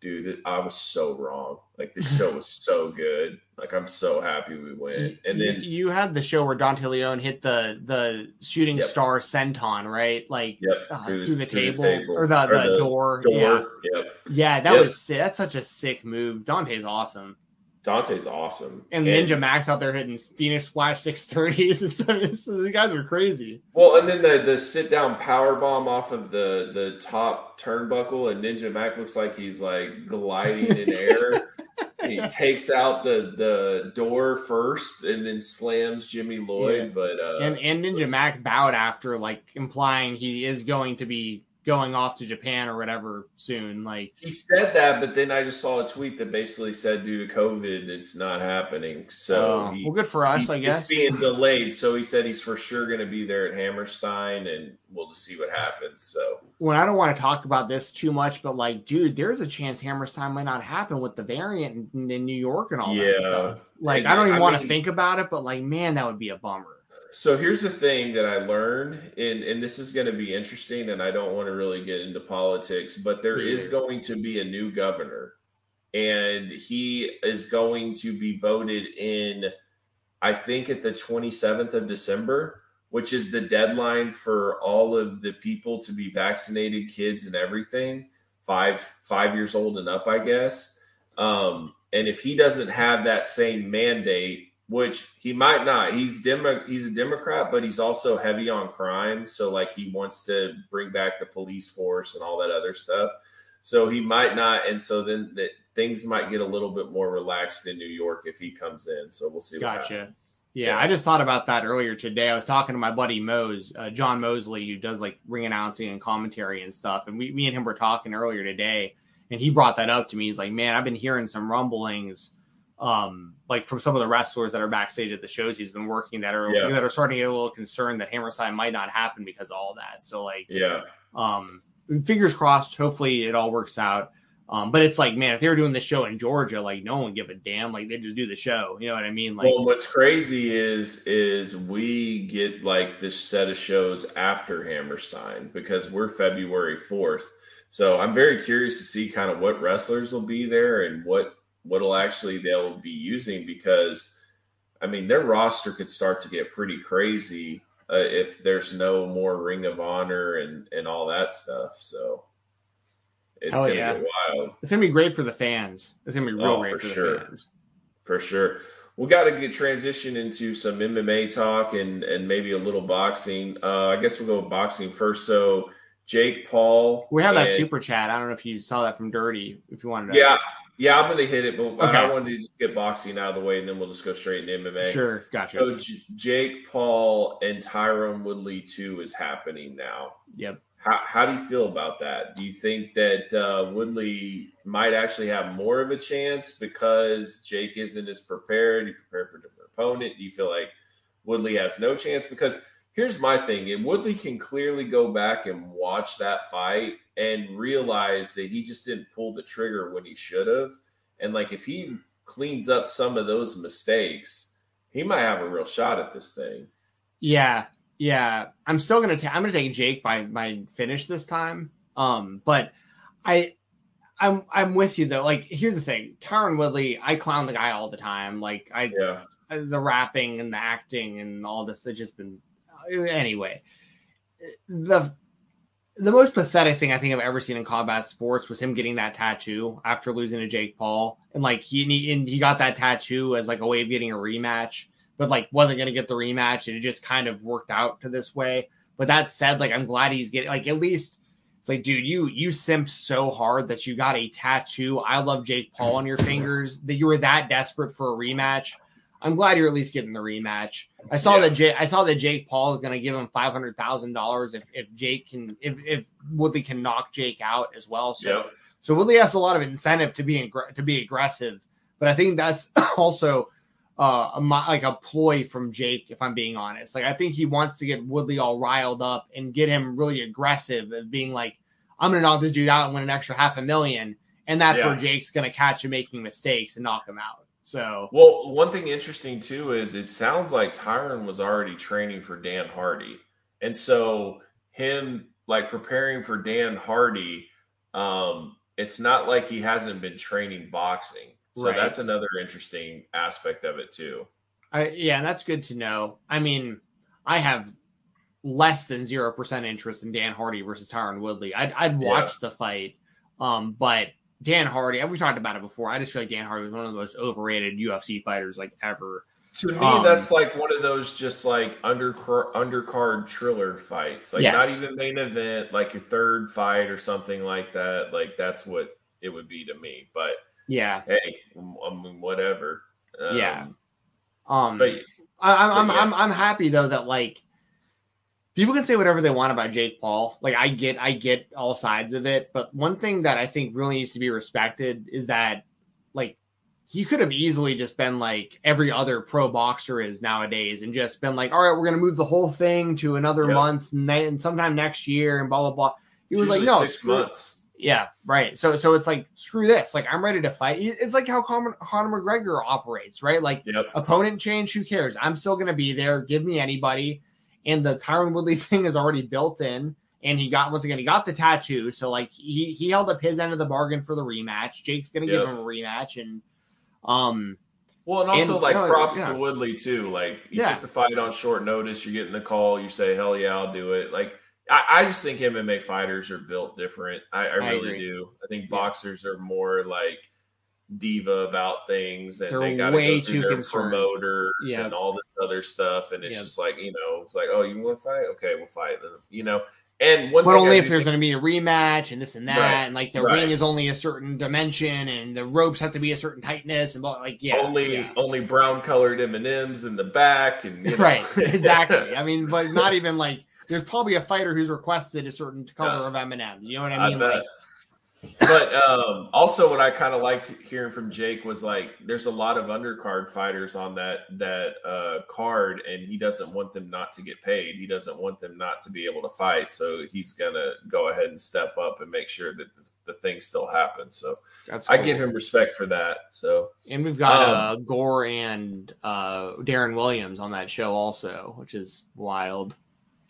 dude i was so wrong like this show *laughs* was so good like i'm so happy we went and then you had the show where Dante Leon hit the the shooting Yep. star senton, right? Like yep uh, through through, the- through the table, table. or the, Or the, the door. door Yeah, yep yeah, that Yep. was si- that's such a sick move. Dante's awesome, dante's awesome and, Ninja Max out there hitting Phoenix Splash six thirties and stuff. *laughs* It's- The guys are crazy. Well, and then the the sit down power bomb off of the the top turnbuckle, and Ninja Mac looks like he's like gliding in *laughs* air. he takes out the the door first, and then slams Jimmy Lloyd. Yeah. But uh, and and Ninja Mac bowed after, like implying he is going to be going off to Japan or whatever soon. Like he said that, but then I just saw a tweet that basically said due to COVID, it's not happening. So uh, he, well, good for us, he- I guess. it's being delayed. So he said he's for sure going to be there at Hammerstein, and we'll just see what happens. So. when I don't want to talk about this too much, but like, dude, there's a chance Hammerstein might not happen with the variant in, in New York and all Yeah. that stuff. Like, And- I don't even I want to think about it, but like, man, that would be a bummer. So here's the thing that I learned, and, and this is going to be interesting, and I don't want to really get into politics, but there Me is going to be a new governor, and he is going to be voted in, I think, at the 27th of December, which is the deadline for all of the people to be vaccinated, kids and everything, five five years old and up, I guess. Um, and if he doesn't have that same mandate, which he might not, he's demo, he's a Democrat, but he's also heavy on crime. So like he wants to bring back the police force and all that other stuff. So he might not, and so then that things might get a little bit more relaxed in New York if he comes in. So we'll see. What Gotcha. Yeah, Yeah. I just thought about that earlier today. I was talking to my buddy Mose, uh, John Mosley, who does like ring announcing and commentary and stuff. And we, me and him were talking earlier today, and he brought that up to me. He's like, "Man, I've been hearing some rumblings, um, like from some of the wrestlers that are backstage at the shows he's been working that are Yeah. that are starting to get a little concerned that Hammerstein might not happen because of all that." So like, Yeah. um, fingers crossed. Hopefully, it all works out. Um, but it's like, man, if they were doing the show in Georgia, like no one give a damn. Like they just do the show. You know what I mean? Like, well, what's crazy is is we get like this set of shows after Hammerstein because we're February fourth. So I'm very curious to see kind of what wrestlers will be there and what what'll actually they'll be using because I mean their roster could start to get pretty crazy uh, if there's no more Ring of Honor and and all that stuff. So it's Hell gonna yeah. get wild. It's gonna be great for the fans. It's gonna be real Oh, great for for, the sure. fans. for sure. We got to get transition into some MMA talk and and maybe a little boxing. Uh, I guess we'll go with boxing first. So Jake Paul, We have that super chat. I don't know if you saw that from Dirty. If you wanted to, Yeah, yeah, I'm gonna hit it, but I wanted to just get boxing out of the way, and then we'll just go straight into MMA. sure, gotcha. So J- Jake Paul and Tyrone Woodley two is happening now. yep. How, how do you feel about that? Do you think that uh, Woodley might actually have more of a chance because Jake isn't as prepared? He prepared for a different opponent. Do you feel like Woodley has no chance? Because here's my thing: if Woodley can clearly go back and watch that fight and realize that he just didn't pull the trigger when he should have, and like if he cleans up some of those mistakes, he might have a real shot at this thing. Yeah, yeah. I'm still gonna take. I'm gonna take Jake by my finish this time. Um, but I. I'm I'm with you though. Like, here's the thing, Tyron Woodley. I clown the guy all the time. Like, I Yeah, the rapping and the acting and all this has just been anyway the the most pathetic thing i think i've ever seen in combat sports was him getting that tattoo after losing to jake paul and like he and he got that tattoo as like a way of getting a rematch but like wasn't going to get the rematch and it just kind of worked out to this way but that said like i'm glad he's getting like at least It's like, dude, you you simped so hard that you got a tattoo. I love Jake Paul mm-hmm. on your fingers. That you were that desperate for a rematch. I'm glad you're at least getting the rematch. I saw Yeah. that Jake, I saw that Jake Paul is going to give him five hundred thousand dollars if if Jake can if if Woodley can knock Jake out as well. So Yep. so Woodley has a lot of incentive to be aggr- to be aggressive, but I think that's *laughs* also uh, a, like a ploy from Jake. If I'm being honest, like I think he wants to get Woodley all riled up and get him really aggressive of being like, I'm going to knock this dude out and win an extra half a million, and that's Yeah. where Jake's going to catch him making mistakes and knock him out. So Well, one thing interesting too is it sounds like Tyron was already training for Dan Hardy, and so him like preparing for Dan Hardy, um, it's not like he hasn't been training boxing. So Right. that's another interesting aspect of it too. I, yeah, that's good to know. I mean, I have less than zero percent interest in Dan Hardy versus Tyron Woodley. I'd, I'd watch the fight, um, but Dan Hardy, we talked about it before. I just feel like Dan Hardy was one of the most overrated UFC fighters like ever. To me, Um, that's like one of those just like under undercard triller fights, like Yes. not even main event, like your third fight or something like that. Like that's what it would be to me. But Yeah, hey, I mean, whatever. Um, Yeah. um, but I, I'm I'm, yeah. I'm I'm happy though that like people can say whatever they want about Jake Paul. Like I get I get all sides of it, but one thing that I think really needs to be respected is that like he could have easily just been like every other pro boxer is nowadays and just been like, all right, we're gonna move the whole thing to another month and then sometime next year and blah blah blah. He was like, no, six months. yeah, right. So so it's like screw this. Like I'm ready to fight. It's like how Conor, Conor McGregor operates, right? Like Yep. opponent change, who cares? I'm still going to be there. Give me anybody. And the Tyron Woodley *laughs* thing is already built in. And he got once again, he got the tattoo. So like he he held up his end of the bargain for the rematch. Jake's going to Yep. give him a rematch, and um Well, and also And- like no, props yeah. to Woodley too. Like you Yeah. took the fight on short notice. You're getting the call. You say, "Hell yeah, I'll do it." Like I, I just think MMA fighters are built different. I, I really agree. do. I think Yeah. boxers are more like diva about things, and They're they got to way go through their concerned. promoters Yeah. and all this other stuff. And it's Yeah. just like you know, it's like, oh, you want to fight? Okay, we'll fight. Then you know. And one but only if there's going to be a rematch and this and that, Right, and like the right. ring is only a certain dimension and the ropes have to be a certain tightness and blah, like yeah, only yeah. only brown colored M and M's in the back, and you *laughs* know. right exactly i mean *laughs* but not even like there's probably a fighter who's requested a certain color Yeah. of m&ms you know what i I mean bet. like but um, also, what I kind of liked hearing from Jake was like, there's a lot of undercard fighters on that that uh, card, and he doesn't want them not to get paid. He doesn't want them not to be able to fight, so he's gonna go ahead and step up and make sure that the, the thing still happens. So that's I cool. give him respect for that. So and we've got um, uh gore and uh deron williams on that show also which is wild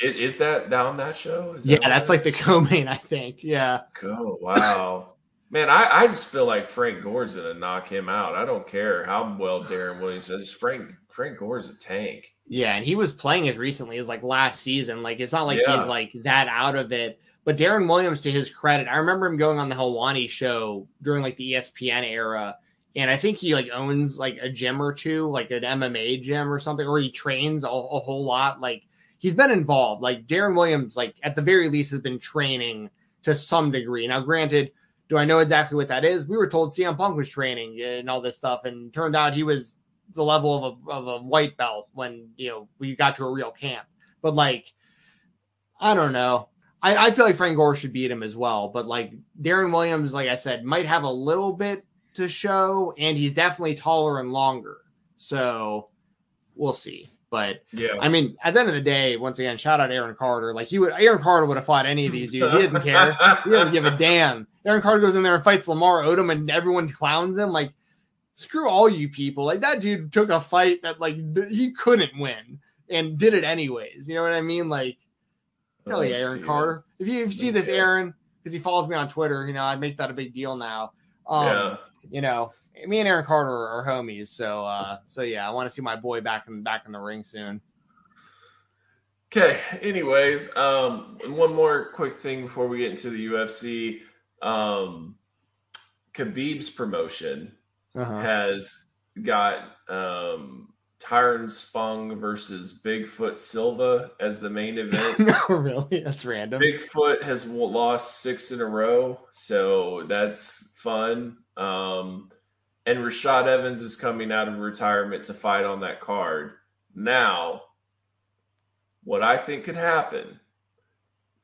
i- is, that down that show? Is yeah that what that's like the co-main i think yeah Cool. wow. Man, I, I just feel like Frank Gore's gonna knock him out. I don't care how well Deron Williams does. Frank Frank Gore's a tank. Yeah, and he was playing as recently as like last season. Like it's not like Yeah. he's like that out of it. But Deron Williams, to his credit, I remember him going on the Helwani show during like the ESPN era, and I think he like owns like a gym or two, like an MMA gym or something, or he trains a, a whole lot. Like he's been involved. Like Deron Williams, like at the very least, has been training to some degree. Now, granted, do I know exactly what that is? We were told CM Punk was training and all this stuff, and turned out he was the level of a, of a white belt when you know we got to a real camp. But like, I don't know. I, I feel like Frank Gore should beat him as well. But like Deron Williams, like I said, might have a little bit to show, and he's definitely taller and longer. So we'll see. But Yeah. I mean, at the end of the day, once again, shout out Aaron Carter. Like he would, Aaron Carter would have fought any of these dudes. He didn't care. He didn't give a *laughs* damn. Aaron Carter goes in there and fights Lamar Odom, and everyone clowns him. Like, screw all you people. Like that dude took a fight that like he couldn't win and did it anyways. You know what I mean? Like, hell Oh, yeah, Aaron. Carter. If you, if you see this, Aaron, because he follows me on Twitter, you know, I'd make that a big deal now. Um, yeah. You know, me and Aaron Carter are homies, so uh, so yeah, I want to see my boy back in back in the ring soon. Okay. Anyways, um, one more quick thing before we get into the UFC. Um, Khabib's promotion Uh-huh. has got um, Tyrone Spong versus Bigfoot Silva as the main *laughs* event. no, really, that's random. Bigfoot has lost six in a row, so that's fun. Um, and Rashad Evans is coming out of retirement to fight on that card. Now, what I think could happen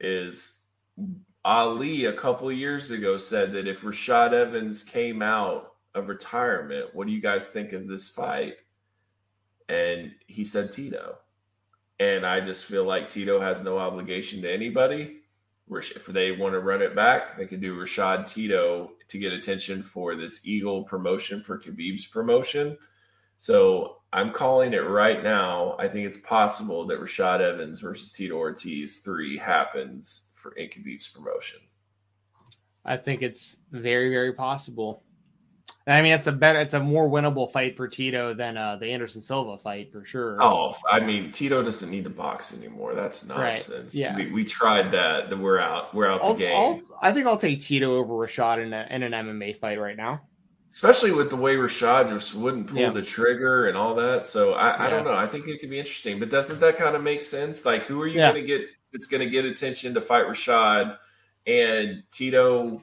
is Ali a couple of years ago said that if Rashad Evans came out of retirement, what do you guys think of this fight? And he said Tito. And I just feel like Tito has no obligation to anybody. If they want to run it back, they could do Rashad Tito to get attention for this Eagle promotion for Khabib's promotion. So I'm calling it right now. I think it's possible that Rashad Evans versus Tito Ortiz three happens for in Khabib's promotion. I think it's very, very possible. I mean, it's a better, it's a more winnable fight for Tito than uh, the Anderson Silva fight for sure. Oh, I mean, Tito doesn't need to box anymore. That's nonsense. Right. Yeah, we, we tried that. We're out. We're out I'll, the game. I'll, I think I'll take Tito over Rashad in, a, in an MMA fight right now. Especially with the way Rashad just wouldn't pull Yeah. the trigger and all that. So I, I don't know. I think it could be interesting. But doesn't that kind of make sense? Like, who are you Yeah. going to get that's going to get attention to fight Rashad? And Tito,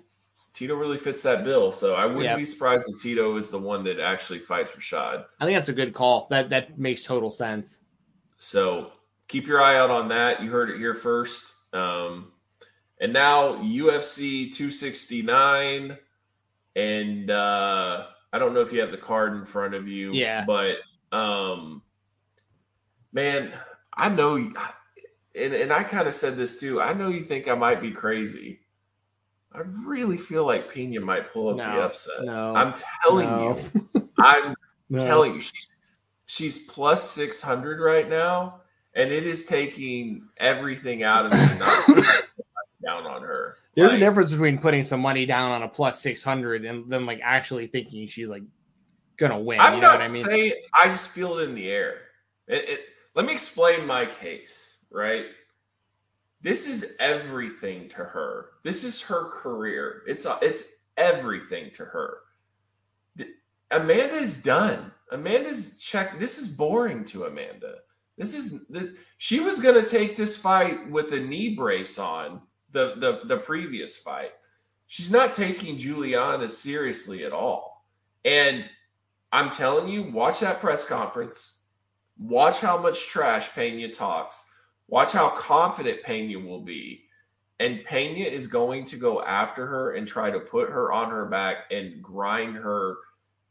Tito really fits that bill. So I wouldn't Yeah. be surprised if Tito is the one that actually fights Rashad. I think that's a good call. That that makes total sense. So keep your eye out on that. You heard it here first. Um, and now UFC 269. And uh, I don't know if you have the card in front of you. Yeah. But um, man, I know. And, and I kind of said this too. I know you think I might be crazy. I really feel like Pena might pull up the upset. no, I'm telling no. you. *laughs* I'm No. telling you, she's she's plus six hundred right now, and it is taking everything out of me not *laughs* down on her. There's Like, a difference between putting some money down on a plus six hundred and then like actually thinking she's like gonna win. I'm you know not what I mean? saying I just feel it in the air. It, it, let me explain my case. Right, this is everything to her. This is her career. It's uh, it's everything to her. Amanda is done. Amanda's check. This is boring to Amanda. This is this, she was going to take this fight with a knee brace on the, the the previous fight. She's not taking Julianna seriously at all. And I'm telling you, watch that press conference. Watch how much trash Pena talks. Watch how confident Pena will be. And Pena is going to go after her and try to put her on her back and grind her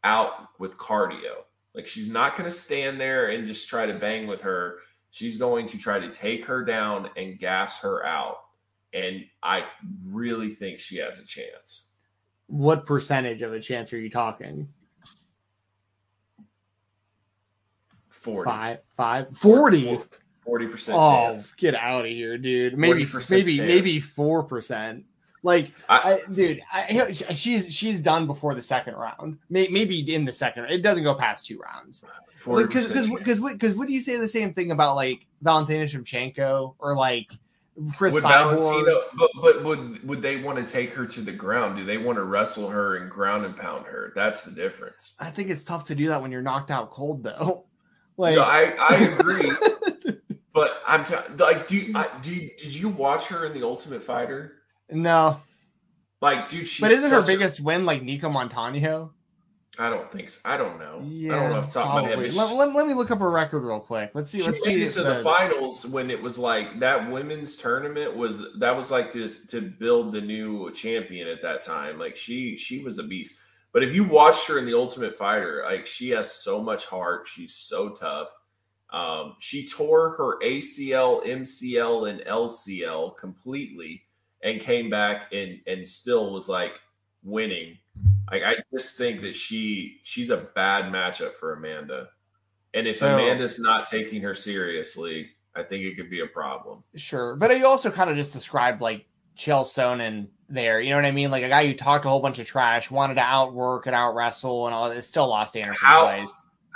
out with cardio. Like she's not going to stand there and just try to bang with her. She's going to try to take her down and gas her out. And I really think she has a chance. What percentage of a chance are you talking? 40. Five, five, forty. 40% Oh, chance. get out of here, dude. Maybe, 40% maybe, chance. maybe four percent. Like, I- I, dude, I, she's she's done before the second round. May, maybe in the second. It doesn't go past two rounds. 40% Because because because because would you say the same thing about like Valentina Shevchenko or like Chris would Cyborg? Valentino, but, but would would they want to take her to the ground? Do they want to wrestle her and ground and pound her? That's the difference. I think it's tough to do that when you're knocked out cold, though. *laughs* Like, no, I, I agree, *laughs* I'm t- like, do you, I, do you, did you watch her in the Ultimate Fighter? no. Like, dude, she's But isn't her such a- biggest win like Nicco Montano? I don't think so. I don't know. Yeah, I don't know the top of my head. probably. Let, she- let, let me look up her record real quick. Let's see. she Let's made see it to the, finals when it was like that women's tournament was that was like to to build the new champion at that time. Like she she was a beast. But if you watched her in the Ultimate Fighter, like she has so much heart. She's so tough. Um, she tore her ACL, MCL, and LCL completely, and came back and and still was like winning. Like I just think that she she's a bad matchup for Amanda. And if So- Amanda's not taking her seriously, I think it could be a problem. Sure, but you also kind of just described like Chael Sonnen there. You know what I mean? Like a guy who talked a whole bunch of trash, wanted to outwork and out wrestle, and all. It still lost Anderson How.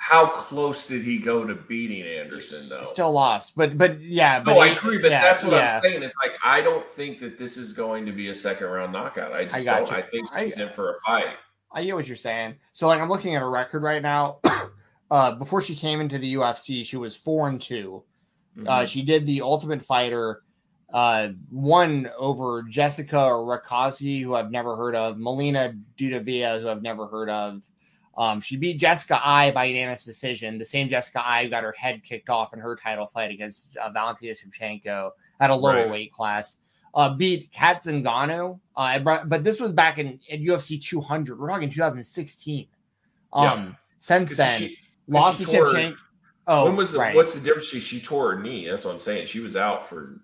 How close did he go to beating Anderson though? Still lost, but but yeah. But no, I agree, but yeah, that's what yeah. I'm saying. Is like I don't think that this is going to be a second round knockout. I just I got don't. you. I think she's in for a fight. I get what you're saying. So like I'm looking at a record right now. *coughs* uh, before she came into the UFC, she was four and 2 Mhm. Uh, she did the Ultimate Fighter, uh, one over Jessica Rakoczy, who I've never heard of, Milana Dudieva, who I've never heard of. Um, she beat Jessica Eye by unanimous decision. The same Jessica Eye got her head kicked off in her title fight against uh, Valentina Shevchenko at a lower Right. weight class. Uh, beat Cat Zingano, uh, but- but this was back in, UFC 200. We're talking 2016. Um, Yeah. since then, she- lost to Shevchenko. Oh, when was the, right. what's the difference? She, she tore her knee. That's what I'm saying. She was out for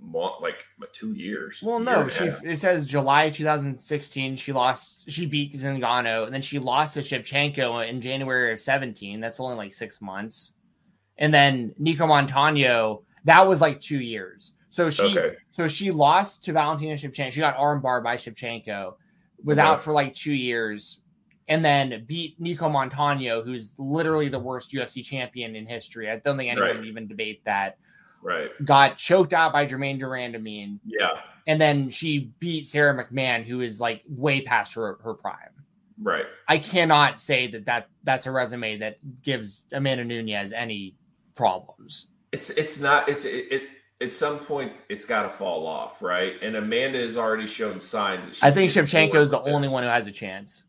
mo- like two years. Well, no, a she it says July 2016. She lost. She beat Zingano, and then she lost to Shevchenko in January of 17. That's only like six months. And then Nicco Montano, that was like two years. So she, Okay. so she lost to Valentina Shevchenko. She got armbarred by Shevchenko, was out for like two years, and then beat Nicco Montano, who's literally the worst UFC champion in history. I don't think anyone Right. would even debate that. Right. Got choked out by Germaine de Randamie Yeah. and then she beat Sara McMann, who is like way past her her prime. Right. I cannot say that that that's a resume that gives Amanda Nunes any problems. It's it's not it's it, it at some point it's got to fall off, right? And Amanda has already shown signs that she's I think Shevchenko is the only one who has a chance.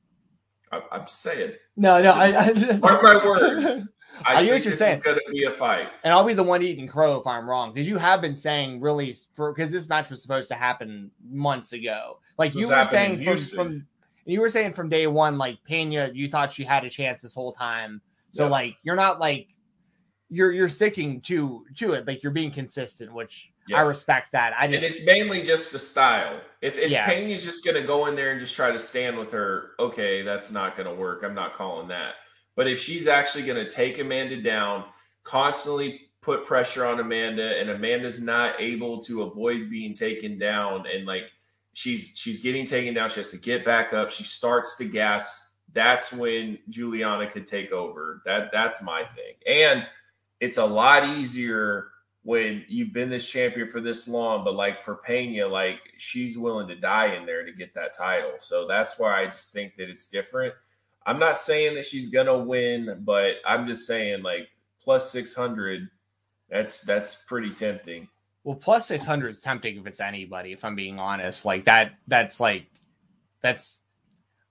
I, I'm saying, No, no, I, I mark my words. *laughs* I, I hear what you're this saying. is going to be a fight. and I'll be the one eating crow if I'm wrong because you have been saying really for because this match was supposed to happen months ago. Like you were saying from, from you were saying from day one, like Pena, you thought she had a chance this whole time. So like you're not like you're you're sticking to to it, like you're being consistent, which. I respect that. I just And it's mainly just the style. If if Yeah. Pena's just going to go in there and just try to stand with her, okay, that's not going to work. I'm not calling that. But if she's actually going to take Amanda down, constantly put pressure on Amanda, and Amanda's not able to avoid being taken down, and like she's she's getting taken down, she has to get back up. She starts to gas. That's when Julianna could take over. That that's my thing. And it's a lot easier when you've been this champion for this long, but like for Pena, like she's willing to die in there to get that title. So that's why I just think that it's different. I'm not saying that she's gonna win, but I'm just saying like plus six hundred, that's that's pretty tempting. well plus six hundred is tempting if it's anybody, if I'm being honest. Like that that's like that's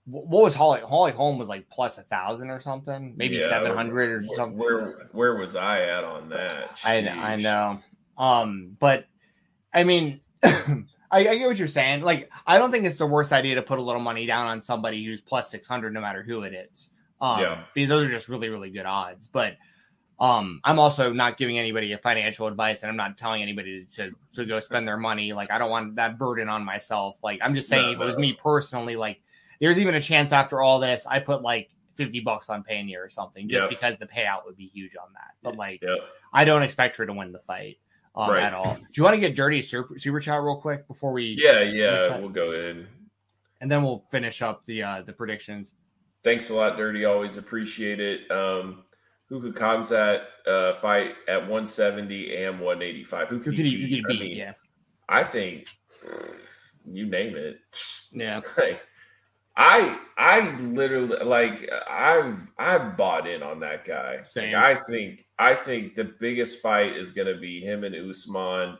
what was Holly Holly Holm was like plus a thousand or something, maybe Yeah, seven hundred or something. where where was I at on that? I I know. Um, but I mean, *clears throat* I, I get what you're saying. Like, I don't think it's the worst idea to put a little money down on somebody who's plus six hundred, no matter who it is. Um, Yeah. because those are just really, really good odds. But um, I'm also not giving anybody a financial advice, and I'm not telling anybody to to go spend their money. Like, I don't want that burden on myself. Like, I'm just saying, No, if it was no. me personally, like, there's even a chance after all this, I put like. 50 bucks on Pena or something just Yep. because the payout would be huge on that. But like Yep. I don't expect her to win the fight um, Right. at all. Do you want to get dirty super, super chat real quick before we? Yeah, yeah, Reset. we'll go in. And then we'll finish up the uh, the predictions. Thanks a lot, Dirty. Always appreciate it. Um, who could Khamzat uh, fight at 170 and 185? Who Who could could he he, who could I beat? mean, yeah, I think you name it. yeah. *laughs* Like, I I literally like I've I've bought in on that guy. Like, I think I think the biggest fight is going to be him and Usman,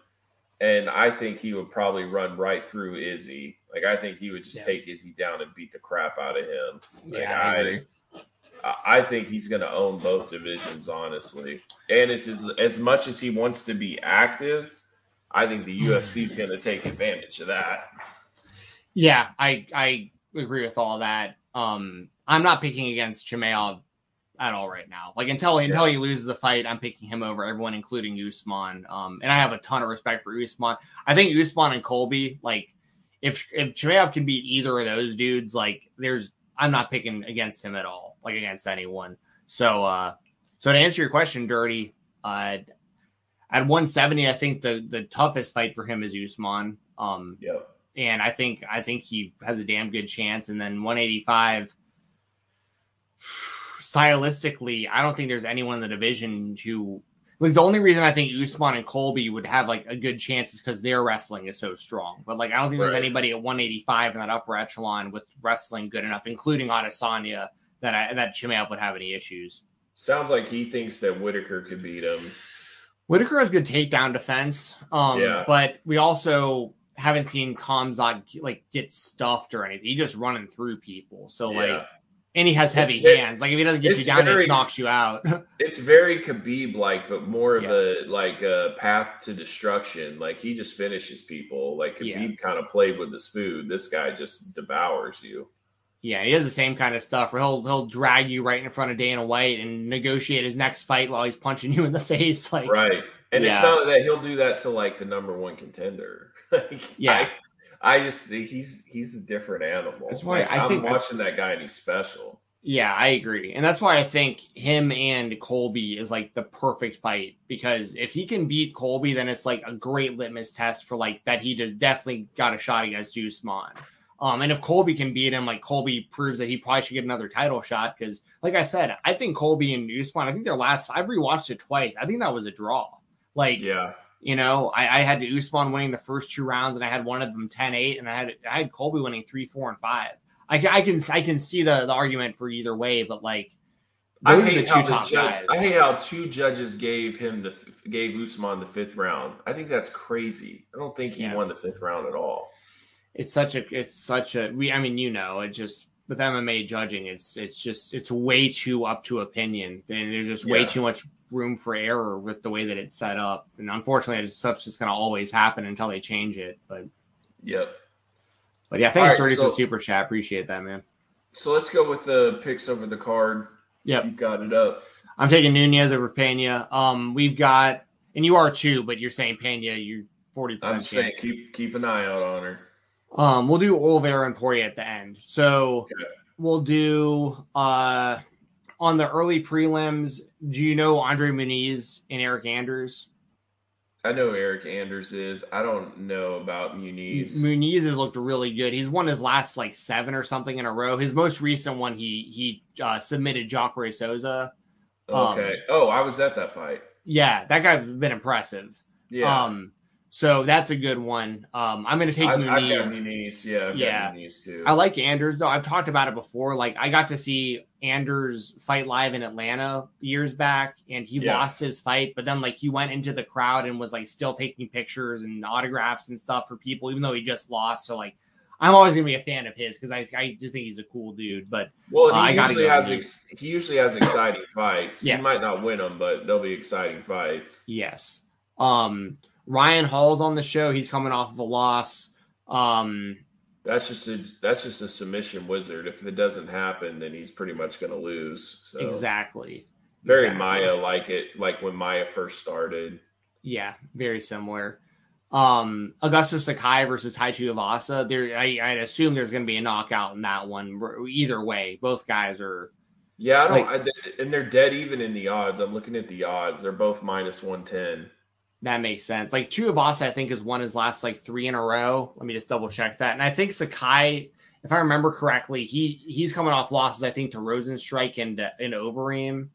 and I think he would probably run right through Izzy. Like I think he would just Yeah. take Izzy down and beat the crap out of him. Like, Yeah, I agree. I, I think he's going to own both divisions, honestly. And it's as, as much as he wants to be active, I think the hmm. UFC is going to take advantage of that. Yeah, I I agree with all that. Um, I'm not picking against Chimaev at all right now. Like until until he loses the fight, I'm picking him over everyone, including Usman. Um, and I have a ton of respect for Usman. I think Usman and Colby, like if if Chimaev can beat either of those dudes, like there's I'm not picking against him at all, like against anyone. So uh so to answer your question, Dirty, uh at 170, I think the the toughest fight for him is Usman. Um, Yep. And I think I think he has a damn good chance. And then 185, stylistically, I don't think there's anyone in the division who like the only reason I think Usman and Colby would have like a good chance is because their wrestling is so strong. But like I don't think there's anybody at 185 in that upper echelon with wrestling good enough, including Adesanya, that I, that Chimaev would have any issues. Sounds like he thinks that Whitaker could beat him. Whitaker has good takedown defense. Um, Yeah. but we also haven't seen Khamzat like get stuffed or anything. He's just running through people. So like, and he has heavy It's hands. Like if he doesn't get you down, he very- just knocks you out. *laughs* It's very Khabib like, but more of Yeah. a like a path to destruction. Like he just finishes people. Like Yeah. Khabib kind of played with his food. This guy just devours you. yeah, he has the same kind of stuff where he'll he'll drag you right in front of Dana White and negotiate his next fight while he's punching you in the *laughs* face. Like Right. And Yeah. it's not that he'll do that to like the number one contender. *laughs* Like, Yeah. I, I just he's he's a different animal. That's why Like, I I'm think watching that guy and he's special. Yeah, I agree. And that's why I think him and Colby is like the perfect fight because if he can beat Colby, then it's like a great litmus test for like that he just definitely got a shot against Usman. Um, and if Colby can beat him, like Colby proves that he probably should get another title shot because, like I said, I think Colby and Usman, I think their last, I've rewatched it twice. I think that was a draw. Like, Yeah. You know, I, I had Usman winning the first two rounds, and I had one of them 10-8, and I had I had Colby winning three, four, and five. I, I can I can see the, the argument for either way, but like I those are the hate, two how the judge, guys. I hate how two judges gave him the gave Usman the fifth round. I think that's crazy. I don't think he Yeah. won the fifth round at all. It's such a it's such a we I mean you know it just with MMA judging it's it's just it's way too up to opinion and there's just way Yeah. too much room for error with the way that it's set up and unfortunately it's stuff's just gonna always happen until they change it but Yep. but yeah thanks right, Sturdy for the super chat appreciate that man So let's go with the picks over the card. Yep. You got it up. I'm taking Nunes over Pena um we've got and you are too but you're saying Pena you're 40 I'm saying keep keep an eye out on her. Um, we'll do Oliveira and Poirier at the end. So Okay. we'll do uh on the early prelims. Do you know Andre Muniz and Eric Anders? I know Eric Anders is. I don't know about Muniz. Muniz has looked really good. He's won his last like seven or something in a row. His most recent one, he he uh, submitted Jacare Souza. um, okay. oh, I was at that fight. Yeah, that guy's been impressive. Yeah. Um, so that's a good one. Um, I'm going to take I've, Muniz. Yeah. I've Yeah. Muniz too. I like Anders though. I've talked about it before. Like I got to see Anders fight live in Atlanta years back, and he Yeah. lost his fight, but then like he went into the crowd and was like still taking pictures and autographs and stuff for people, even though he just lost. So like, I'm always gonna be a fan of his because I I just think he's a cool dude. But Well, Uh, I he gotta usually go has ex- he usually has exciting fights. Yes. He might not win them, but they'll be exciting fights. yes, um, Ryan Hall's on the show. He's coming off of a loss. Um, That's just a that's just a submission wizard. If it doesn't happen, then he's pretty much going to lose. So exactly. very Exactly. Maia like it, like when Maia first started. Yeah, very similar. Um, Augusto Sakai versus Tai Tuivasa. There, I, I'd assume there's going to be a knockout in that one. Either way, both guys are. Yeah, I don't, Like- I, and they're dead even in the odds. I'm looking at the odds; they're both minus one ten. That makes sense. Like Tuivasa, I think has won his last like three in a row. Let me just double check that. And I think Sakai, if I remember correctly, he he's coming off losses. I think to Rozenstruik and uh, and Overeem.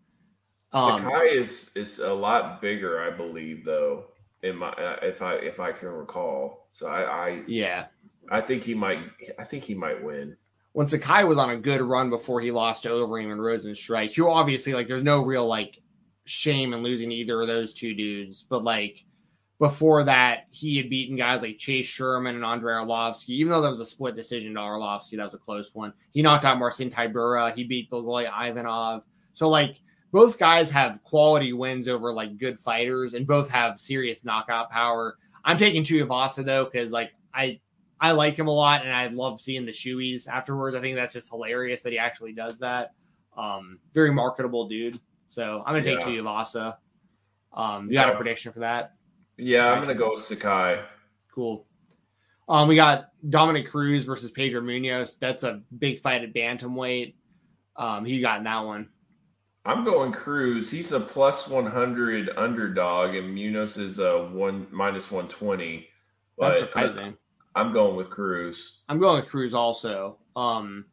Um, Sakai is is a lot bigger, I believe, though. In my uh, if I if I can recall, so I I, yeah. I think he might I think he might win. when Sakai was on a good run before he lost to Overeem and Rozenstruik, who obviously like there's no real like shame in losing either of those two dudes, but like before that, he had beaten guys like Chase Sherman and Andrei Arlovski, even though that was a split decision to Arlovsky, that was a close one. He knocked out Marcin Tybura, he beat Blagoy Ivanov. So like both guys have quality wins over like good fighters and both have serious knockout power. I'm taking Tuivasa though, because like I I like him a lot, and I love seeing the shoeies afterwards. I think that's just hilarious that he actually does that. Um, very marketable dude. So I'm gonna take Yeah. Tuivasa. Um, you got a prediction for that? Yeah, I'm gonna go Sakai. Cool. Um, we got Dominick Cruz versus Pedro Munhoz. That's a big fight at bantamweight. Um, who you got in that one? I'm going Cruz. He's a plus 100 underdog, and Munhoz is a one minus 120. That's surprising. I'm going with Cruz. I'm going with Cruz also. Um,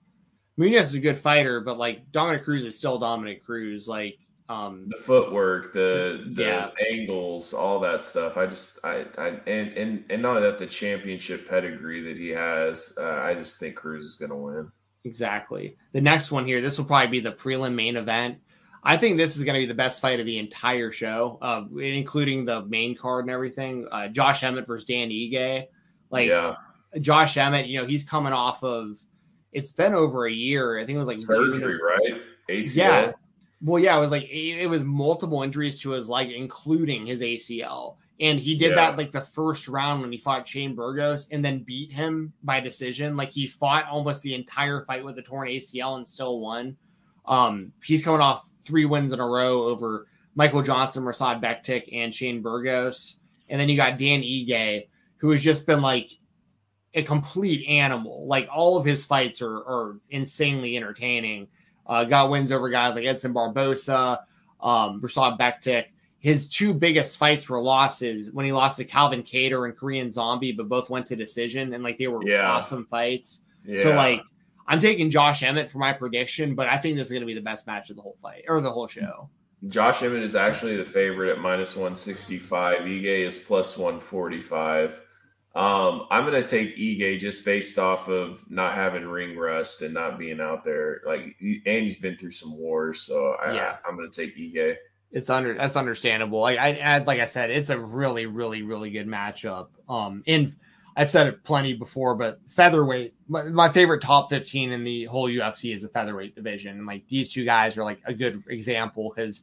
Munhoz is a good fighter, but like Dominick Cruz is still Dominick Cruz. Like, um, The footwork, the the Yeah. angles, all that stuff. I just I, I and and and not that the championship pedigree that he has. Uh, I just think Cruz is going to win. Exactly. The next one here, this will probably be the prelim main event. I think this is going to be the best fight of the entire show, uh, including the main card and everything. Uh, Josh Emmett versus Dan Ige. Like yeah. Josh Emmett, you know, he's coming off of. It's been over a year. I think it was like surgery, of, right? ACL. Yeah. Well, yeah, it was like it was multiple injuries to his leg, including his ACL. And he did yeah. that like the first round when he fought Shane Burgos and then beat him by decision. Like he fought almost the entire fight with a torn ACL and still won. Um, he's coming off three wins in a row over Michael Johnson, Mirsad Bektic, and Shane Burgos. And then you got Dan Ige, who has just been like a complete animal. Like all of his fights are, are insanely entertaining. Uh, got wins over guys like Edson Barbosa, um, Mirsad Bektic. His two biggest fights were losses when he lost to Calvin Kattar and Korean Zombie, but both went to decision and like they were yeah. awesome fights. Yeah. So like I'm taking Josh Emmett for my prediction, but I think this is going to be the best match of the whole fight or the whole show. Josh Emmett is actually the favorite at minus 165. Ige is plus 145. Um, I'm to take Ige just based off of not having ring rust and not being out there. Like, and he's been through some wars, so I, yeah. I, am to take Ige. It's under that's understandable. Like I, like I said, it's a really, really, really good matchup. Um, in I've said it plenty before, but featherweight, my, my, favorite top 15 in the whole UFC is the featherweight division. And like these two guys are like a good example because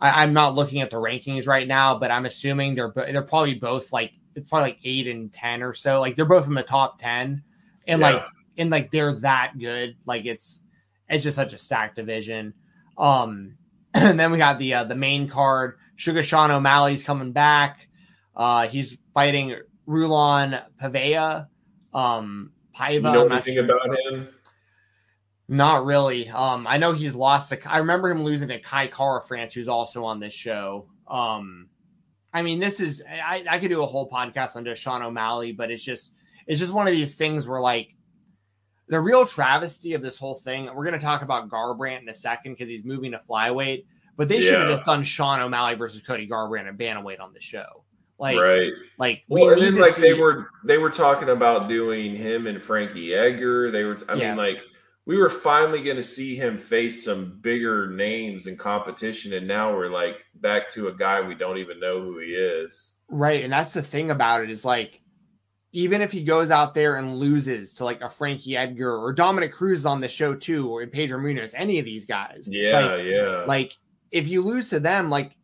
I'm not looking at the rankings right now, but I'm assuming they're they're probably both like it's probably like eight and ten or so. Like they're both in the top ten, and yeah. like and like they're that good. Like it's it's just such a stacked division. Um, *clears throat* and then we got the uh, the main card. Sugar Sean O'Malley's coming back. Uh, he's fighting Raulian Paiva. Um, Paiva. You know anything sure. about him? Not really. Um, I know he's lost to. I remember him losing to Kai Kara-France, who's also on this show. Um, I mean, this is. I, I could do a whole podcast on Sean O'Malley, but it's just it's just one of these things where like the real travesty of this whole thing. We're going to talk about Garbrandt in a second because he's moving to flyweight, but they yeah. should have just done Sean O'Malley versus Cody Garbrandt and bantamweight on the show. Like, right. Like, well, and then like see... they were they were talking about doing him and Frankie Edgar. They were, I yeah. mean, like we were finally going to see him face some bigger names in competition, and now we're like back to a guy we don't even know who he is. Right, and that's the thing about it is like, even if he goes out there and loses to like a Frankie Edgar or Dominick Cruz on the show too, or Pedro Munhoz, any of these guys, yeah, like, yeah, like if you lose to them, like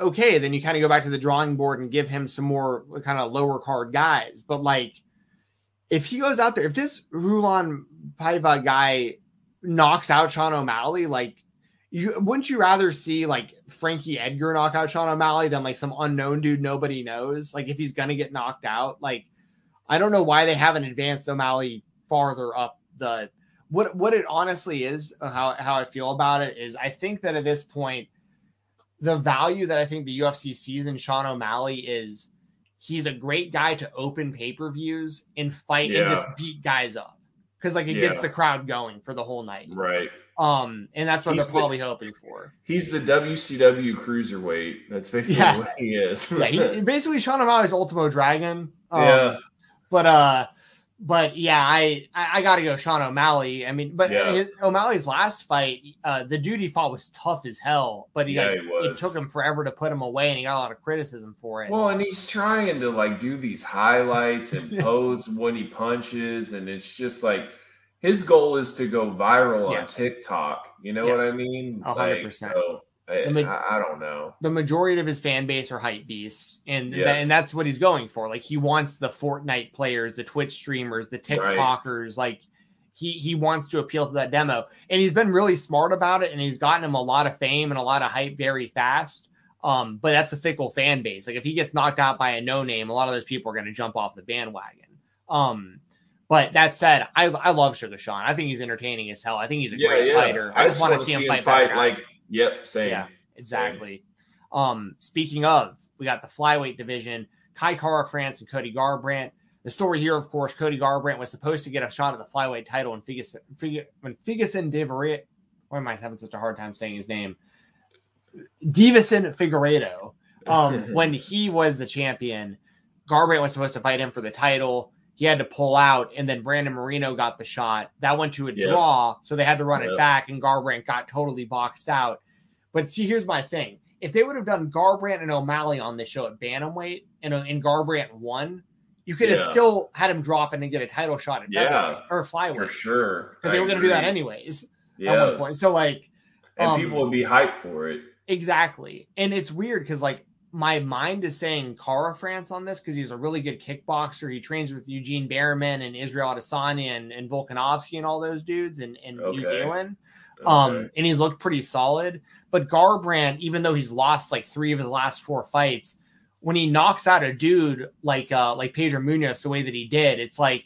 okay, then you kind of go back to the drawing board and give him some more kind of lower card guys. But like, if he goes out there, if this Raulian Paiva guy knocks out Sean O'Malley, like, you wouldn't you rather see like Frankie Edgar knock out Sean O'Malley than like some unknown dude nobody knows? Like, if he's gonna get knocked out, like, I don't know why they haven't advanced O'Malley farther up the. What what it honestly is, uh, how how I feel about it is, I think that at this point the value that I think the UFC sees in Sean O'Malley is he's a great guy to open pay per views and fight yeah. and just beat guys up because like it yeah. gets the crowd going for the whole night. Right. Um, and that's what he's they're probably the, hoping for. He's the WCW cruiserweight. That's basically yeah. what he is. yeah, he, basically Sean O'Malley's Ultimo Dragon. Um, yeah. But uh, but yeah, I I, I got to go Sean O'Malley. I mean, but yeah. his, O'Malley's last fight, uh, the dude he fought was tough as hell, but he, yeah, like, he it took him forever to put him away, and he got a lot of criticism for it. Well, and he's trying to like do these highlights and *laughs* pose when he punches, and it's just like his goal is to go viral yes. on TikTok. You know yes. what I mean? hundred percent. So Ma- I, don't know. The majority of his fan base are hype beasts, and yes. and that's what he's going for. Like he wants the Fortnite players, the Twitch streamers, the TikTokers. Right. Like he he wants to appeal to that demo, and he's been really smart about it, and he's gotten him a lot of fame and a lot of hype very fast. Um, but that's a fickle fan base. Like if he gets knocked out by a no name, a lot of those people are going to jump off the bandwagon. Um, but that said, I I love Sugar Sean. I think he's entertaining as hell. I think he's a yeah, great yeah. fighter. I, I just want to see him fight, fight like Yep, same. Yeah, exactly. Same. Um, speaking of, we got the flyweight division, Kai Kara-France and Cody Garbrandt. The story here, of course, Cody Garbrandt was supposed to get a shot at the flyweight title when Figus, when Figason Devery, why am I having such a hard time saying his name? Deiveson Figueiredo. Um, *laughs* when he was the champion, Garbrandt was supposed to fight him for the title. He had to pull out, and then Brandon Moreno got the shot. That went to a yep. draw, so they had to run yep. it back, and Garbrandt got totally boxed out. But see, here's my thing: if they would have done Garbrandt and O'Malley on this show at bantamweight, and and Garbrandt won, you could have still had him drop in and get a title shot at Yeah, or for sure. because they were going to do that anyways at one point. So like, and um, people would be hyped for it. Exactly. And it's weird because like my mind is saying Kara-France on this because he's a really good kickboxer. He trains with Eugene Bareman and Israel Adesanya and, and Volkanovski and all those dudes in, in New Zealand. Um, Okay. and he's looked pretty solid. But Garbrandt, even though he's lost like three of his last four fights, when he knocks out a dude like uh like Pedro Munhoz the way that he did, it's like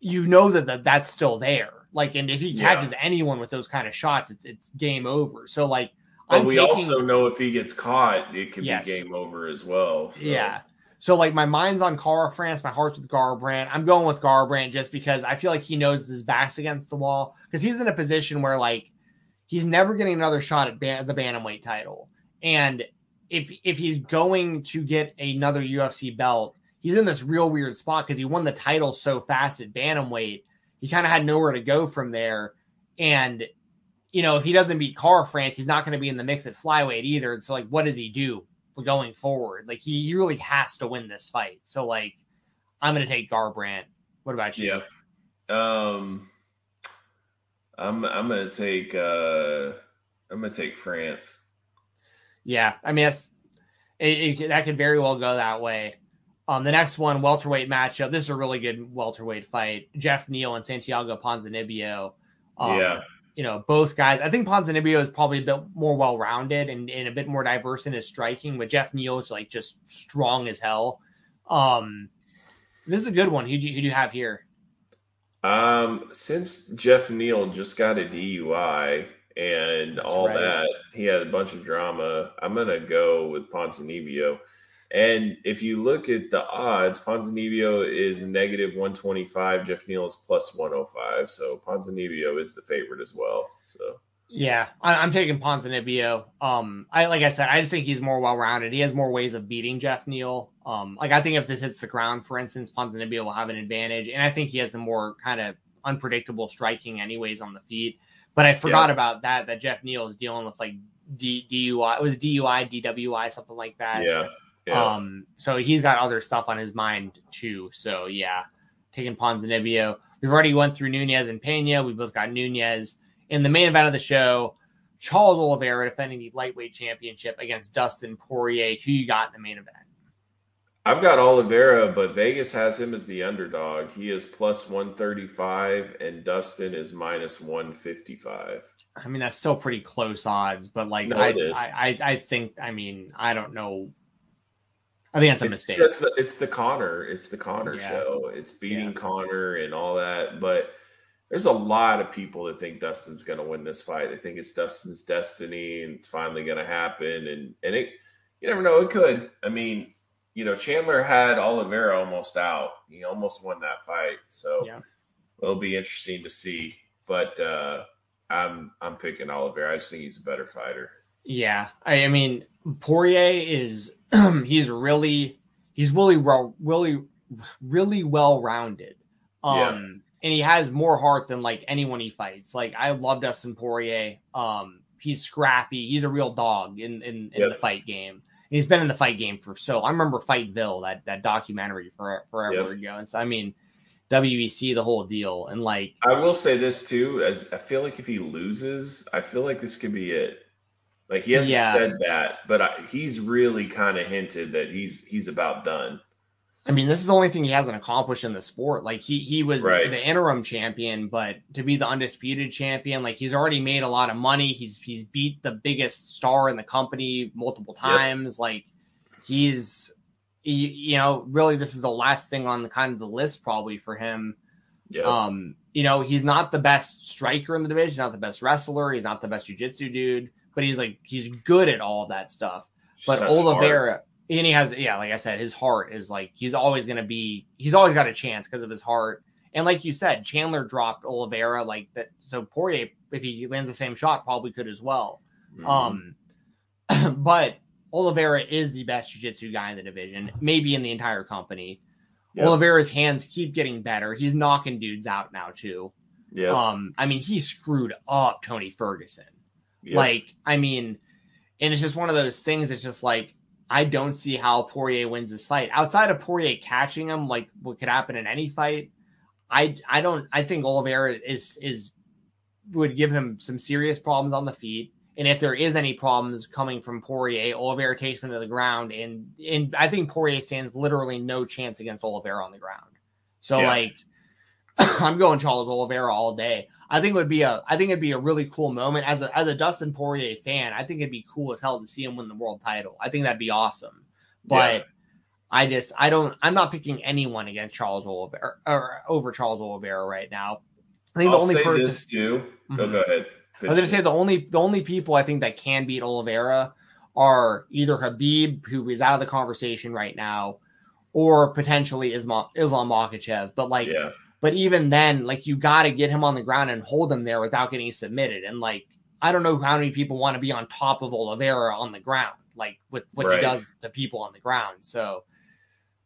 you know that, that that's still there. Like, and if he Yeah. catches anyone with those kind of shots, it's, it's game over. So like, but I'm we taking- also know if he gets caught, it could Yes. be game over as well. so- Yeah. So like my mind's on Kara-France, my heart's with Garbrandt. I'm going with Garbrandt just because I feel like he knows his back's against the wall because he's in a position where like he's never getting another shot at ban- the bantamweight title, and if if he's going to get another UFC belt, he's in this real weird spot because he won the title so fast at bantamweight. He kind of had nowhere to go from there, and you know if he doesn't beat Kara-France, he's not going to be in the mix at flyweight either. And So like, what does he do? going forward. Like he, he really has to win this fight. So like I'm gonna take Garbrandt. What about you? Yeah. Um, I'm I'm gonna take uh I'm gonna take France. Yeah, I mean that's it, it, that could very well go that way. Um, the next one, welterweight matchup. This is a really good welterweight fight. Geoff Neal and Santiago Ponzinibbio. Um, yeah, you know, both guys. I think Ponzinibbio is probably a bit more well rounded and, and a bit more diverse in his striking, but Geoff Neal is like just strong as hell. Um, this is a good one. Who do you, who do you have here? Um, since Geoff Neal just got a DUI and That's all right. that, he had a bunch of drama. I'm gonna go with Ponzinibbio. And if you look at the odds, Ponzinibbio is negative 125. Geoff Neal is plus 105. So Ponzinibbio is the favorite as well. So Yeah, I, I'm taking Ponzinibbio. Um, I like I said, I just think he's more well rounded. He has more ways of beating Geoff Neal. Um, like I think if this hits the ground, for instance, Ponzinibbio will have an advantage, and I think he has the more kind of unpredictable striking, anyways, on the feet. But I forgot about that. That Geoff Neal is dealing with like D, DUI. It was DUI, DWI, something like that. yeah, yeah. Um, so he's got other stuff on his mind too. So yeah, taking Ponzinibbio. We've already went through Nunes and Pena. We both got Nunes in the main event of the show. Charles Oliveira defending the lightweight championship against Dustin Poirier. Who you got in the main event? I've got Oliveira, but Vegas has him as the underdog. He is plus 135, and Dustin is minus 155. I mean, that's still pretty close odds, but like No, I. I, I, I think, I mean, I don't know. I think that's a It's, mistake. the, it's the Conor. It's the Conor Yeah. show. It's beating Yeah. Conor and all that. But there's a lot of people that think Dustin's going to win this fight. They think it's Dustin's destiny and it's finally going to happen. And and it, you never know. It could. I mean, you know, Chandler had Oliveira almost out. He almost won that fight. So Yeah. it'll be interesting to see. But uh, I'm I'm picking Oliveira. I just think he's a better fighter. Yeah, I, I mean Poirier is *clears throat* he's really he's really well really really well rounded. Um Yeah. and he has more heart than like anyone he fights. Like I love Dustin Poirier. Um he's scrappy. He's a real dog in in, in the fight game. And he's been in the fight game for so I remember Fightville, that that documentary for forever Yep. ago. And so I mean WEC the whole deal and like I will say this too, as I feel like if he loses, I feel like this could be it. Like he hasn't Yeah. said that, but I, he's really kind of hinted that he's he's about done. I mean, this is the only thing he hasn't accomplished in the sport. Like he he was Right. the interim champion, but to be the undisputed champion, like he's already made a lot of money. He's he's beat the biggest star in the company multiple times. Like he's he, you know, really this is the last thing on the kind of the list probably for him. Yeah, Um, you know, he's not the best striker in the division, he's not the best wrestler, he's not the best jujitsu dude, but he's like he's good at all of that stuff. But heart. Oliveira, and he has, yeah, like I said, his heart is like he's always going to be, he's always got a chance because of his heart. And like you said, Chandler dropped Oliveira like that. So Poirier, if he lands the same shot, probably could as well. Mhm. Um, *clears throat* but Oliveira is the best jiu-jitsu guy in the division, maybe in the entire company. Yep. Oliveira's hands keep getting better. He's knocking dudes out now too. yeah, Um, I mean, he screwed up Tony Ferguson. Yep. Like, I mean, and it's just one of those things. It's just like I don't see how Poirier wins this fight outside of Poirier catching him. Like what could happen in any fight. I I don't. I think Oliveira is is would give him some serious problems on the feet. And if there is any problems coming from Poirier, Oliveira takes him to the ground, and and I think Poirier stands literally no chance against Oliveira on the ground. So Yeah. like, *clears throat* I'm going Charles Oliveira all day. I think it would be a I think it'd be a really cool moment as a as a Dustin Poirier fan. I think it'd be cool as hell to see him win the world title. I think that'd be awesome. But Yeah. I just I don't I'm not picking anyone against Charles Oliveira or over Charles Oliveira right now. I think I'll the only person this too. Oh, Mhm. go ahead. I was gonna say the only the only people I think that can beat Oliveira are either Khabib, who is out of the conversation right now, or potentially Islam Islam Makhachev. But like, yeah, but even then, like you got to get him on the ground and hold him there without getting submitted. And like, I don't know how many people want to be on top of Oliveira on the ground, like with what Right. he does to people on the ground. So,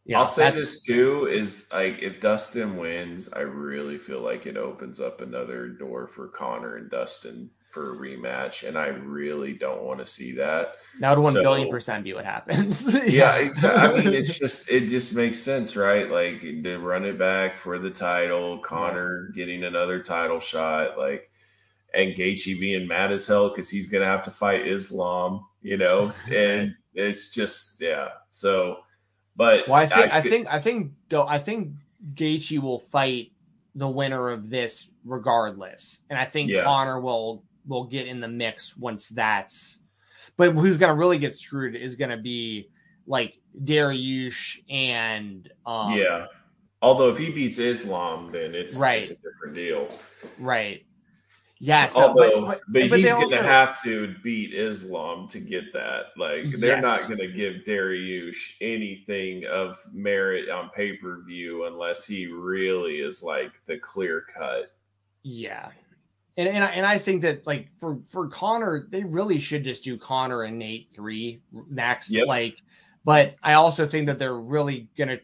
yeah, I'll say this too is like if Dustin wins, I really feel like it opens up another door for Conor and Dustin for a rematch, and I really don't want to see that. that would one so- billion percent be what happens. *laughs* Yeah, exactly. I mean, it's just it just makes sense, right? Like to run it back for the title, Conor getting another title shot, like and Gaethje being mad as hell because he's gonna have to fight Islam, you know, *laughs* and it's just yeah. So, but Well, I think I, fe- think I think though I think Gaethje will fight the winner of this regardless, and I think Yeah. Conor will will get in the mix once that's. But who's going to really get screwed is going to be like Dariush and um, yeah. Although if he beats Islam, then it's Right. it's a different deal. right, yeah. So, Although, but, but, but, but he's going to have to beat Islam to get that. Like they're Yes. not going to give Dariush anything of merit on pay per view unless he really is like the clear cut. Yeah. And and I, and I think that like for for Conor, they really should just do Conor and Nate three next. Yep. Like, but I also think that they're really gonna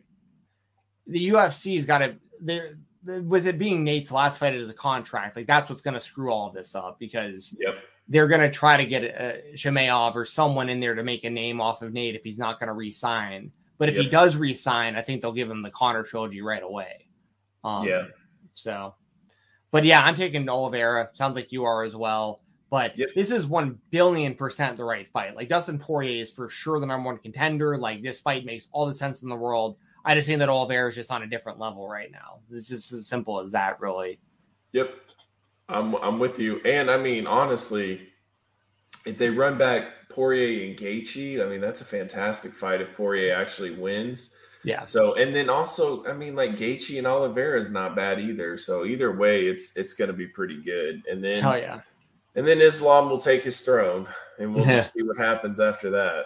the UFC's got to they're with it being Nate's last fight as a contract, like that's what's going to screw all of this up because Yep. they're going to try to get uh, Chimaev or someone in there to make a name off of Nate if he's not going to resign. But if he Yep. does resign, I think they'll give him the Conor trilogy right away. Um, Yeah. So, but yeah, I'm taking Oliveira. Sounds like you are as well. But Yep. this is one billion percent the right fight. Like Dustin Poirier is for sure the number one contender. Like this fight makes all the sense in the world. I just think that Oliveira is just on a different level right now. It's just as simple as that, really. Yep. I'm I'm with you. And I mean, honestly, if they run back Poirier and Gaethje, I mean, that's a fantastic fight if Poirier actually wins. Yeah. So, and then also, I mean, like Gaethje and Oliveira is not bad either. So either way, it's it's going to be pretty good. And then, Hell yeah. and then Islam will take his throne, and we'll just *laughs* see what happens after that.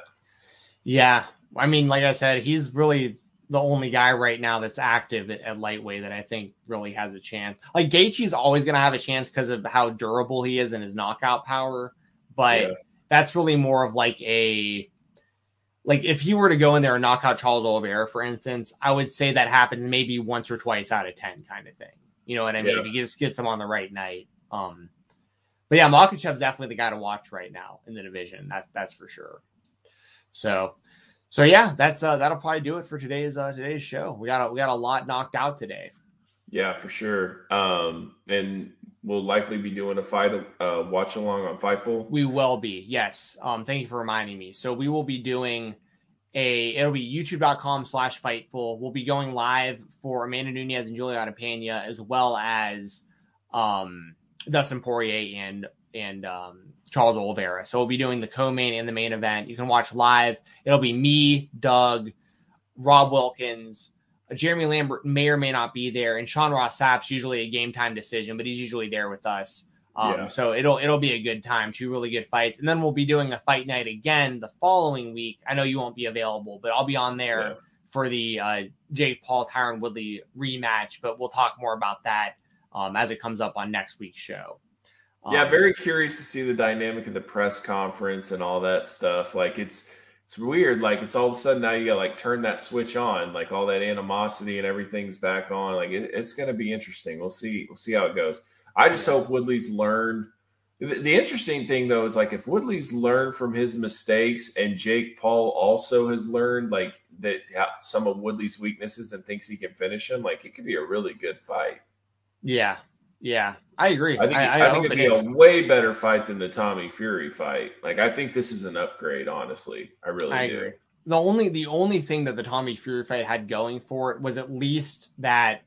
Yeah. I mean, like I said, he's really the only guy right now that's active at, at lightweight that I think really has a chance. Like Gaethje's always going to have a chance because of how durable he is and his knockout power, but Yeah. that's really more of like a like if he were to go in there and knock out Charles Oliveira, for instance, I would say that happens maybe once or twice out of ten, kind of thing. You know what I mean? Yeah. If he just gets him on the right night. Um, but yeah, Makhachev's definitely the guy to watch right now in the division. That's that's for sure. So, so yeah, that's uh, that'll probably do it for today's uh, today's show. We got a, we got a lot knocked out today. Yeah, for sure. Um, and we'll likely be doing a fight uh, watch along on Fightful. We will be, yes. Um, thank you for reminding me. So we will be doing a it'll be youtube.com slash fightful. We'll be going live for Amanda Nunes and Julianna Pena as well as um Dustin Poirier and and um Charles Oliveira. So we'll be doing the co-main and the main event. You can watch live. It'll be me, Doug, Rob Wilkins, Jeremy Lambert may or may not be there, and Sean Ross Sapp's usually a game time decision, but he's usually there with us. Um, Yeah. So it'll it'll be a good time. Two really good fights, and then we'll be doing a fight night again the following week. I know you won't be available, but I'll be on there Yeah. for the uh, Jake Paul Tyron Woodley rematch. But we'll talk more about that um, as it comes up on next week's show. Yeah, Um, very curious to see the dynamic of the press conference and all that stuff. Like it's it's weird. Like it's all of a sudden now you got like turn that switch on. Like all that animosity and everything's back on. Like it, it's going to be interesting. We'll see. We'll see how it goes. I just hope Woodley's learned The, the interesting thing though is like if Woodley's learned from his mistakes and Jake Paul also has learned like that some of Woodley's weaknesses and thinks he can finish him, like it could be a really good fight. Yeah, yeah, I agree. I think, I, I, I think it'd be it a way better fight than the Tommy Fury fight. Like I think this is an upgrade. Honestly, I really I do. Agree. The only the only thing that the Tommy Fury fight had going for it was at least that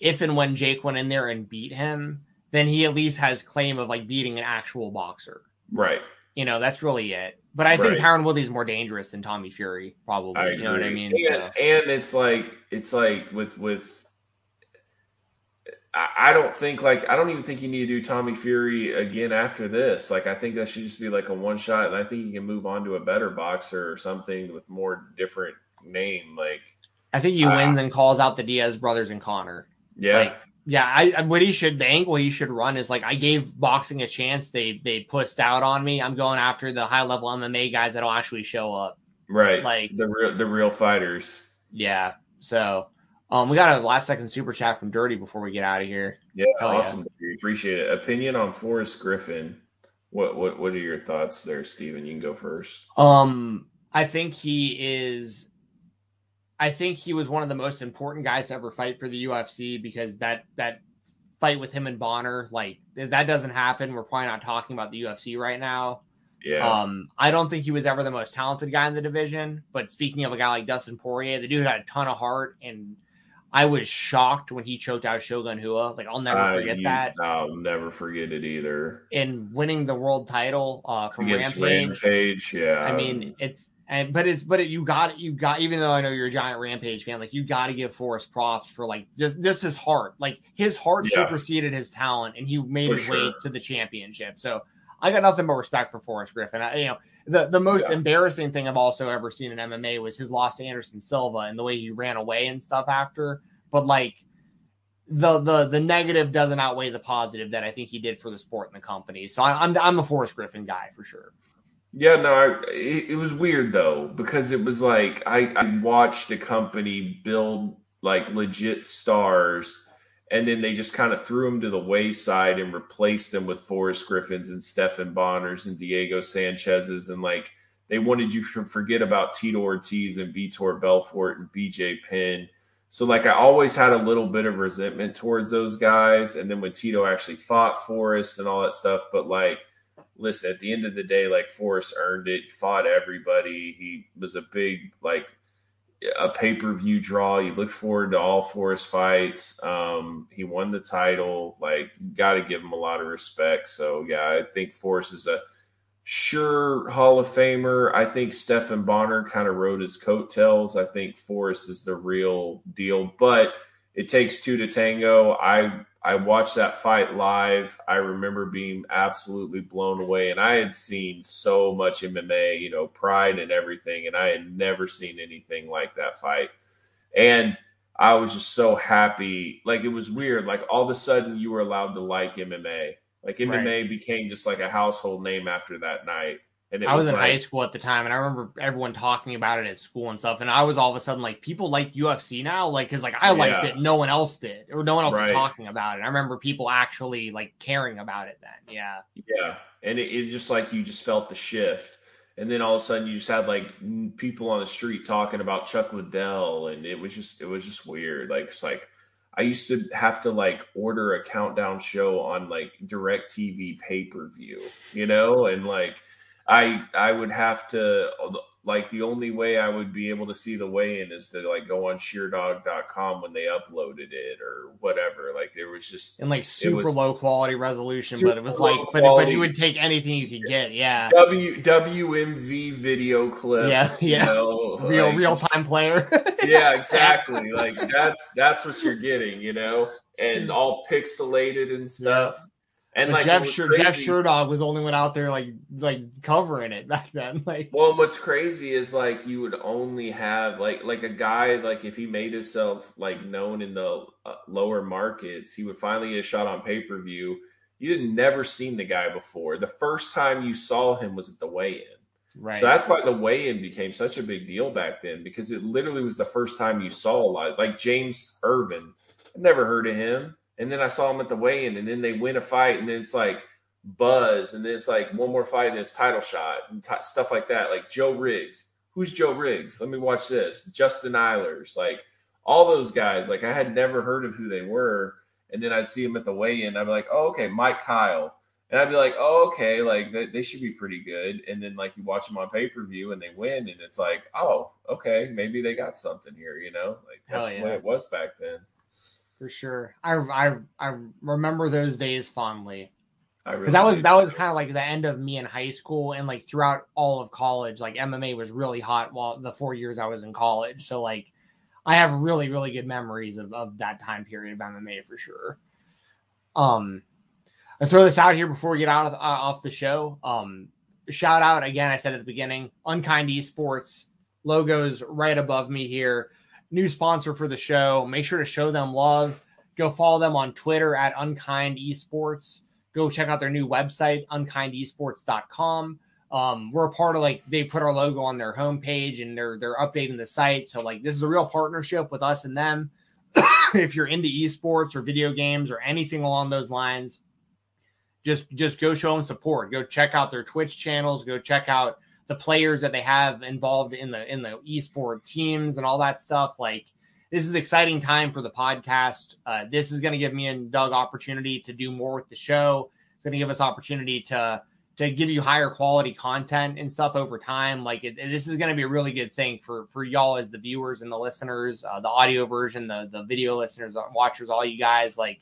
if and when Jake went in there and beat him, then he at least has claim of like beating an actual boxer. Right. You know, that's really it. But I think right. Tyron Woodley's more dangerous than Tommy Fury, probably. You know what I mean? And, so. and it's like it's like with with I don't think like I don't even think you need to do Tommy Fury again after this. Like I think that should just be like a one shot, and I think you can move on to a better boxer or something with more different name. Like I think he uh, wins and calls out the Diaz brothers and Conor. Yeah, like, yeah. I what he should the angle he should run is like I gave boxing a chance. They they pushed out on me. I'm going after the high level MMA guys that'll actually show up. Right, like the real the real fighters. Yeah. So um, we got a last second super chat from Dirty before we get out of here. Yeah, Hell awesome. Yeah. Appreciate it. Opinion on Forrest Griffin. What what what are your thoughts there, Steven? You can go first. Um, I think he is. I think he was one of the most important guys to ever fight for the UFC because that that fight with him and Bonner, like that doesn't happen. We're probably not talking about the UFC right now. Yeah. Um, I don't think he was ever the most talented guy in the division. But speaking of a guy like Dustin Poirier, the dude had a ton of heart and I was shocked when he choked out Shogun Rua. Like I'll never uh, forget you, that. I'll never forget it either. And winning the world title uh, from Rampage. Rampage, yeah. I mean, it's and but it's but it, you got it, you got even though I know you're a giant Rampage fan, like you got to give Forrest props for like just just his heart. Like his heart yeah. superseded his talent, and he made for his sure. way to the championship. So I got nothing but respect for Forrest Griffin. I, you know, the the most yeah. embarrassing thing I've also ever seen in MMA was his loss to Anderson Silva and the way he ran away and stuff after. But like the the the negative doesn't outweigh the positive that I think he did for the sport and the company. So I, am I'm, I'm a Forrest Griffin guy for sure. Yeah, no, I, it, it was weird though because it was like I, I watched the company build like legit stars and then they just kind of threw them to the wayside and replaced them with Forrest Griffins and Stephan Bonners and Diego Sanchez's and like they wanted you to forget about Tito Ortiz and Vitor Belfort and BJ Penn. So like I always had a little bit of resentment towards those guys. And then when Tito actually fought Forrest and all that stuff, but like listen, at the end of the day, like Forrest earned it. He fought everybody. He was a big like a pay per view draw. You look forward to all Forrest fights. Um, he won the title. Like, got to give him a lot of respect. So, yeah, I think Forrest is a sure Hall of Famer. I think Stephan Bonner kind of rode his coattails. I think Forrest is the real deal, but it takes two to tango. I I watched that fight live. I remember being absolutely blown away. And I had seen so much MMA, you know, pride and everything. And I had never seen anything like that fight. And I was just so happy. Like it was weird. Like all of a sudden you were allowed to like MMA. Like MMA right. became just like a household name after that night. And I was, was in like, high school at the time, and I remember everyone talking about it at school and stuff. And I was all of a sudden like, people like UFC now, like because like I liked yeah. it, no one else did, or no one else right. was talking about it. I remember people actually like caring about it then. Yeah, yeah, and it, it just like you just felt the shift, and then all of a sudden you just had like people on the street talking about Chuck Liddell, and it was just it was just weird. Like it's like I used to have to like order a countdown show on like DirecTV pay per view, you know, and like I I would have to like the only way I would be able to see the weigh in is to like go on sherdog.com when they uploaded it or whatever. Like there was just in like super low quality resolution, but it was like but but you would take anything you could get. Yeah. W WMV video clip. Yeah, yeah. You know, real like, real time player. *laughs* yeah, exactly. Like that's that's what you're getting, you know, and all pixelated and stuff. Yeah. And like Jeff Sher- Jeff Sherdog was the only one out there like like covering it back then. *laughs* Like, well, what's crazy is like you would only have like like a guy like if he made himself like known in the uh, lower markets, he would finally get a shot on pay per view. You had never seen the guy before. The first time you saw him was at the weigh-in. Right. So that's why the weigh-in became such a big deal back then because it literally was the first time you saw a lot. Like James Irvin, I never heard of him. And then I saw him at the weigh-in, and then they win a fight, and then it's like, buzz, and then it's like one more fight and it's title shot and t- stuff like that. Like Joe Riggs, who's Joe Riggs? Let me watch this. Justin Eilers, like all those guys. Like I had never heard of who they were, and then I'd see them at the weigh-in. I'd be like, oh okay, Mike Kyle. And I'd be like, oh, okay, like they, they should be pretty good. And then like you watch them on pay per view and they win, and it's like, oh, okay, maybe they got something here, you know? Like that's yeah. the way it was back then. For sure, I I I remember those days fondly. Really that was that was kind of like the end of me in high school and like throughout all of college. Like MMA was really hot while the four years I was in college. So like I have really really good memories of of that time period of MMA for sure. Um I throw this out here before we get out of uh, off the show. Um, shout out again. I said at the beginning, Unkind Esports logos right above me here. New sponsor for the show. Make sure to show them love. Go follow them on Twitter at Unkind Esports. Go check out their new website, unkindesports.com. Um, we're a part of like they put our logo on their homepage and they're they're updating the site. So like this is a real partnership with us and them. *coughs* if you're into esports or video games or anything along those lines, just just go show them support. Go check out their Twitch channels. Go check out the players that they have involved in the in the esport teams and all that stuff. Like this is exciting time for the podcast. Uh, this is going to give me and Doug opportunity to do more with the show. It's going to give us opportunity to to give you higher quality content and stuff over time. Like it, this is going to be a really good thing for for y'all as the viewers and the listeners, uh, the audio version, the the video listeners, uh, watchers, all you guys. Like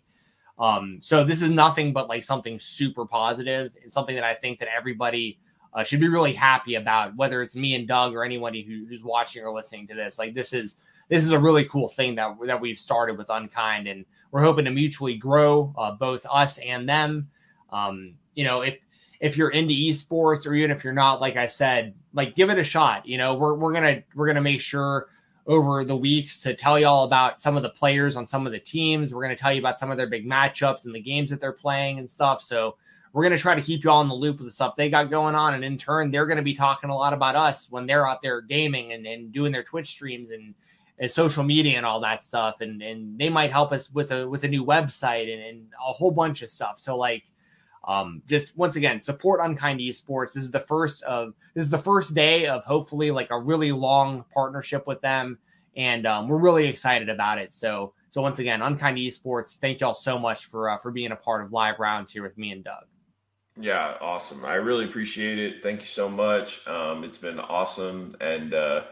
um, so this is nothing but like something super positive and something that I think that everybody uh, should be really happy about, whether it's me and Doug or anybody who, who's watching or listening to this. Like this is this is a really cool thing that that we've started with Unkind, and we're hoping to mutually grow uh, both us and them. Um, you know, if if you're into esports or even if you're not, like I said, like give it a shot. You know, we're we're gonna we're gonna make sure over the weeks to tell you all about some of the players on some of the teams. We're to tell you about some of their big matchups and the games that they're playing and stuff. So we're going to try to keep you all in the loop with the stuff they got going on. And in turn, they're going to be talking a lot about us when they're out there gaming and, and doing their Twitch streams and, and social media and all that stuff. And, and they might help us with a, with a new website and, and a whole bunch of stuff. So like, um, just once again, support Unkind Esports. This is the first of this is the first day of hopefully like a really long partnership with them, and um, we're really excited about it. So so once again, Unkind Esports, thank y'all so much for uh, for being a part of live rounds here with me and Doug. Yeah, awesome. I really appreciate it. Thank you so much. Um, it's been awesome, and uh,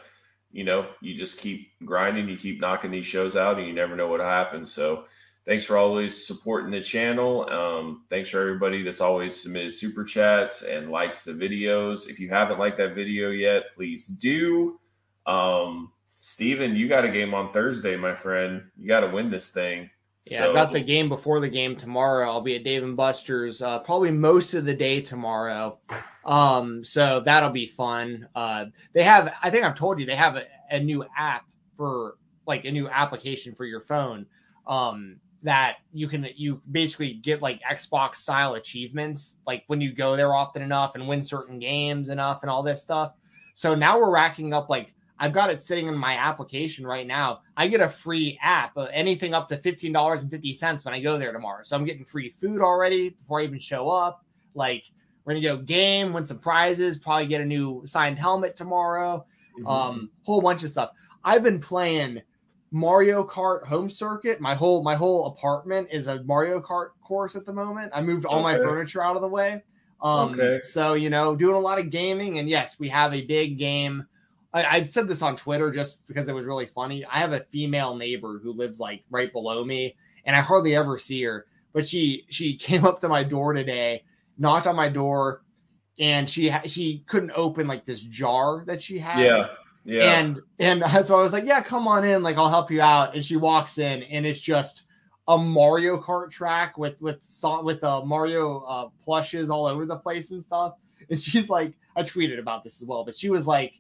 you know, you just keep grinding, you keep knocking these shows out, and you never know what happens. So thanks for always supporting the channel. Um, thanks for everybody that's always submitted super chats and likes the videos. If you haven't liked that video yet, please do. Um, Steven, you got a game on Thursday, my friend. You got to win this thing. Yeah, so. I got the game before the game tomorrow. I'll be at Dave and Buster's uh, probably most of the day tomorrow. Um, so that'll be fun. Uh, they have, I think I've told you, they have a, a new app for like a new application for your phone. Um, that you can you basically get like Xbox style achievements like when you go there often enough and win certain games enough and all this stuff. So now we're racking up like I've got it sitting in my application right now. I get a free app, uh, anything up to fifteen dollars and fifty cents when I go there tomorrow. So I'm getting free food already before I even show up. Like we're gonna go game, win some prizes, probably get a new signed helmet tomorrow. Mm-hmm. Um, whole bunch of stuff. I've been playing Mario Kart home circuit. My whole my whole apartment is a Mario Kart course at the moment. I moved all okay. my furniture out of the way. Um, okay. So you know, doing a lot of gaming, and yes, we have a big game. I, I said this on Twitter just because it was really funny. I have a female neighbor who lives like right below me, and I hardly ever see her. But she she *laughs* came up to my door today, knocked on my door, and she she couldn't open like this jar that she had. Yeah yeah. And and *laughs* so I was like, yeah, come on in, like I'll help you out. And she walks in, and it's just a Mario Kart track with with with uh, Mario uh, plushes all over the place and stuff. And she's like, I tweeted about this as well, but she was like,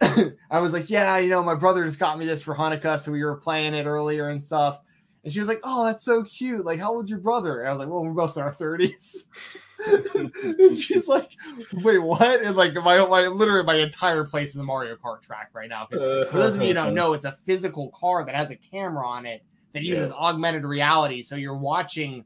*coughs* I was like, yeah, you know, my brother just got me this for Hanukkah, so we were playing it earlier and stuff. And she was like, "Oh, that's so cute. Like, how old's your brother?" And I was like, "Well, we're both in our 30s. *laughs* and she's like, "Wait, what?" And like my, my literally my entire place is a Mario Kart track right now. Because for those of you who don't uh-huh. know, it's a physical car that has a camera on it that uses yeah. augmented reality. So you're watching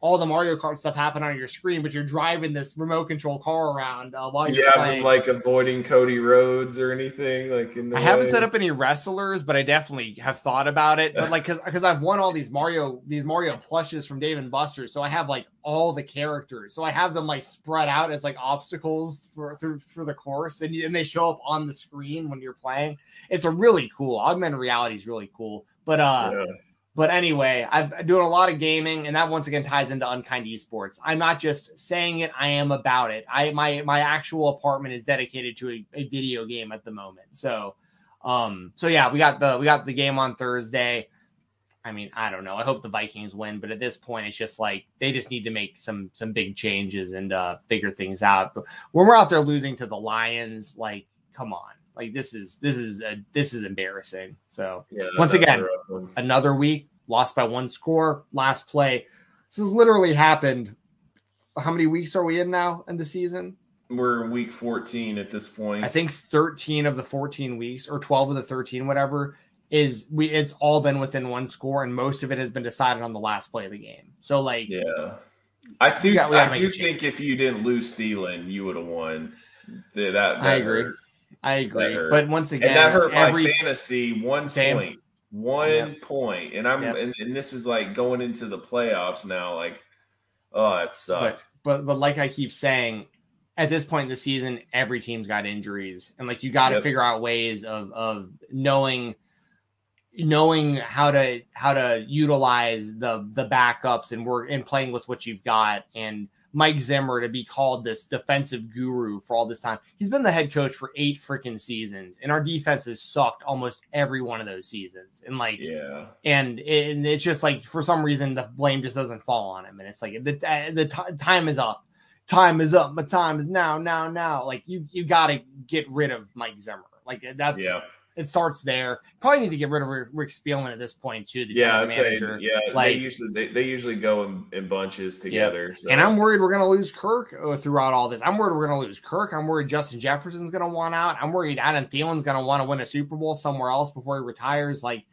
all the Mario Kart stuff happen on your screen, but you're driving this remote control car around uh, while you're You haven't playing. like avoiding Cody Rhodes or anything like in the I haven't set up any wrestlers, but I definitely have thought about it. But like, cause, cause I've won all these Mario, these Mario plushes from Dave and Buster's. So I have like all the characters. So I have them like spread out as like obstacles for through, through the course and, and they show up on the screen when you're playing. It's a really cool augmented reality is really cool. But, uh, Yeah. But anyway, I've been doing a lot of gaming, and that once again ties into unkind esports. I'm not just saying it; I am about it. I my my actual apartment is dedicated to a, a video game at the moment. So, um, so yeah, we got the we got the game on Thursday. I mean, I don't know. I hope the Vikings win, but at this point, it's just like they just need to make some some big changes and uh, figure things out. But when we're out there losing to the Lions, like, come on, like this is this is a, this is embarrassing. So Yeah, Once again, another week, lost by one score, last play. This has literally happened. How many weeks are we in now in the season? we're in week 14 at this point. I think 13 of the 14 weeks or 12 of the 13, whatever, is we it's all been within one score, and most of it has been decided on the last play of the game. So like Yeah. I think got- I do think if you didn't lose Thielen, you would have won. Th- That, that I agree. hurt. I agree. But once again, and that hurt every my fantasy one Same. point. One Yep. point. And I'm Yep. and, and this is like going into the playoffs now. Like, oh, it sucks. but but like I keep saying, at this point in the season, every team's got injuries, and like you got to Yep. figure out ways of of knowing knowing how to how to utilize the the backups and work and playing with what you've got and Mike Zimmer to be called this defensive guru for all this time. He's been the head coach for eight freaking seasons, and our defense has sucked almost every one of those seasons. And like, yeah. and, it, and it's just like for some reason the blame just doesn't fall on him, and it's like the uh, the t- time is up, time is up, my time is now, now, now. Like you you got to get rid of Mike Zimmer. Like that's Yeah. It starts there. Probably need to get rid of Rick Spielman at this point too. The Yeah, I'd say, yeah. Like- they usually they, they usually go in, in bunches together. So. And I'm worried we're going to lose Kirk uh, throughout all this. I'm worried we're going to lose Kirk. I'm worried Justin Jefferson's going to want out. I'm worried Adam Thielen's going to want to win a Super Bowl somewhere else before he retires. Like,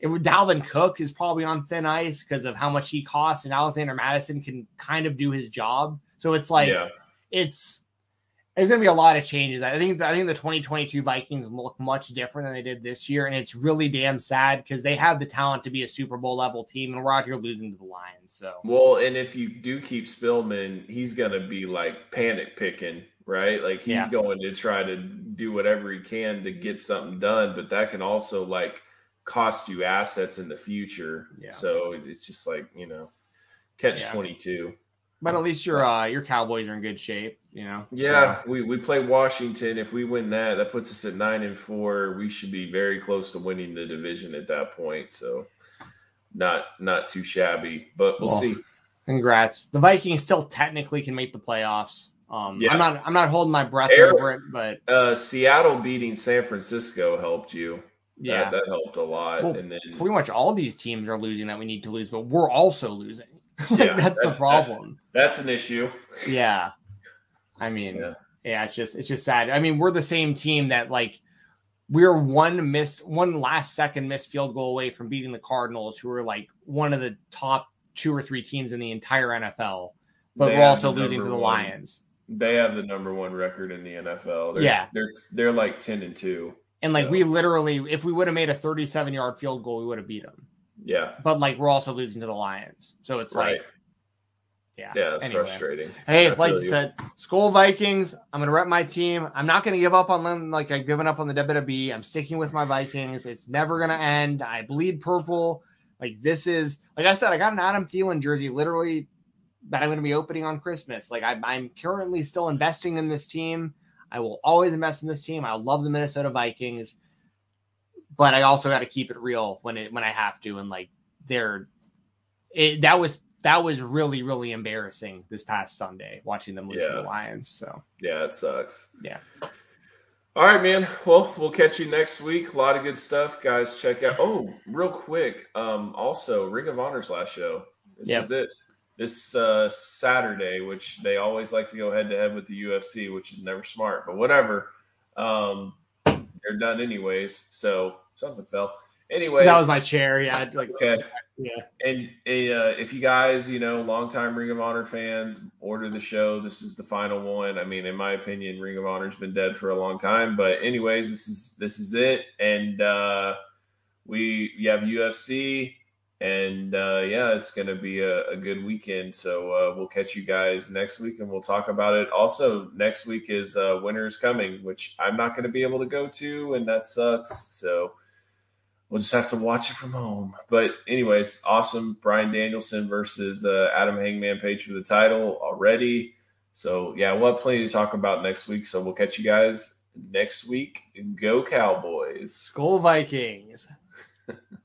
it would Dalvin Cook is probably on thin ice because of how much he costs, and Alexander Mattison can kind of do his job. So it's like yeah. it's there's going to be a lot of changes. I think I think the 2022 Vikings look much different than they did this year, and it's really damn sad because they have the talent to be a Super Bowl level team, and we're out here losing to the Lions. So Well, and if you do keep Spielman, he's gonna be like panic picking, right? Like he's Yeah. going to try to do whatever he can to get something done, but that can also like cost you assets in the future. Yeah. So it's just like you know, catch Yeah. twenty two. But at least your uh, your Cowboys are in good shape, you know. Yeah, So, we we play Washington. If we win that, that puts us at nine and four. We should be very close to winning the division at that point. So not not too shabby, but we'll Well, see. congrats. The Vikings still technically can make the playoffs. Um, Yeah. I'm not I'm not holding my breath Eric- over it, but Uh, Seattle beating San Francisco helped you. yeah, that, that helped a lot. Well, and then pretty much all these teams are losing that we need to lose, but we're also losing. *laughs* Like, Yeah, that's the that- problem. that's an issue. Yeah. I mean, Yeah. yeah. it's just it's just sad. I mean, we're the same team that like we're one missed one last second missed field goal away from beating the Cardinals, who are like one of the top two or three teams in the entire NFL. But They we're also losing to the one- Lions. They have the number one record in the NFL. They're, Yeah. they're they're like ten and two. And like So- we literally, if we would have made a 37 yard field goal, we would have beat them. Yeah, But like we're also losing to the Lions. So it's right. like, yeah. yeah, that's Anyway. frustrating. Hey, I like you. said, Skol Vikings. I'm gonna rep my team. I'm not gonna give up on them like I've given up on the WWE. I'm sticking with my Vikings. It's never gonna end. I bleed purple. Like this is like I said, I got an Adam Thielen jersey literally that I'm gonna be opening on Christmas. Like I'm, I'm currently still investing in this team. I will always invest in this team. I love the Minnesota Vikings, but I also got to keep it real when it when I have to. And like they're it, that was that was really really embarrassing this past Sunday watching them lose to Yeah. the Lions. So Yeah, it sucks. Yeah. All right, man. Well, we'll catch you next week. A lot of good stuff, guys. Check out. Oh, real quick. Um, also, Ring of Honor's last show. This Yep. is it. This uh, Saturday, which they always like to go head to head with the UFC, which is never smart, but whatever. Um, they're done anyways. So something fell. Anyway, that was my chair. Yeah, like okay. yeah. And uh, if you guys, you know, longtime Ring of Honor fans, order the show. This is the final one. I mean, in my opinion, Ring of Honor's been dead for a long time. But anyways, this is this is it. And uh, we you have UFC, and uh, yeah, it's going to be a, a, good weekend. So uh, we'll catch you guys next week, and we'll talk about it. Also, next week is uh, Winter's Coming, which I'm not going to be able to go to, and that sucks. So we'll just have to watch it from home. But anyways, awesome. Bryan Danielson versus uh, Adam Hangman Page for the title already. So yeah, we'll have plenty to talk about next week. So we'll catch you guys next week. Go Cowboys. Skol Vikings. *laughs*